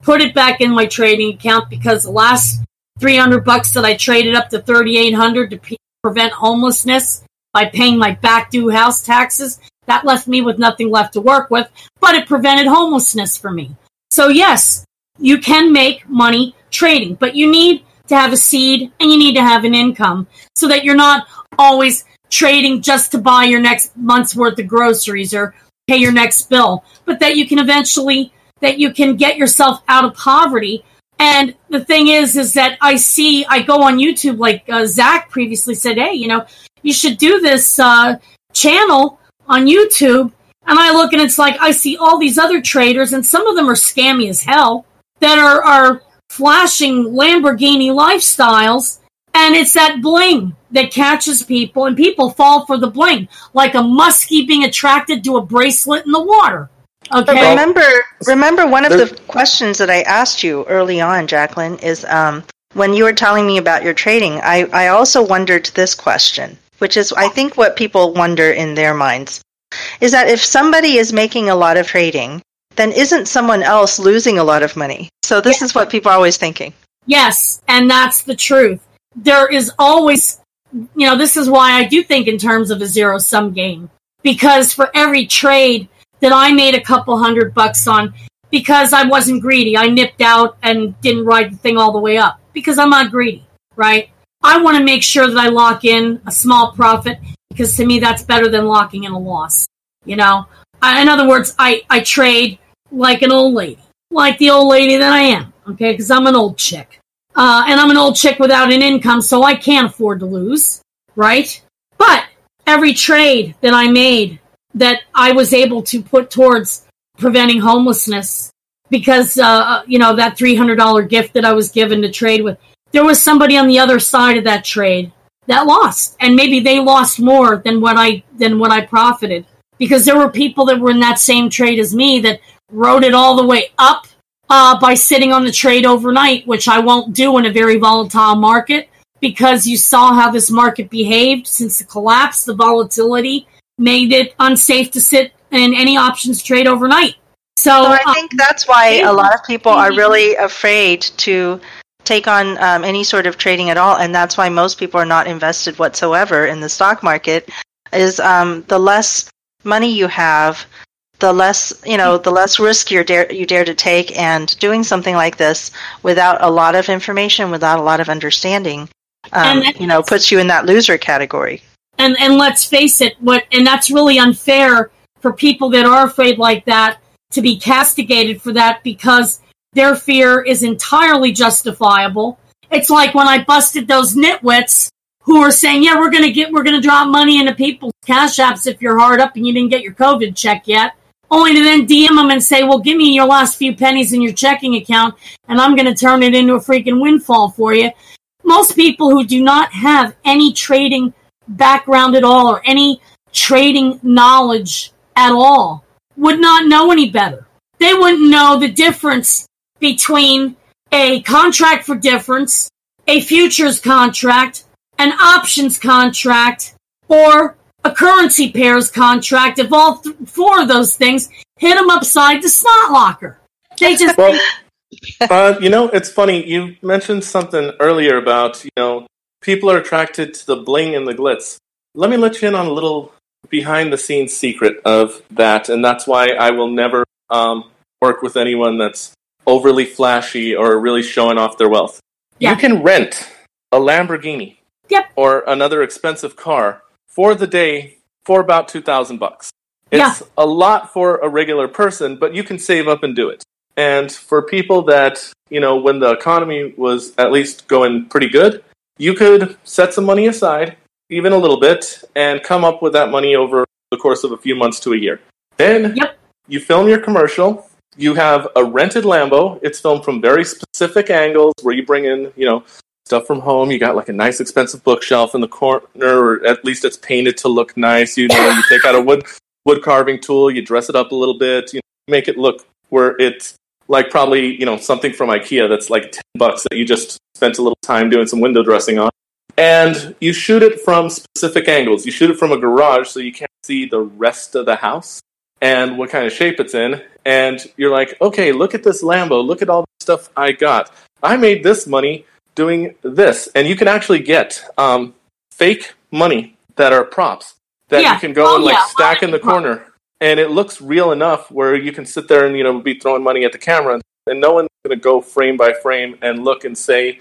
put it back in my trading account because the last 300 bucks that I traded up to 3800 to pe- prevent homelessness by paying my back due house taxes, that left me with nothing left to work with, but it prevented homelessness for me. So yes, you can make money trading, but you need to have a seed and you need to have an income so that you're not always trading just to buy your next month's worth of groceries or pay your next bill, but that you can eventually that you can get yourself out of poverty. And the thing is, is that I see, I go on YouTube, like uh, Zach previously said, hey, you know, you should do this uh, channel on YouTube. And I look and it's like I see all these other traders, and some of them are scammy as hell that are, are flashing Lamborghini lifestyles. And it's that bling that catches people, and people fall for the bling, like a muskie being attracted to a bracelet in the water. But Okay. remember, remember one of the questions that I asked you early on, Jacqueline, is um, when you were telling me about your trading. I, I also wondered this question, which is I think what people wonder in their minds is that if somebody is making a lot of trading, then isn't someone else losing a lot of money? So this is what people are always thinking. Yes, and that's the truth. There is always, you know, this is why I do think in terms of a zero sum game. Because for every trade that I made a couple hundred bucks on, because I wasn't greedy, I nipped out and didn't ride the thing all the way up. Because I'm not greedy, right? I want to make sure that I lock in a small profit because to me that's better than locking in a loss. You know, I, in other words, I, I trade like an old lady, like the old lady that I am, okay? Because I'm an old chick. Uh, and I'm an old chick without an income, so I can't afford to lose, right? But every trade that I made that I was able to put towards preventing homelessness because uh, you know that three hundred dollar gift that I was given to trade with. There was somebody on the other side of that trade that lost, and maybe they lost more than what I than what I profited because there were people that were in that same trade as me that rode it all the way up uh, by sitting on the trade overnight, which I won't do in a very volatile market because you saw how this market behaved since the collapse. The volatility made it unsafe to sit in any options trade overnight. So, So I um, think that's why a lot of people are really afraid to take on um, any sort of trading at all, and that's why most people are not invested whatsoever in the stock market. Is um, the less money you have, the less you know, the less risk you dare you dare to take, and doing something like this without a lot of information, without a lot of understanding, um, you know, puts you in that loser category. and and let's face it, what and that's really unfair for people that are afraid like that to be castigated for that because their fear is entirely justifiable. It's like when I busted those nitwits who were saying, "Yeah, we're gonna get, we're gonna drop money into people's cash apps if you're hard up and you didn't get your COVID check yet." Only to then DM them and say, "Well, give me your last few pennies in your checking account, and I'm gonna turn it into a freaking windfall for you." Most people who do not have any trading background at all or any trading knowledge at all would not know any better. They wouldn't know the difference between a contract for difference, a futures contract, an options contract, or a currency pairs contract. If all th- four of those things hit them upside the slot locker, they just Well, uh, you know, it's funny. You mentioned something earlier about you know people are attracted to the bling and the glitz. Let me let you in on a little behind the scenes secret of that, and that's why I will never um, work with anyone that's overly flashy or really showing off their wealth. Yeah. You can rent a Lamborghini Yep. or another expensive car for the day for about two thousand bucks. It's a lot for a regular person, but you can save up and do it. And for people that, you know, when the economy was at least going pretty good, you could set some money aside, even a little bit, and come up with that money over the course of a few months to a year. Then Yep. you film your commercial. You have a rented Lambo. It's filmed from very specific angles where you bring in, you know, stuff from home. You got like a nice expensive bookshelf in the corner, or at least it's painted to look nice. You know, you take out a wood wood carving tool, you dress it up a little bit, you make it look where it's like probably you know something from IKEA that's like ten bucks that you just spent a little time doing some window dressing on, and you shoot it from specific angles. You shoot it from a garage so you can't see the rest of the house and what kind of shape it's in, and you're like, okay, look at this Lambo, look at all the stuff I got. I made this money doing this, and you can actually get um, fake money that are props that Yeah. you can go Oh, and like yeah. stack in the corner, and it looks real enough where you can sit there and you know be throwing money at the camera, and no one's going to go frame by frame and look and say,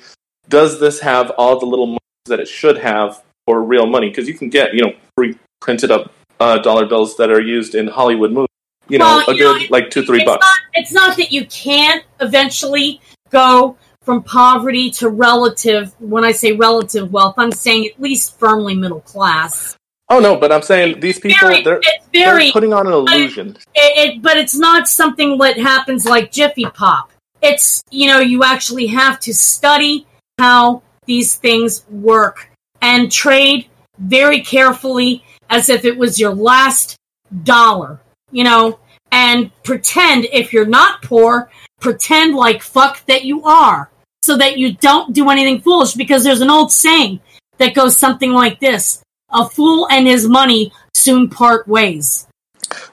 does this have all the little that it should have for real money? Because you can get you know pre printed up uh, dollar bills that are used in Hollywood movies. You know, Well, a you know, good like two three it's bucks. Not, it's not that you can't eventually go from poverty to relative. When I say relative wealth, I'm saying at least firmly middle class. Oh no, but I'm saying these people very, they're, it's they're putting on an illusion. it, it, but it's not something that happens like Jiffy Pop. It's you know you actually have to study how these things work and trade very carefully as if it was your last dollar. You know, and pretend if you're not poor, pretend like fuck that you are, so that you don't do anything foolish. Because there's an old saying that goes something like this: "A fool and his money soon part ways."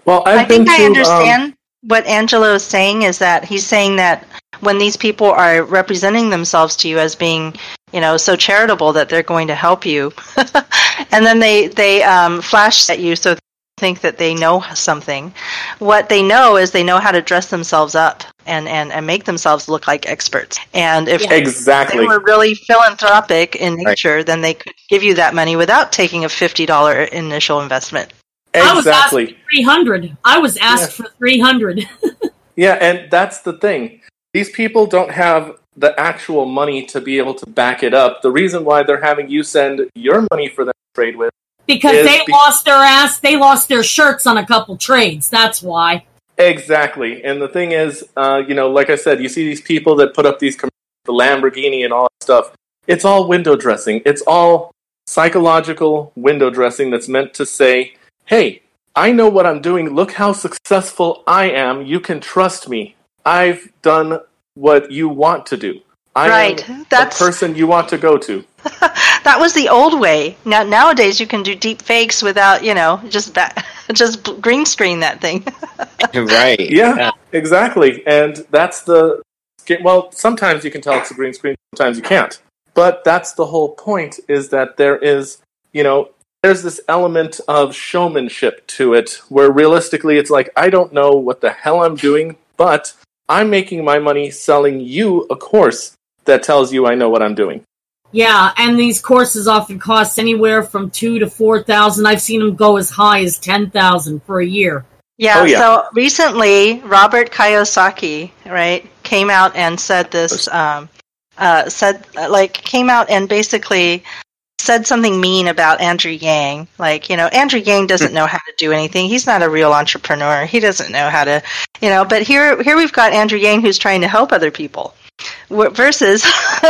Well, I've I been think I to, um, understand what Angelo is saying is that he's saying that when these people are representing themselves to you as being, you know, so charitable that they're going to help you, and then they they um, flash at you so they think that they know something. What they know is they know how to dress themselves up and and, and make themselves look like experts. And if Yeah. they were really philanthropic in nature, then they could give you that money without taking a fifty dollar initial investment. I was asked Exactly. for 300. I was asked for 300. Yeah, and that's the thing. These people don't have the actual money to be able to back it up. The reason why they're having you send your money for them to trade with because they be- lost their ass. They lost their shirts on a couple trades. That's why. Exactly. And the thing is, uh, you know, like I said, you see these people that put up these com- the Lamborghini and all that stuff. It's all window dressing. It's all psychological window dressing that's meant to say, "Hey, I know what I'm doing. Look how successful I am. You can trust me. I've done what you want to do. I Right. am That's- the person you want to go to." that was the old way. Now nowadays you can do deep fakes without, you know, just ba- just green screen that thing. right. Yeah, exactly. And that's the well, sometimes you can tell it's a green screen, sometimes you can't. But that's the whole point is that there is, you know, there's this element of showmanship to it where realistically it's like I don't know what the hell I'm doing, but I'm making my money selling you a course that tells you I know what I'm doing. Yeah, and these courses often cost anywhere from two to four thousand. I've seen them go as high as ten thousand for a year. Yeah, Oh, yeah. so recently Robert Kiyosaki, right, came out and said this um uh said like came out and basically said something mean about Andrew Yang. Like, you know, Andrew Yang doesn't know how to do anything. He's not a real entrepreneur. He doesn't know how to, you know, but here here we've got Andrew Yang who's trying to help other people. Wh- Versus,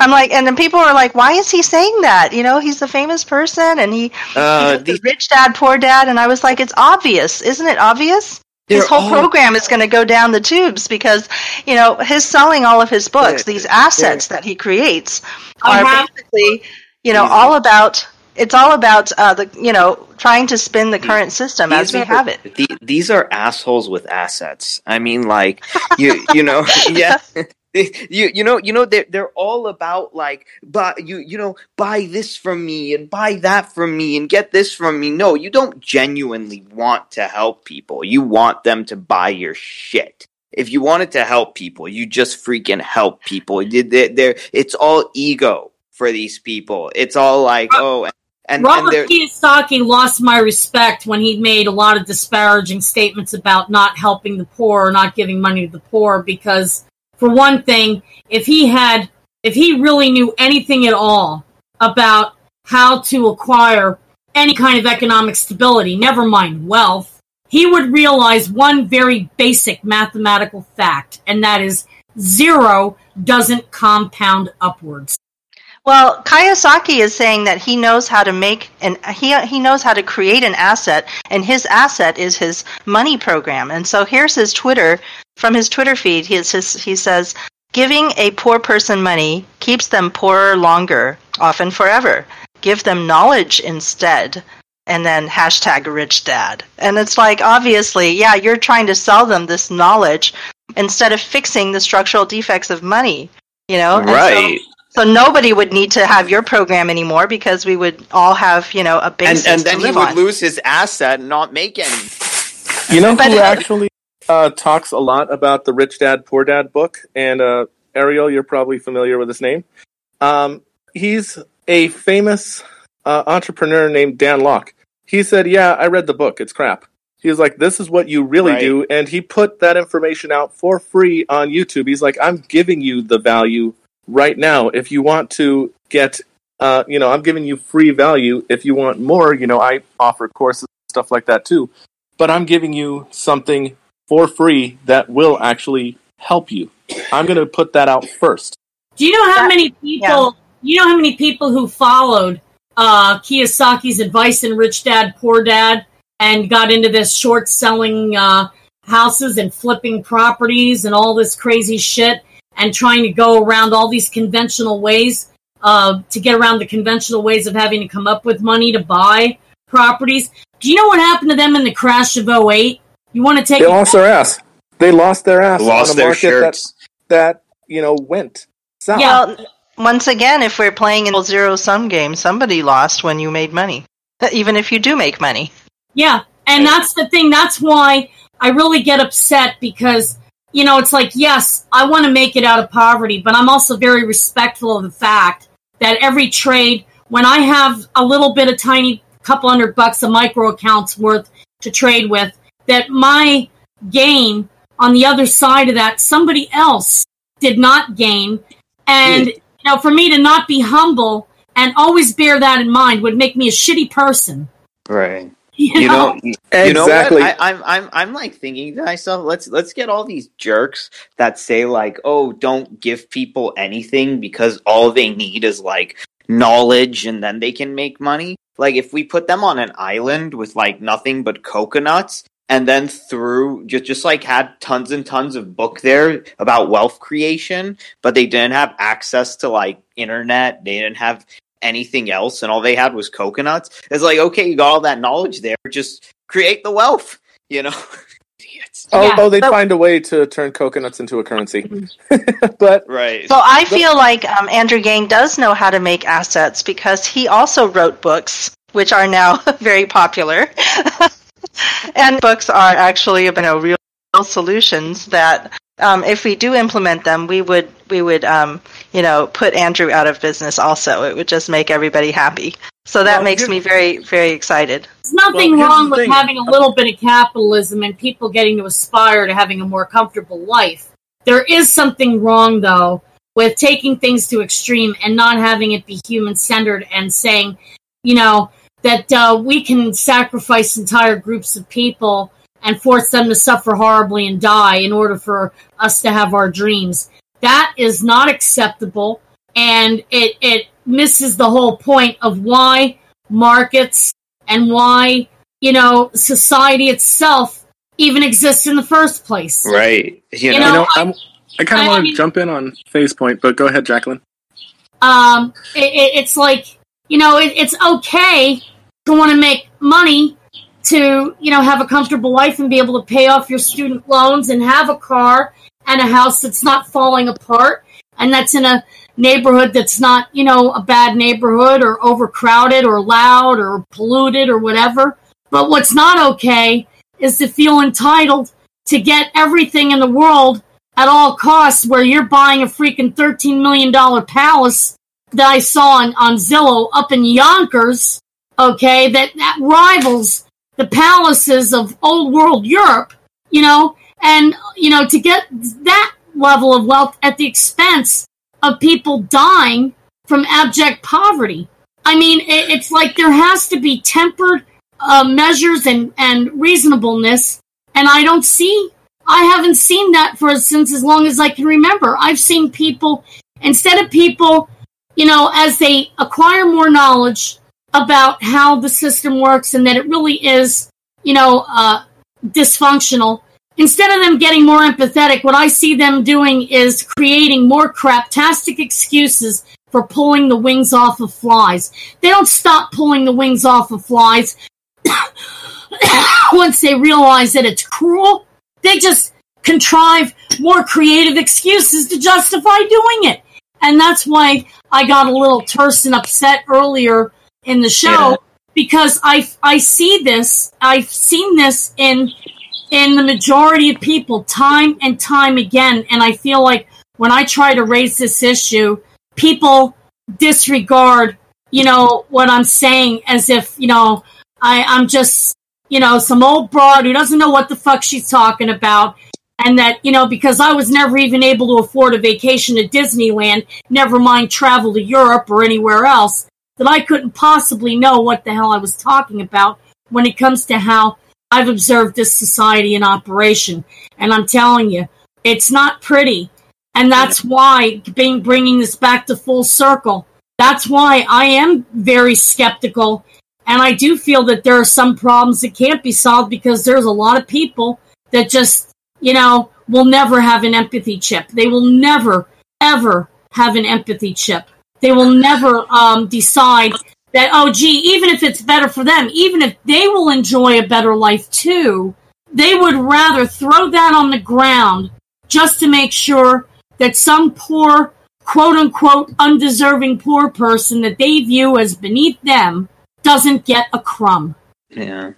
I'm like, and then people are like, why is he saying that? You know, he's a famous person and he, Uh, he the rich dad, poor dad, and I was like, it's obvious, isn't it obvious? His whole all- program is going to go down the tubes because, you know, his selling all of his books, Yeah, these assets that he creates, I are have- basically, you know, Easy. all about. It's all about uh, the, you know, trying to spin the current system as we are, have it. the- these are assholes with assets. I mean, like you, you know, yeah. You you know you know they're they're all about like buy you you know buy this from me and buy that from me and get this from me. No, you don't genuinely want to help people. You want them to buy your shit. If you wanted to help people, you just freaking help people. They're, they're, it's all ego for these people. It's all like oh and and Robert they're Kiyosaki lost my respect when he made a lot of disparaging statements about not helping the poor or not giving money to the poor because for one thing, if he had if he really knew anything at all about how to acquire any kind of economic stability, never mind wealth, he would realize one very basic mathematical fact, and that is zero doesn't compound upwards. Well, Kiyosaki is saying that he knows how to make and he he knows how to create an asset, and his asset is his money program. And so here's his Twitter from his Twitter feed. He says he says giving a poor person money keeps them poorer longer, often forever. Give them knowledge instead. And then hashtag rich dad. And it's like, obviously, yeah, you're trying to sell them this knowledge instead of fixing the structural defects of money, you know? And so- right. so nobody would need to have your program anymore because we would all have, you know, a and basis and to then he live would on. lose his asset and not make any. You know But- who actually uh, talks a lot about the Rich Dad Poor Dad book? And uh, Ariel, you're probably familiar with his name. Um, he's a famous uh, entrepreneur named Dan Lok. He said, "Yeah, I read the book. It's crap." He was like, "This is what you really Right. do," and he put that information out for free on YouTube. He's like, "I'm giving you the value right now. If you want to get, uh, you know, I'm giving you free value. If you want more, you know, I offer courses and stuff like that too." but I'm giving you something for free that will actually help you. I'm going to put that out first. Do you know how That- many people? You know how many people who followed uh, Kiyosaki's advice in Rich Dad Poor Dad and got into this short selling uh, houses and flipping properties and all this crazy shit and trying to go around all these conventional ways uh, to get around the conventional ways of having to come up with money to buy properties. Do you know what happened to them in the crash of 08? You want to take They lost their ass. They lost their ass Lost on a their market shirts. that, that you know went south. Yeah. Well, once again, if we're playing in a zero sum game, somebody lost when you made money, even if you do make money. Yeah, and that's the thing. That's why I really get upset because you know it's like yes, I want to make it out of poverty, but I'm also very respectful of the fact that every trade, when I have a little bit of tiny couple hundred bucks of micro accounts worth to trade with, that my gain on the other side of that somebody else did not gain, and you know for me to not be humble and always bear that in mind would make me a shitty person. Right. You, You know? know, you know what? Exactly. I, I'm I'm I'm like thinking to myself, let's let's get all these jerks that say like, oh, don't give people anything because all they need is like knowledge and then they can make money. Like if we put them on an island with like nothing but coconuts and then through just just like had tons and tons of book there about wealth creation, but they didn't have access to like internet, they didn't have anything else and all they had was coconuts. It's like, okay, you got all that knowledge there, just create the wealth, you know? Oh, Yeah, oh, they'd but- find a way to turn coconuts into a currency. but Right. So I feel like um, Andrew Yang does know how to make assets because he also wrote books, which are now very popular. And books are actually you know real solutions that um, if we do implement them, we would we would um, you know put Andrew out of business. Also, it would just make everybody happy. So that Well, makes me very very excited. There's nothing Well, wrong the with thing. having a little bit of capitalism and people getting to aspire to having a more comfortable life. There is something wrong, though, with taking things to extreme and not having it be human centered and saying, you know, that uh, we can sacrifice entire groups of people and force them to suffer horribly and die in order for us to have our dreams. That is not acceptable, and it, it misses the whole point of why markets and why you know society itself even exists in the first place. Right. You, You know, know, know, I'm, I kind of want to jump in on Faye's point, but go ahead, Jacqueline. Um, it, it, it's like you know it, it's okay to want to make money to you know have a comfortable life and be able to pay off your student loans and have a car and a house that's not falling apart and that's in a neighborhood that's not you know a bad neighborhood or overcrowded or loud or polluted or whatever. But what's not okay is to feel entitled to get everything in the world at all costs where you're buying a freaking $13 million palace that I saw on, on Zillow up in Yonkers, okay, that, that rivals the palaces of old world Europe, you know, and, you know, to get that level of wealth at the expense of people dying from abject poverty. I mean, it, it's like there has to be tempered uh, measures and, and reasonableness, and I don't see I haven't seen that for since as long as I can remember. I've seen people instead of people, you know, as they acquire more knowledge about how the system works and that it really is, you know, uh, dysfunctional. Instead of them getting more empathetic, what I see them doing is creating more craptastic excuses for pulling the wings off of flies. They don't stop pulling the wings off of flies once they realize that it's cruel they just contrive more creative excuses to justify doing it. And that's why I got a little terse and upset earlier in the show Yeah. because I I see this I've seen this in in the majority of people time and time again and I feel like when I try to raise this issue people disregard you know what I'm saying as if you know I I'm just you know, some old broad who doesn't know what the fuck she's talking about. And that, you know, because I was never even able to afford a vacation to Disneyland, never mind travel to Europe or anywhere else, that I couldn't possibly know what the hell I was talking about when it comes to how I've observed this society in operation. And I'm telling you, it's not pretty. And that's why, being bringing this back to full circle, that's why I am very skeptical and I do feel that there are some problems that can't be solved because there's a lot of people that just, you know, will never have an empathy chip. They will never, ever have an empathy chip. They will never um, decide that, oh, gee, even if it's better for them, even if they will enjoy a better life too, they would rather throw that on the ground just to make sure that some poor, quote unquote, undeserving poor person that they view as beneath them doesn't get a crumb. yeah.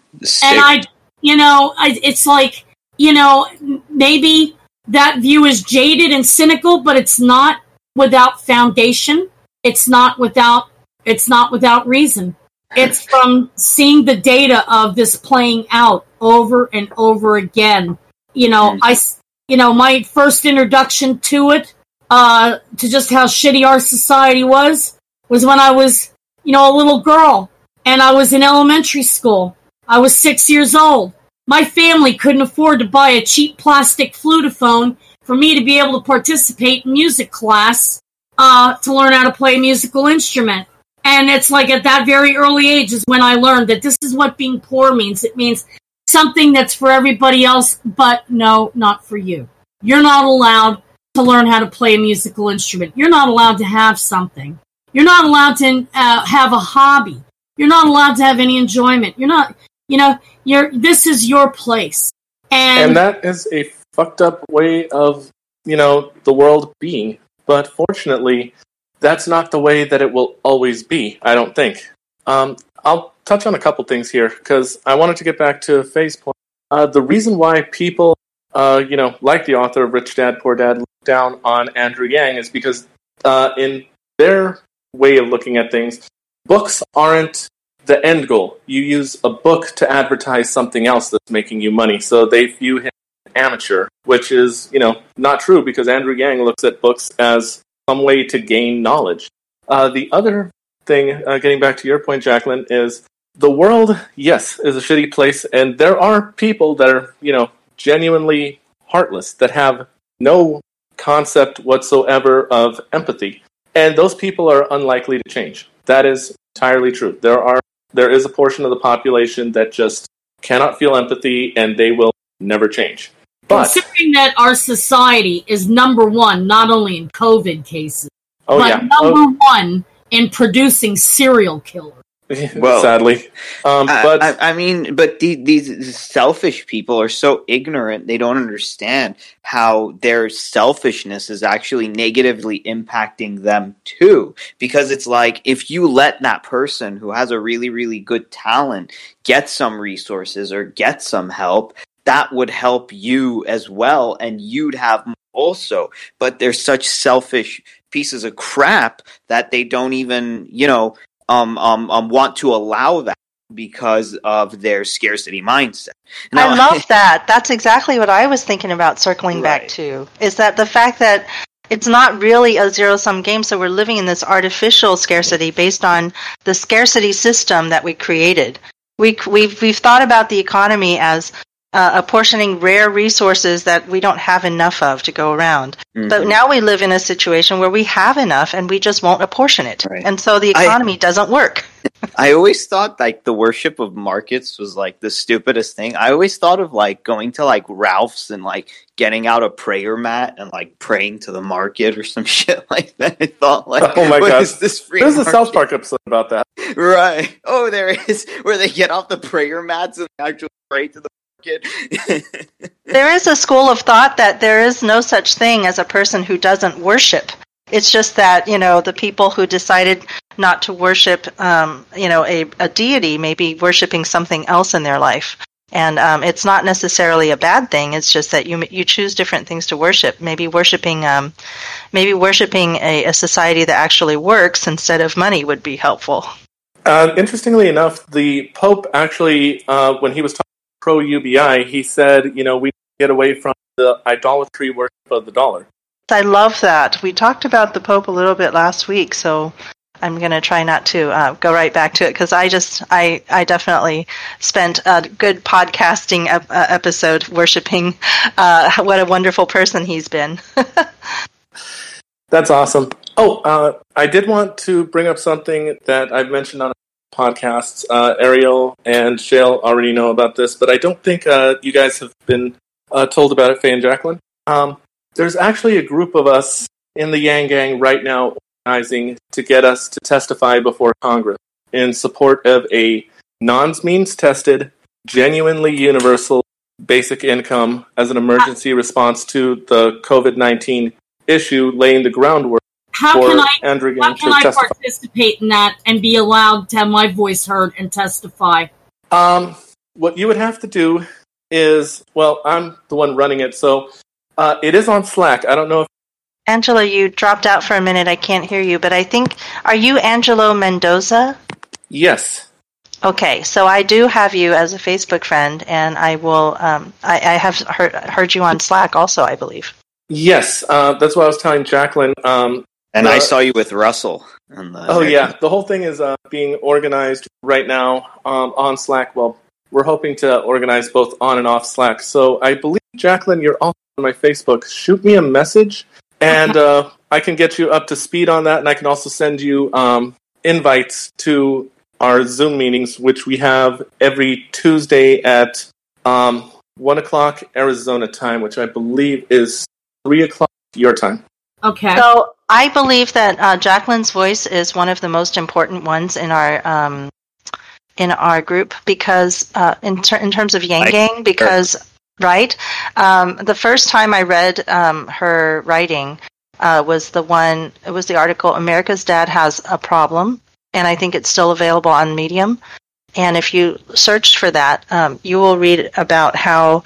And I, you know, I, it's like, you know, maybe that view is jaded and cynical, but it's not without foundation. It's not without, it's not without reason. It's from seeing the data of this playing out over and over again. You know, I, s- you know, my first introduction to it, uh, to just how shitty our society was, was when I was, you know, a little girl and I was in elementary school. I was six years old. My family couldn't afford to buy a cheap plastic flutophone for me to be able to participate in music class uh, to learn how to play a musical instrument. And it's like at that very early age is when I learned that this is what being poor means. It means something that's for everybody else, but no, not for you. You're not allowed to learn how to play a musical instrument. You're not allowed to have something. You're not allowed to uh, have a hobby. You're not allowed to have any enjoyment. You're not, you know, you're, this is your place. And, And that is a fucked up way of, you know, the world being. But fortunately, that's not the way that it will always be, I don't think. Um, I'll touch on a couple things here because I wanted to get back to Faye's point. Uh, the reason why people, uh, you know, like the author of Rich Dad Poor Dad, look down on Andrew Yang is because uh, in their way of looking at things, books aren't the end goal. You use a book to advertise something else that's making you money. So they view him amateur, which is, you know, not true because Andrew Yang looks at books as some way to gain knowledge. Uh, the other thing, uh, getting back to your point, Jacqueline, is the world, yes, is a shitty place, and there are people that are, you know, genuinely heartless, that have no concept whatsoever of empathy. And those people are unlikely to change. That is entirely true. There are there is a portion of the population that just cannot feel empathy and they will never change. But considering that our society is number one, not only in COVID cases, oh but yeah, number one in producing serial killers. oh, Well, sadly. Um, I- but I, I mean, but the, these selfish people are so ignorant; they don't understand how their selfishness is actually negatively impacting them too. Because it's like if you let that person who has a really, really good talent get some resources or get some help, that would help you as well, and you'd have also. But they're such selfish pieces of crap that they don't even, you know, um, um, um, want to allow that because of their scarcity mindset. Now- I love that. That's exactly what I was thinking about circling back to. Is that the fact that it's not really a zero sum game, so we're living in this artificial scarcity based on the scarcity system that we created. We, we've, we've thought about the economy as uh, apportioning rare resources that we don't have enough of to go around. But Mhm. now we live in a situation where we have enough and we just won't apportion it. Right. And so the I- economy doesn't work. I always thought like the worship of markets was like the stupidest thing. I always thought of like going to like Ralph's and like getting out a prayer mat and like praying to the market or some shit like that. I thought like, Oh my what God. is this free there's a market? South Park episode about that. Right. Oh, there is where they get off the prayer mats and actually pray to the market. There is a school of thought that there is no such thing as a person who doesn't worship. It's just that, you know, the people who decided not to worship, um, you know, a, a deity may be worshiping something else in their life. And um, it's not necessarily a bad thing. It's just that you you choose different things to worship. Maybe worshiping, um, maybe worshiping a, a society that actually works instead of money would be helpful. Uh, interestingly enough, the Pope actually, uh, when he was talking pro UBI, he said, you know, we get away from the idolatry worship of the dollar. I love that. We talked about the Pope a little bit last week, so I'm going to try not to uh, go right back to it because I just, I, I definitely spent a good podcasting ep- uh, episode worshiping uh, what a wonderful person he's been. That's awesome. Oh, uh, I did want to bring up something that I've mentioned on podcasts. Uh, Ariel and Shale already know about this, but I don't think uh, you guys have been uh, told about it, Faye and Jacqueline. Um, there's actually a group of us in the Yang Gang right now organizing to get us to testify before Congress in support of a non-means tested, genuinely universal basic income as an emergency response to the COVID 19 issue, laying the groundwork How for can I Andrew how can I testify. participate in that and be allowed to have my voice heard and testify? Um, what you would have to do is, well, I'm the one running it, so uh, it is on Slack. I don't know if Angela, you dropped out for a minute. I can't hear you, but I think, are you Angelo Mendoza? yes. Okay, so I do have you as a Facebook friend, and I will. Um, I, I have heard, heard you on Slack also, I believe. Yes, uh, that's what I was telling Jacqueline. Um, And I saw you with Russell. in the Oh yeah, the whole thing is uh, being organized right now um, on Slack. Well, we're hoping to organize both on and off Slack. So I believe Jacqueline, you're also on my Facebook. Shoot me a message, and uh, I can get you up to speed on that. And I can also send you um, invites to our Zoom meetings, which we have every Tuesday at um, one o'clock Arizona time, which I believe is three o'clock your time. Okay. So I believe that uh, Jacqueline's voice is one of the most important ones in our um, in our group because uh, in ter- in terms of Yang Gang, because right, um, the first time I read um, her writing uh, was the one. It was the article "America's Dad Has a Problem," and I think it's still available on Medium. And if you search for that, um, you will read about how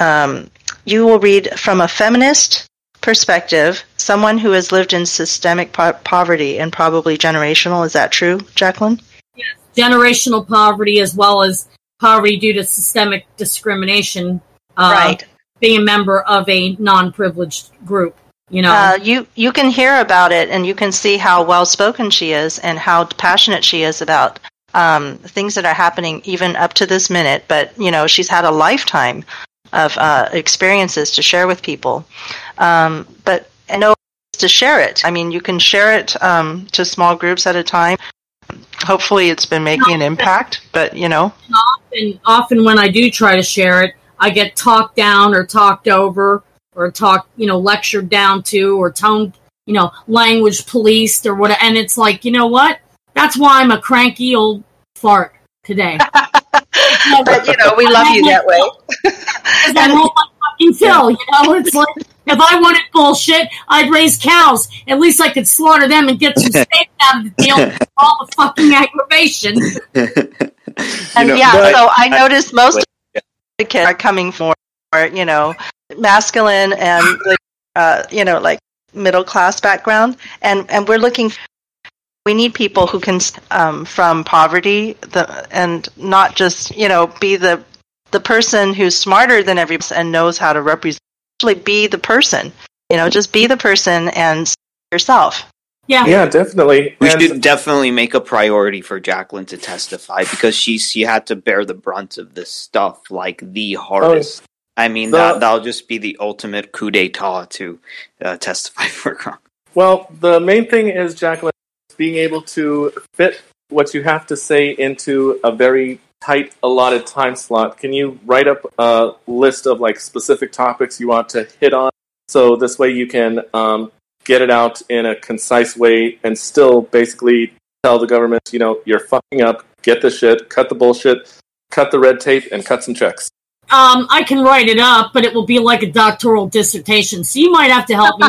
um, you will read from a feminist perspective, someone who has lived in systemic po- poverty and probably generational. Is that true, Jacqueline? Yes, generational poverty as well as poverty due to systemic discrimination. Uh, right. Being a member of a non-privileged group, you know. Uh, you you can hear about it and you can see how well spoken she is and how passionate she is about um, things that are happening even up to this minute. But you know, she's had a lifetime of uh, experiences to share with people. Um, but I know to share it. I mean, you can share it um, to small groups at a time. Hopefully, it's been making an impact. But you know, and often when I do try to share it, I get talked down or talked over or talked, you know, lectured down to or toned, you know, language policed or what. And it's like, you know what? That's why I'm a cranky old fart today. but you know, we love you that way. Because I want my fucking fill, you know? It's like, if I wanted bullshit, I'd raise cows. At least I could slaughter them and get some steak out of the deal all the fucking aggravation. And know, yeah, but- so I noticed most but- of the kids are coming for you know, masculine and uh, you know, like middle class background, and and we're looking. We need people who can um, from poverty, the and not just you know be the the person who's smarter than everybody and knows how to represent. Actually, be the person. You know, just be the person and yourself. Yeah. Yeah, definitely. We And- should definitely make a priority for Jacqueline to testify because she she had to bear the brunt of this stuff like the hardest. I mean The- that that'll just be the ultimate coup d'état to uh, testify for Gronk. Well, the main thing is, Jacqueline, being able to fit what you have to say into a very tight allotted time slot. Can you write up a list of like specific topics you want to hit on? So this way you can um, get it out in a concise way and still basically tell the government, you know, you're fucking up, get the shit, cut the bullshit, cut the red tape, and cut some checks. Um, I can write it up, but it will be like a doctoral dissertation. So you might have to help me.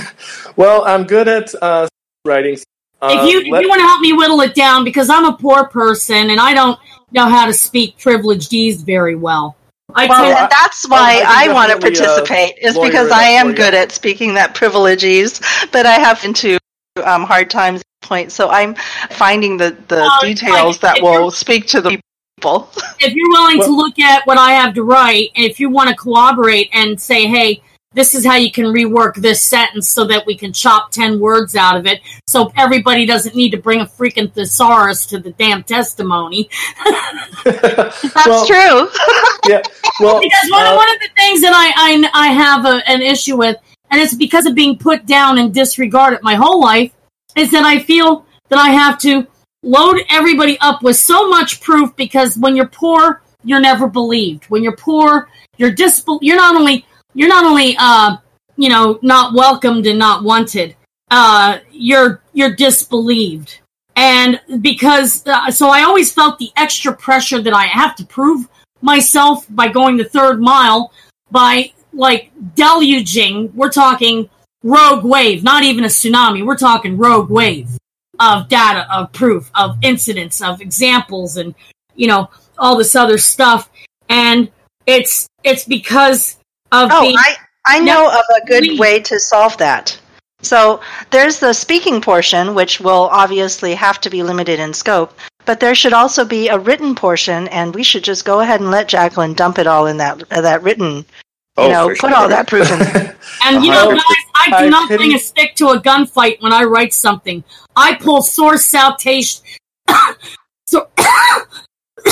Well, I'm good at uh, writing. Uh, if you if let- you want to help me whittle it down, because I'm a poor person and I don't know how to speak privileged very well. I Well, tend- I- and that's well, I why I, want to definitely, uh, participate. is because I am good at speaking that privileges, but I have into um, hard times point. So I'm finding the the Well, it's details like that will speak to the people. if you're willing to look at what I have to write, and if you want to collaborate and say, hey, this is how you can rework this sentence so that we can chop 10 words out of it so everybody doesn't need to bring a freaking thesaurus to the damn testimony. That's Well, true. Yeah. Well, because one, uh, one of the things that I, I, I have a, an issue with, and it's because of being put down and disregarded my whole life, is that I feel that I have to load everybody up with so much proof because when you're poor, you're never believed. When you're poor, you're dis- you're not only you're not only uh, you know not welcomed and not wanted, uh, you're you're disbelieved. And because uh, so I always felt the extra pressure that I have to prove myself by going the third mile by like deluging we're talking rogue wave not even a tsunami we're talking rogue wave of data of proof of incidents of examples and you know all this other stuff and it's it's because of Oh, the I I know of a good Please. way to solve that. So there's the speaking portion, which will obviously have to be limited in scope, but there should also be a written portion, and we should just go ahead and let Jacqueline dump it all in that uh, that written Oh, you know, put sure. all that proof in there. And you know, guys, I do not pity- bring a stick to a gunfight when I write something. I pull source citation. so,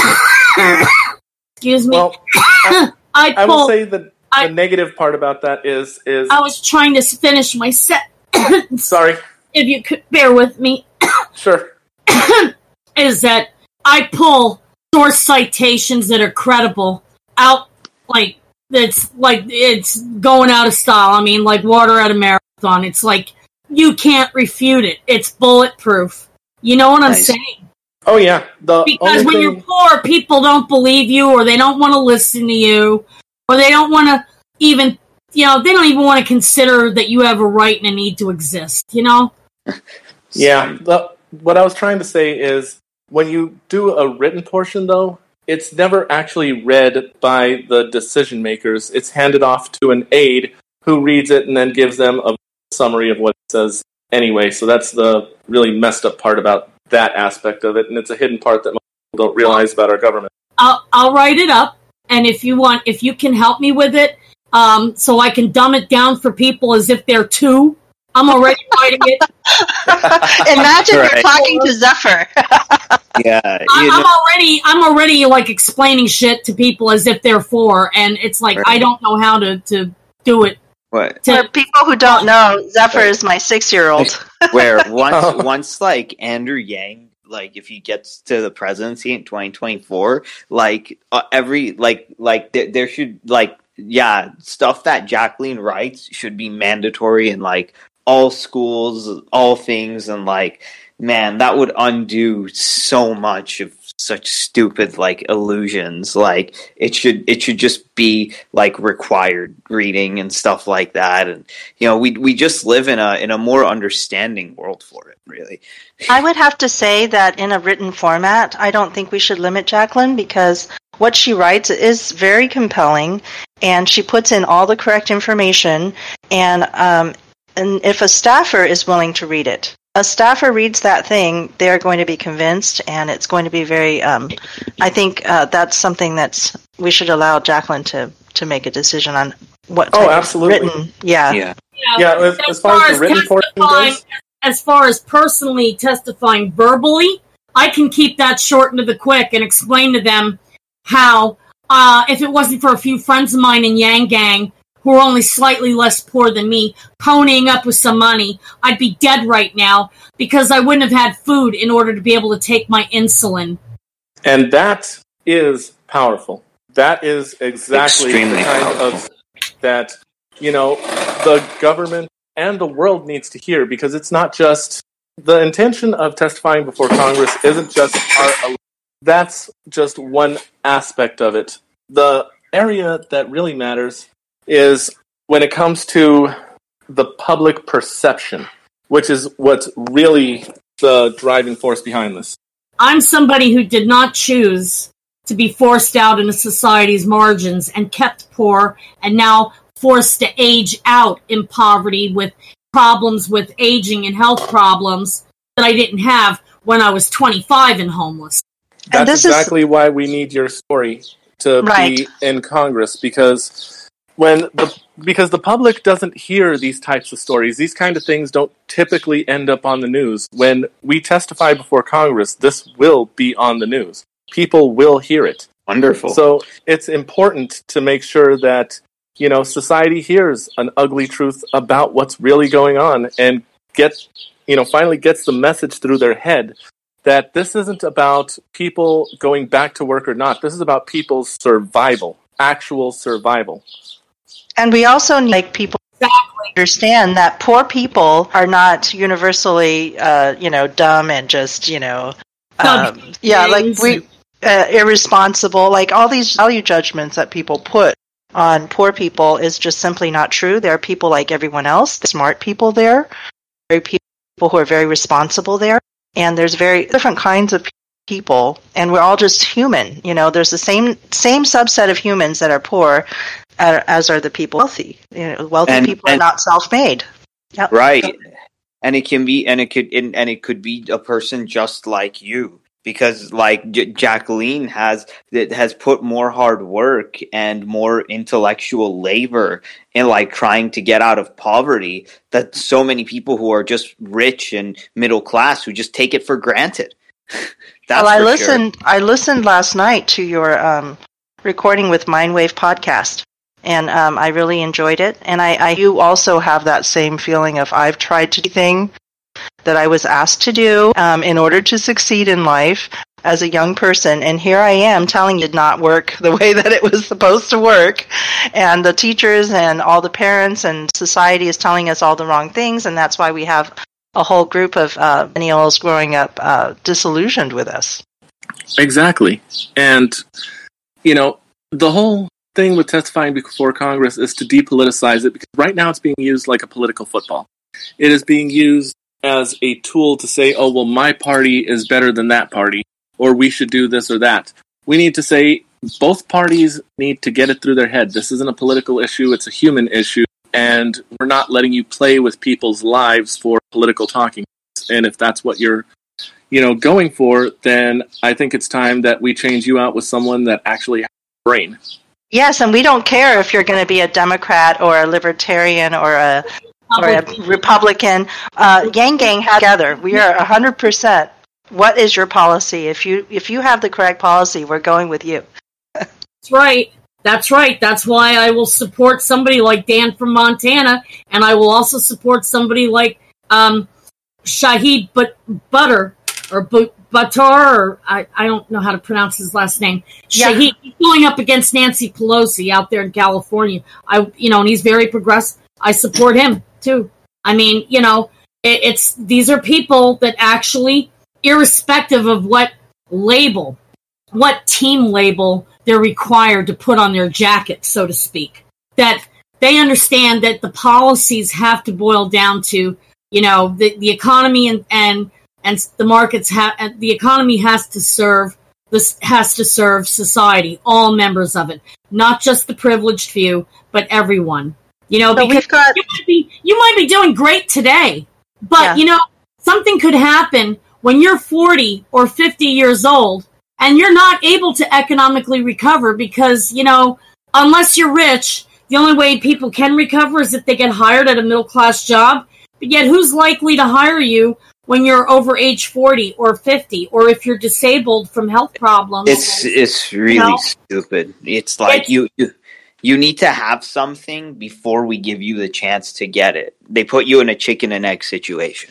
excuse me. Well, I, I I will say that I- the negative part about that is is I was trying to finish my set. sorry. if you could bear with me, Sure. is that I pull source citations that are credible out, like it's like it's going out of style. I mean, like water at a marathon. It's like you can't refute it. It's bulletproof. You know what I'm saying? Oh yeah. The Because when thing, you're poor, people don't believe you, or they don't want to listen to you, or they don't want to even, you know, they don't even want to consider that you have a right and a need to exist. You know? Yeah. The, what I was trying to say is when you do a written portion, though, it's never actually read by the decision makers. It's handed off to an aide who reads it and then gives them a summary of what it says anyway. So that's the really messed up part about that aspect of it, and it's a hidden part that most people don't realize about our government. I'll I'll write it up, and if you want, if you can help me with it, um, so I can dumb it down for people as if they're two. I'm already writing it. Imagine you're talking to Zephyr. Yeah, I, you I'm know, already I'm already like explaining shit to people as if they're four, and it's like I don't know how to to do it. what? For To, people who don't know, Zephyr is my six-year-old. Where once Oh. once like Andrew Yang, like if he gets to the presidency in 2024, like uh, every like like there, there should like yeah stuff that Jacqueline writes should be mandatory in like all schools, all things, and like man, that would undo so much of such stupid like illusions. Like it should it should just be like required reading and stuff like that. And you know, we we just live in a in a more understanding world for it, really. I would have to say that in a written format, I don't think we should limit Jacqueline because what she writes is very compelling, and she puts in all the correct information. And um, and if a staffer is willing to read it, a staffer reads that thing, they're going to be convinced, and it's going to be very. Um, I think uh, that's something that's we should allow Jacqueline to to make a decision on what. Oh, absolutely. Written, yeah. Yeah. Yeah, as, as far as the written portion testifying, goes, as far as personally testifying verbally, I can keep that short and to the quick and explain to them how, uh, if it wasn't for a few friends of mine in Yang Gang who are only slightly less poor than me, ponying up with some money, I'd be dead right now because I wouldn't have had food in order to be able to take my insulin. and that is powerful. That is exactly Extremely the kind powerful. of that you know the government and the world needs to hear because it's not just the intention of testifying before Congress isn't just our. That's just one aspect of it. The area that really matters is when it comes to the public perception, which is what's really the driving force behind this. I'm somebody who did not choose to be forced out into society's margins and kept poor and now forced to age out in poverty with problems with aging and health problems that I didn't have when I was 25 and homeless. And That's is- exactly why we need your story to Right. be in Congress because when the because the public doesn't hear these types of stories, these kind of things don't typically end up on the news. When we testify before Congress, this will be on the news. People will hear it. Wonderful. So it's important to make sure that you know society hears an ugly truth about what's really going on and gets you know finally gets the message through their head that this isn't about people going back to work or not. This is about people's survival, actual survival. And we also need like, people to understand that poor people are not universally, uh, you know, dumb and just, you know, um, yeah, like we uh, irresponsible. Like all these value judgments that people put on poor people is just simply not true. There are people like everyone else, smart people there, very people who are very responsible there, and there's very different kinds of people, and we're all just human. You know, there's the same same subset of humans that are poor as are the people wealthy. You know, wealthy And- people are not self-made. Yep. right and it can be and it could and, and it could be a person just like you because like J- Jacqueline has that has put more hard work and more intellectual labor in like trying to get out of poverty that so many people who are just rich and middle class who just take it for granted. That's well, I for sure. listened. I listened last night to your um, recording with Mindwave podcast, and um, I really enjoyed it. And I, I, you also have that same feeling of I've tried to do thing that I was asked to do um, in order to succeed in life as a young person, and here I am telling you it did not work the way that it was supposed to work, and the teachers and all the parents and society is telling us all the wrong things, and that's why we have a whole group of uh, millennials growing up uh, disillusioned with us. Exactly. And, you know, the whole thing with testifying before Congress is to depoliticize it because right now it's being used like a political football. It is being used as a tool to say, oh, well, my party is better than that party, or we should do this or that. We need to say both parties need to get it through their head. This isn't a political issue, it's a human issue, and we're not letting you play with people's lives for political talking. And if that's what you're you know, going for, then I think it's time that we change you out with someone that actually has a brain. Yes, and we don't care if you're going to be a Democrat or a Libertarian or a or a Republican. Uh, Yang Gang together. We are hundred percent. What is your policy? If you if you have the correct policy, we're going with you. That's right. That's right. That's why I will support somebody like Dan from Montana, and I will also support somebody like um, Shahid but Buttar or Batar, or I, I don't know how to pronounce his last name. Yeah. Shahid he's going up against Nancy Pelosi out there in California. I you know, and he's very progressive. I support him too. I mean, you know, it, it's these are people that actually, irrespective of what label, what team label they're required to put on their jacket, so to speak, that they understand that the policies have to boil down to, you know, the, the economy and, and, and the markets have, the economy has to serve, this has to serve society, all members of it, not just the privileged few, but everyone. You know, So because got you might be you might be doing great today, but Yeah. you know something could happen when you're 40 or 50 years old and you're not able to economically recover because you know unless you're rich, the only way people can recover is if they get hired at a middle class job. But yet, who's likely to hire you when you're over age 40 or 50, or if you're disabled from health problems? It's it's really know? stupid. It's like It's- you, you you need to have something before we give you the chance to get it. They put you in a chicken and egg situation.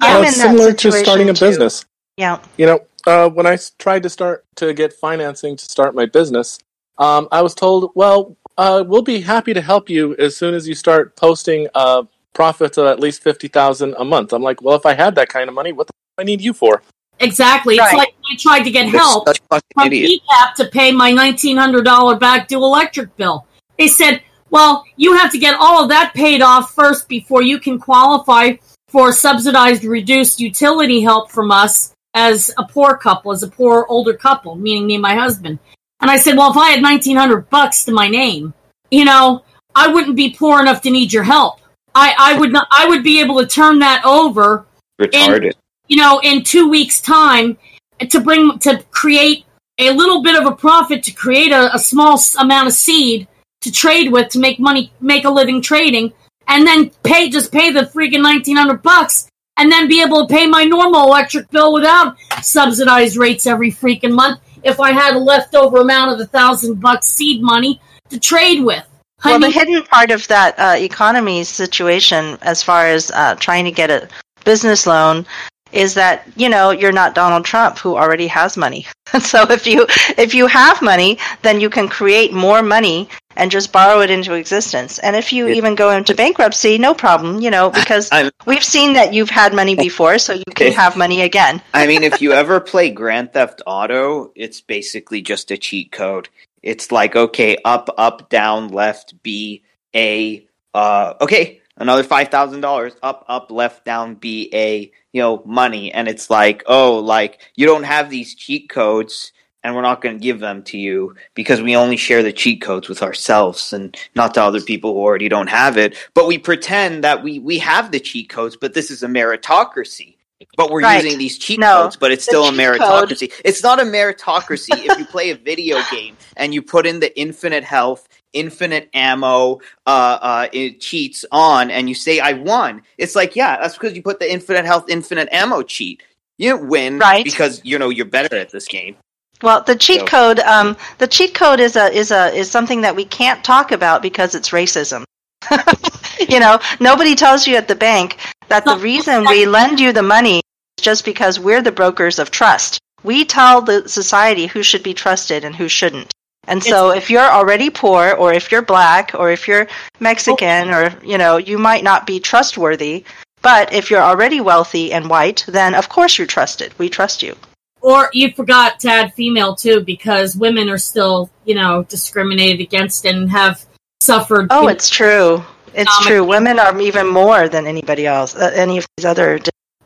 I'm Well, in it's similar to starting a too. business. Yeah. You know, uh, I tried to start to get financing to start my business, um, I was told, "Well, uh, we'll be happy to help you as soon as you start posting uh, profits of at least fifty thousand a month." I'm like, "Well, if I had that kind of money, what the f- I need you for?" exactly. It's like I tried to get You're help. such a fucking from idiot. PCAP to pay my $1,900 back due electric bill. They said, well, you have to get all of that paid off first before you can qualify for subsidized reduced utility help from us as a poor couple, as a poor older couple, meaning me and my husband. And I said, well, if I had 1900 bucks to my name, you know, I wouldn't be poor enough to need your help. I, I would not, I would be able to turn that over Retarded. you know, in two weeks' time to bring to create a little bit of a profit to create a, a small amount of seed to trade with to make money, make a living trading, and then pay just pay the freaking nineteen hundred bucks, and then be able to pay my normal electric bill without subsidized rates every freaking month if I had a leftover amount of a thousand bucks seed money to trade with. I Well, the hidden part of that uh, economy situation, as far as uh, trying to get a business loan, is that you know you're not Donald Trump, who already has money. so if you if you have money, then you can create more money and just borrow it into existence. And if you It- even go into bankruptcy, no problem, you know, because I'm- we've seen that you've had money before, so you can have money again. I mean, if you ever play Grand Theft Auto, it's basically just a cheat code. It's like, okay, up, up, down, left, B, A, uh, okay, another $5,000, up, up, left, down, B, A, you know, money. And it's like, oh, like, you don't have these cheat codes, and we're not going to give them to you because we only share the cheat codes with ourselves and not to other people who already don't have it. But we pretend that we, we have the cheat codes, but this is a meritocracy. But we're Right. using these cheat No, codes, but it's still a cheat code- meritocracy. It's not a meritocracy if you play a video game and you put in the infinite health, infinite ammo, uh, uh, cheats on, and you say I won. It's like, yeah, that's because you put the infinite health, infinite ammo cheat. You didn't win Right. because you know you're better at this game. Well, the cheat So- code, um, the cheat code is a is a is something that we can't talk about because it's racism. you know, nobody tells you at the bank that the reason we lend you the money is just because we're the brokers of trust. We tell the society who should be trusted and who shouldn't. And so, if you're already poor, or if you're black, or if you're Mexican, or you know, you might not be trustworthy. But if you're already wealthy and white, then of course you're trusted. We trust you. Or you forgot to add female too, because women are still, you know, discriminated against and have suffered. Oh, it's true. It's true. Women are even more than anybody else. Uh, any of these other.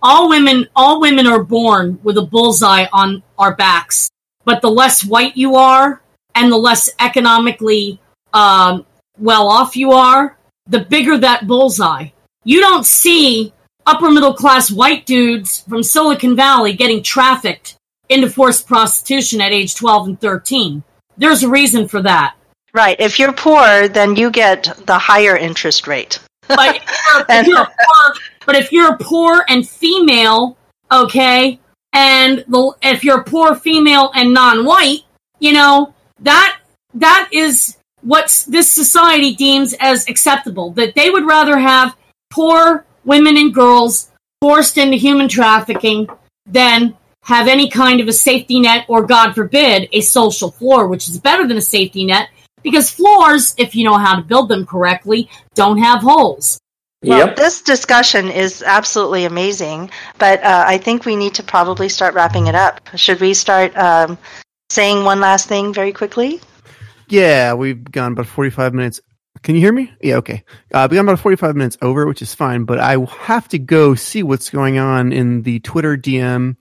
all women. All women are born with a bullseye on our backs. But the less white you are, and the less economically um, well off you are, the bigger that bullseye. You don't see upper middle class white dudes from Silicon Valley getting trafficked into forced prostitution at age 12 and 13. There's a reason for that. Right. If you're poor, then you get the higher interest rate. But if you're, if you're poor, but if you're poor and female, okay, and the, if you're poor female and non-white, you know that that is what this society deems as acceptable. That they would rather have poor women and girls forced into human trafficking than have any kind of a safety net or, God forbid, a social floor, which is better than a safety net because floors, if you know how to build them correctly, don't have holes. Well, Yep. this discussion is absolutely amazing, but uh, I think we need to probably start wrapping it up. Should we start um, saying one last thing very quickly? Yeah, we've gone about 45 minutes. Can you hear me? Yeah, okay. Uh, we've gone about 45 minutes over, which is fine, but I have to go see what's going on in the Twitter DM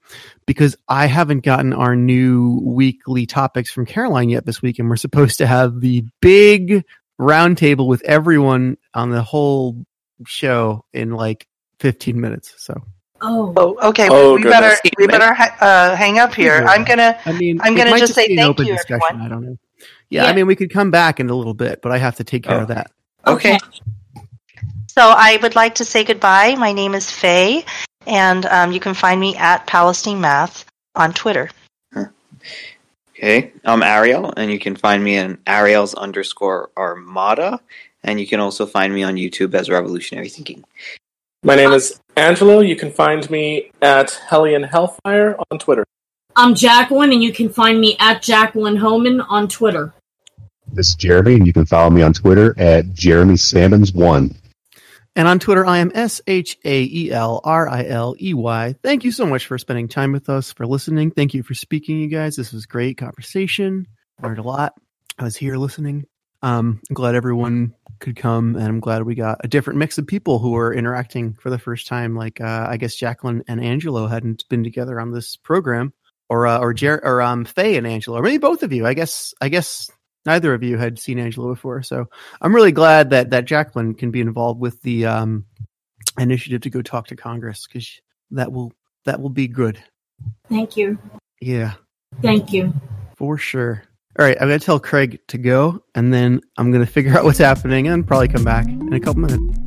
because I haven't gotten our new weekly topics from Caroline yet this week, and we're supposed to have the big roundtable with everyone on the whole show in like 15 minutes. So, Oh, Oh, okay. Oh, we better we better uh, hang up here. Yeah. I'm gonna. I mean, I'm gonna might just say thank open you, discussion. everyone. I don't know. Yeah, I mean, we could come back in a little bit, but I have to take care Oh. of that. Okay. So I would like to say goodbye. My name is Faye, and um, you can find me at Palestine Math on Twitter. Okay, I'm Ariel, and you can find me in Ariel's underscore Armada, and you can also find me on YouTube as Revolutionary Thinking. My name is Angelo. You can find me at Hellion Hellfire on Twitter. I'm Jacqueline, and you can find me at Jacqueline Homan on Twitter. This is Jeremy, and you can follow me on Twitter at Jeremy Sammons1. And on Twitter, I am S H A E L R I L E Y. Thank you so much for spending time with us, for listening. Thank you for speaking, you guys. This was great conversation. Learned a lot. I was here listening. Um, I'm glad everyone could come, and I'm glad we got a different mix of people who were interacting for the first time. Like uh, I guess Jacqueline and Angelo hadn't been together on this program, or uh, or Jer- or um, Faye and Angelo, or maybe both of you. I guess I guess neither of you had seen Angela before, so I'm really glad that that Jacqueline can be involved with the um, initiative to go talk to Congress because that will that will be good. Thank you. Yeah, Thank you. for sure. All right, I'm gonna tell Craig to go, and then I'm gonna figure out what's happening and probably come back in a couple minutes.